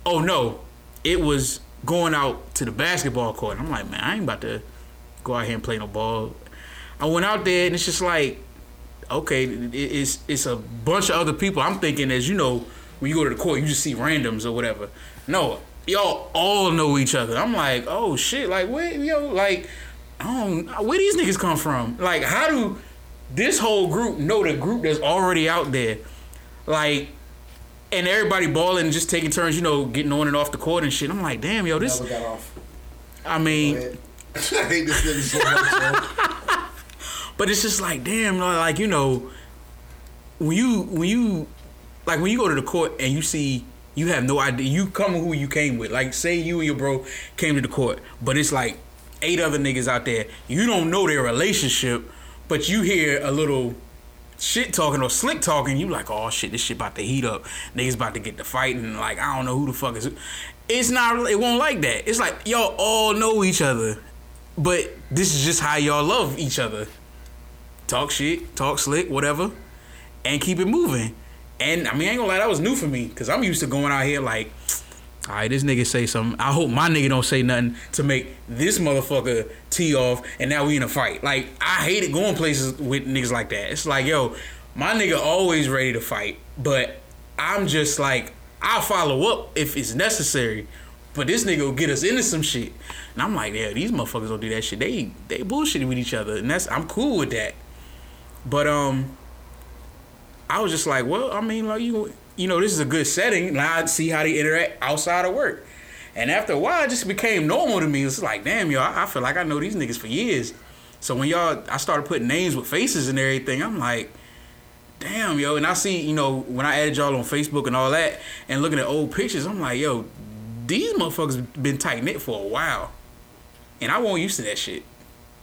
Oh no, it was going out to the basketball court. I'm like, man, I ain't about to go out here and play no ball. I went out there and it's just like, okay, it's it's a bunch of other people. I'm thinking as you know, when you go to the court, you just see randoms or whatever. No, y'all all know each other. I'm like, oh shit, like where yo, like I don't where these niggas come from? Like how do this whole group know the group that's already out there? Like and everybody balling and just taking turns, you know, getting on and off the court and shit. I'm like, damn, yo, this. Never got off. I mean. *laughs* I hate this nigga so much, but it's just like, damn, like you know, when you when you like when you go to the court and you see you have no idea you come who you came with. Like say you and your bro came to the court, but it's like eight other niggas out there. You don't know their relationship, but you hear a little shit talking or slick talking, you like, oh shit, this shit about to heat up. Niggas about to get to fighting. Like I don't know who the fuck is. It's not. It won't like that. It's like y'all all know each other, but this is just how y'all love each other. Talk shit, talk slick, whatever, and keep it moving. And I mean, I ain't gonna lie, that was new for me because I'm used to going out here like, all right, this nigga say something. I hope my nigga don't say nothing to make this motherfucker tee off, and now we in a fight. Like I hated going places with niggas like that. It's like, yo, my nigga always ready to fight, but I'm just like, I'll follow up if it's necessary. But this nigga will get us into some shit, and I'm like, yeah, these motherfuckers don't do that shit. They they bullshitting with each other, and that's I'm cool with that. But um, I was just like, well, I mean, like you, you know, this is a good setting. Now I see how they interact outside of work. And after a while, it just became normal to me. It's like, damn, yo, I, feel like I know these niggas for years. So when y'all, I started putting names with faces and everything. I'm like, damn, yo. And I see, you know, when I added y'all on Facebook and all that, and looking at old pictures, I'm like, yo, these motherfuckers been tight knit for a while, and I wasn't used to that shit.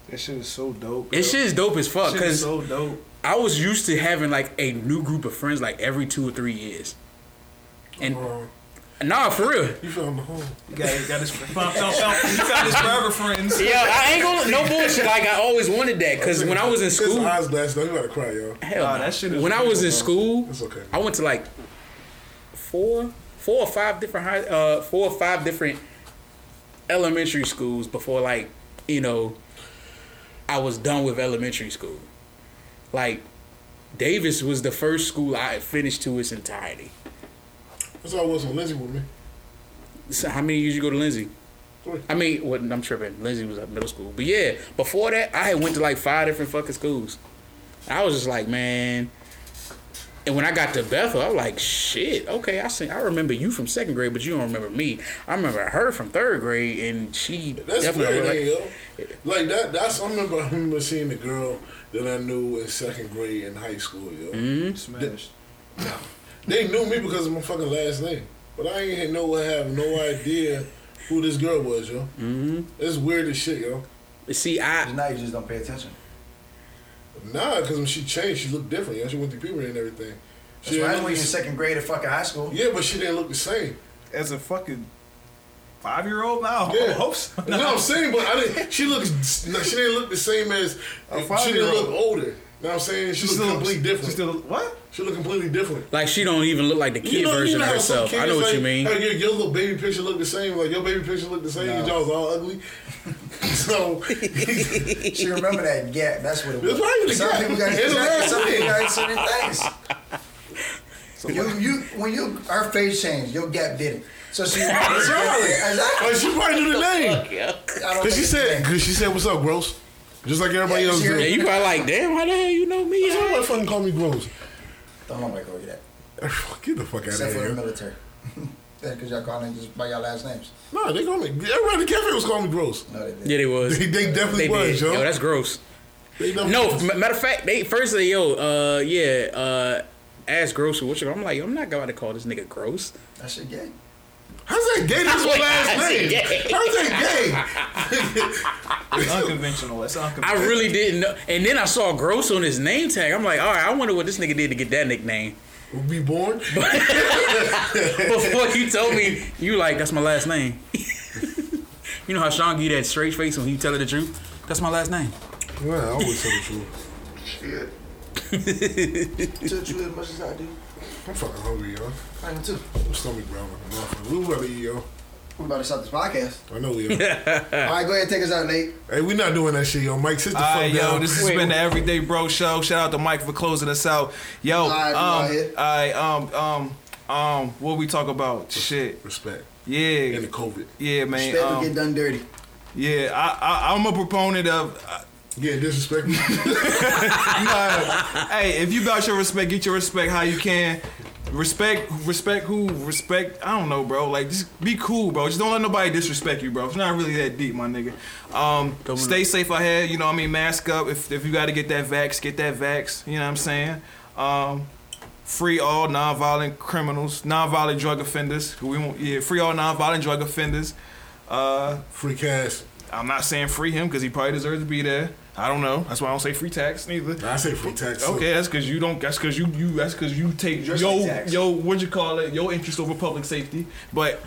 That shit is so dope. It shit is dope as fuck Shit so dope. I was used to having like a new group of friends like every two or three years. And Uh, nah, for real. you found the home. You got, you got his, found, found, found, he found his forever friends. *laughs* Yeah, I ain't gonna no bullshit. Like I always wanted that because when I was in His school, eyes glassed. You gotta cry, yo. hell, Nah, that shit is when I was in bro. school, It's okay. I went to like four, four or five different high, uh, four or five different elementary schools before like you know I was done with elementary school. Like Davis was the first school I finished to its entirety. That's why I was on Lindsay with me. So how many years you go to Lindsay? Three. I mean, what I'm tripping. Lindsay was at middle school, but yeah, before that, I had went to like five different fucking schools. I was just like, man. And when I got to Bethel, I was like, shit, okay, I see, I remember you from second grade, but you don't remember me. I remember her from third grade, and she That's definitely weird, like, yo. Like that. That's I remember. I remember seeing the girl that I knew in second grade in high school, yo. Mm-hmm. Smashed. They knew me because of my fucking last name, but I ain't had no have no idea who this girl was, yo. mm-hmm. It's weird as shit, yo. See, I Now you just don't pay attention. Nah, because when she changed, she looked different. Yo. She went through puberty and everything. That's She why I didn't knew in second grade at fucking high school. Yeah, but she didn't look the same. As a fucking five year old now, Yeah. *laughs* I hope so. You know what I'm saying? But I didn't. She looks. She didn't look the same as. A She didn't look five-year-old. Older. know what I'm saying? She She's look still completely different. She's still what? she look completely different. Like she don't even look like the kid version of how some herself. I know what like, you mean. Like your, your little baby picture look the same. Like your baby picture look the same. and y'all's all ugly. *laughs* so She remember that gap. That's what it was. That's right, the Some gap. people got It's a some people got certain things. You, you, when you, her face changed, your gap didn't. So she, That's right. Exactly. like she probably knew the name. Cause she said, cause she said, "What's up, gross?" Just like everybody Yeah, else she- did. And you probably like, damn, how the hell you know me? Somebody fucking call me gross. Don't nobody call you that. *laughs* Get the fuck out Except of here. Except for the military. *laughs* That's because y'all calling just by your last names. No, they call me. Everybody in the cafe was calling me gross. No, they didn't. Yeah, they was. They, *laughs* they definitely They was, did. yo. Yo, that's gross. No, was. m- matter of fact, they first they yo, uh, yeah, uh, ask gross or what you. I'm like, I'm not going to call this nigga gross. That shit gay. How's that gay? That's my last name. gay. How's that gay? It's unconventional. It's unconventional. I really didn't know. And then I saw gross on his name tag. I'm like, all right, I wonder what this nigga did to get that nickname. gay? Be born? *laughs* Before you told me, you like, that's my last name. *laughs* you know how Sean give you that straight face when you tell her the truth? That's my last name. Well, I always tell the truth. Shit. *laughs* Touch you as much as I do. I'm fucking hungry, yo. I am too. My stomach growling like a motherfucker. We about to eat, yo. We about to start this podcast. I know we are. *laughs* All right, go ahead and take us out, Nate. hey, we not doing that shit, yo. Mike, sit the All fuck right, down. yo, this has Wait. been the Everyday Bro Show. Shout out to Mike for closing us out. Yo, All right, we um, all out here. right, um, um, um, what we talk about? Shit, Respect. yeah, And the COVID. yeah, man. Respect will Um, get done dirty. yeah, I, I, I'm a proponent of. Uh, Getting disrespectful. nah, *laughs* hey, if you got your respect, get your respect how you can. Respect, respect who, respect. I don't know, bro. Like, just be cool, bro. Just don't let nobody disrespect you, bro. It's not really that deep, my nigga. Um, Don't- stay safe out here. You know, what I mean, mask up. If if you got to get that vax, get that vax. You know what I'm saying? Um, free all nonviolent criminals, nonviolent drug offenders. We want, yeah, free all nonviolent drug offenders. Uh, Free cash. I'm not saying free him because he probably deserves to be there. I don't know. That's why I don't say free tax neither. Nah, I say free tax. so- Okay, that's because you don't. That's because you you. That's because you take Just yo tax. yo. What you call it? Your interest over public safety. But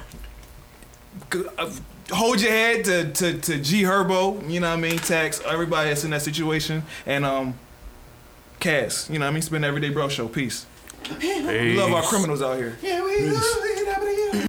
uh, hold your head to to to G Herbo. You know what I mean? Tax everybody that's in that situation and um. Cass, you know what I mean? Spend everyday bro show. Peace. We love our criminals out here. Yeah, we Peace. love